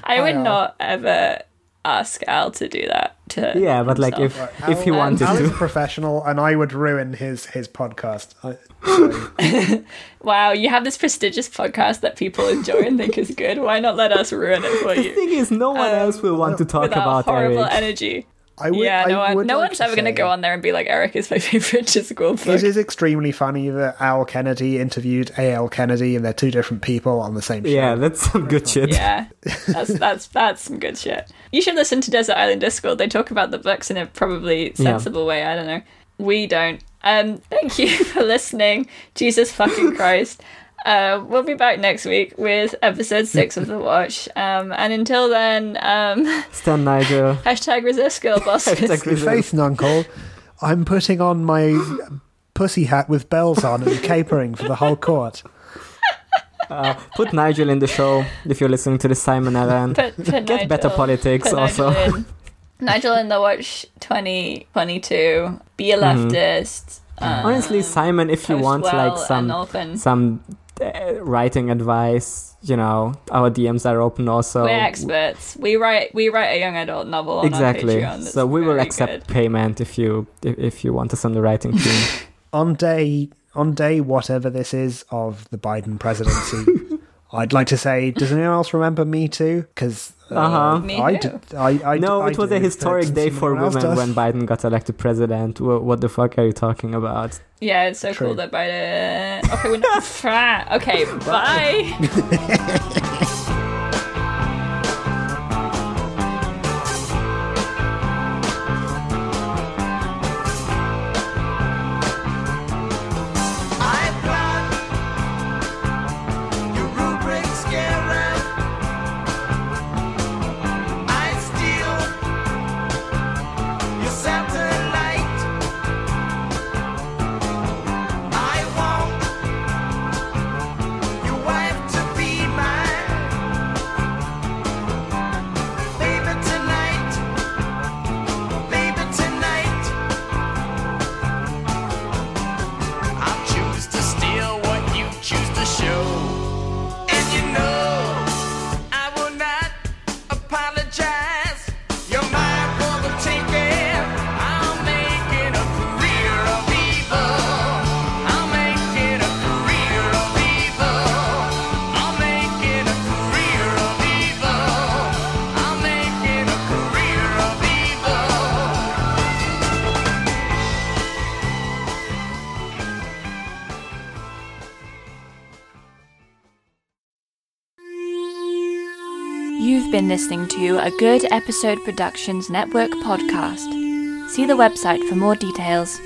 I would not ever ask Al to do that. To yeah, but like if himself. if he Al- wanted Al is a to, professional, and I would ruin his his podcast. I, wow, you have this prestigious podcast that people enjoy and think is good. Why not let us ruin it for the you The thing is, no one Um, else will want to talk with our about horrible Eric. energy? I would, yeah, no, I one, would no like one's to ever going to go on there and be like, Eric is my favorite Discworld book. It is extremely funny that Al Kennedy interviewed A.L. Kennedy, and they're two different people on the same show. Yeah, that's some good shit. Yeah, that's that's that's some good shit. You should listen to Desert Island Discworld. They talk about the books in a probably sensible way. I don't know. We don't. Um, thank you for listening. Jesus fucking Christ. Uh, we'll be back next week with episode six of the watch. Um, and until then, um, Stan Nigel. hashtag resist girl bosses. Hashtag resist. faith, Nuncle. I'm putting on my pussy hat with bells on and capering for the whole court. Uh, put Nigel in the show if you're listening to the Simon Allen. Put, put Get Nigel- better politics also. Nigel in. Nigel in the watch 2022. Be a leftist. um, Mm-hmm. Honestly, Simon, if you want well like some some writing advice, you know, our DMs are open also. We're experts. We write we write a young adult novel on exactly. our Patreon. that's So we will accept good. payment if you if, if you want us on the writing team. On day on day whatever this is of the Biden presidency, I'd like to say, does anyone else remember Me Too? Because uh, Uh-huh. Me I, too. did, I, I no, I it was a historic day for women does. when Biden got elected president. Wha- What the fuck are you talking about? Yeah, it's so True. cool that Biden. Okay, we're not. Fra- okay, bye. listening to a Good Episode Productions Network podcast. See the website for more details.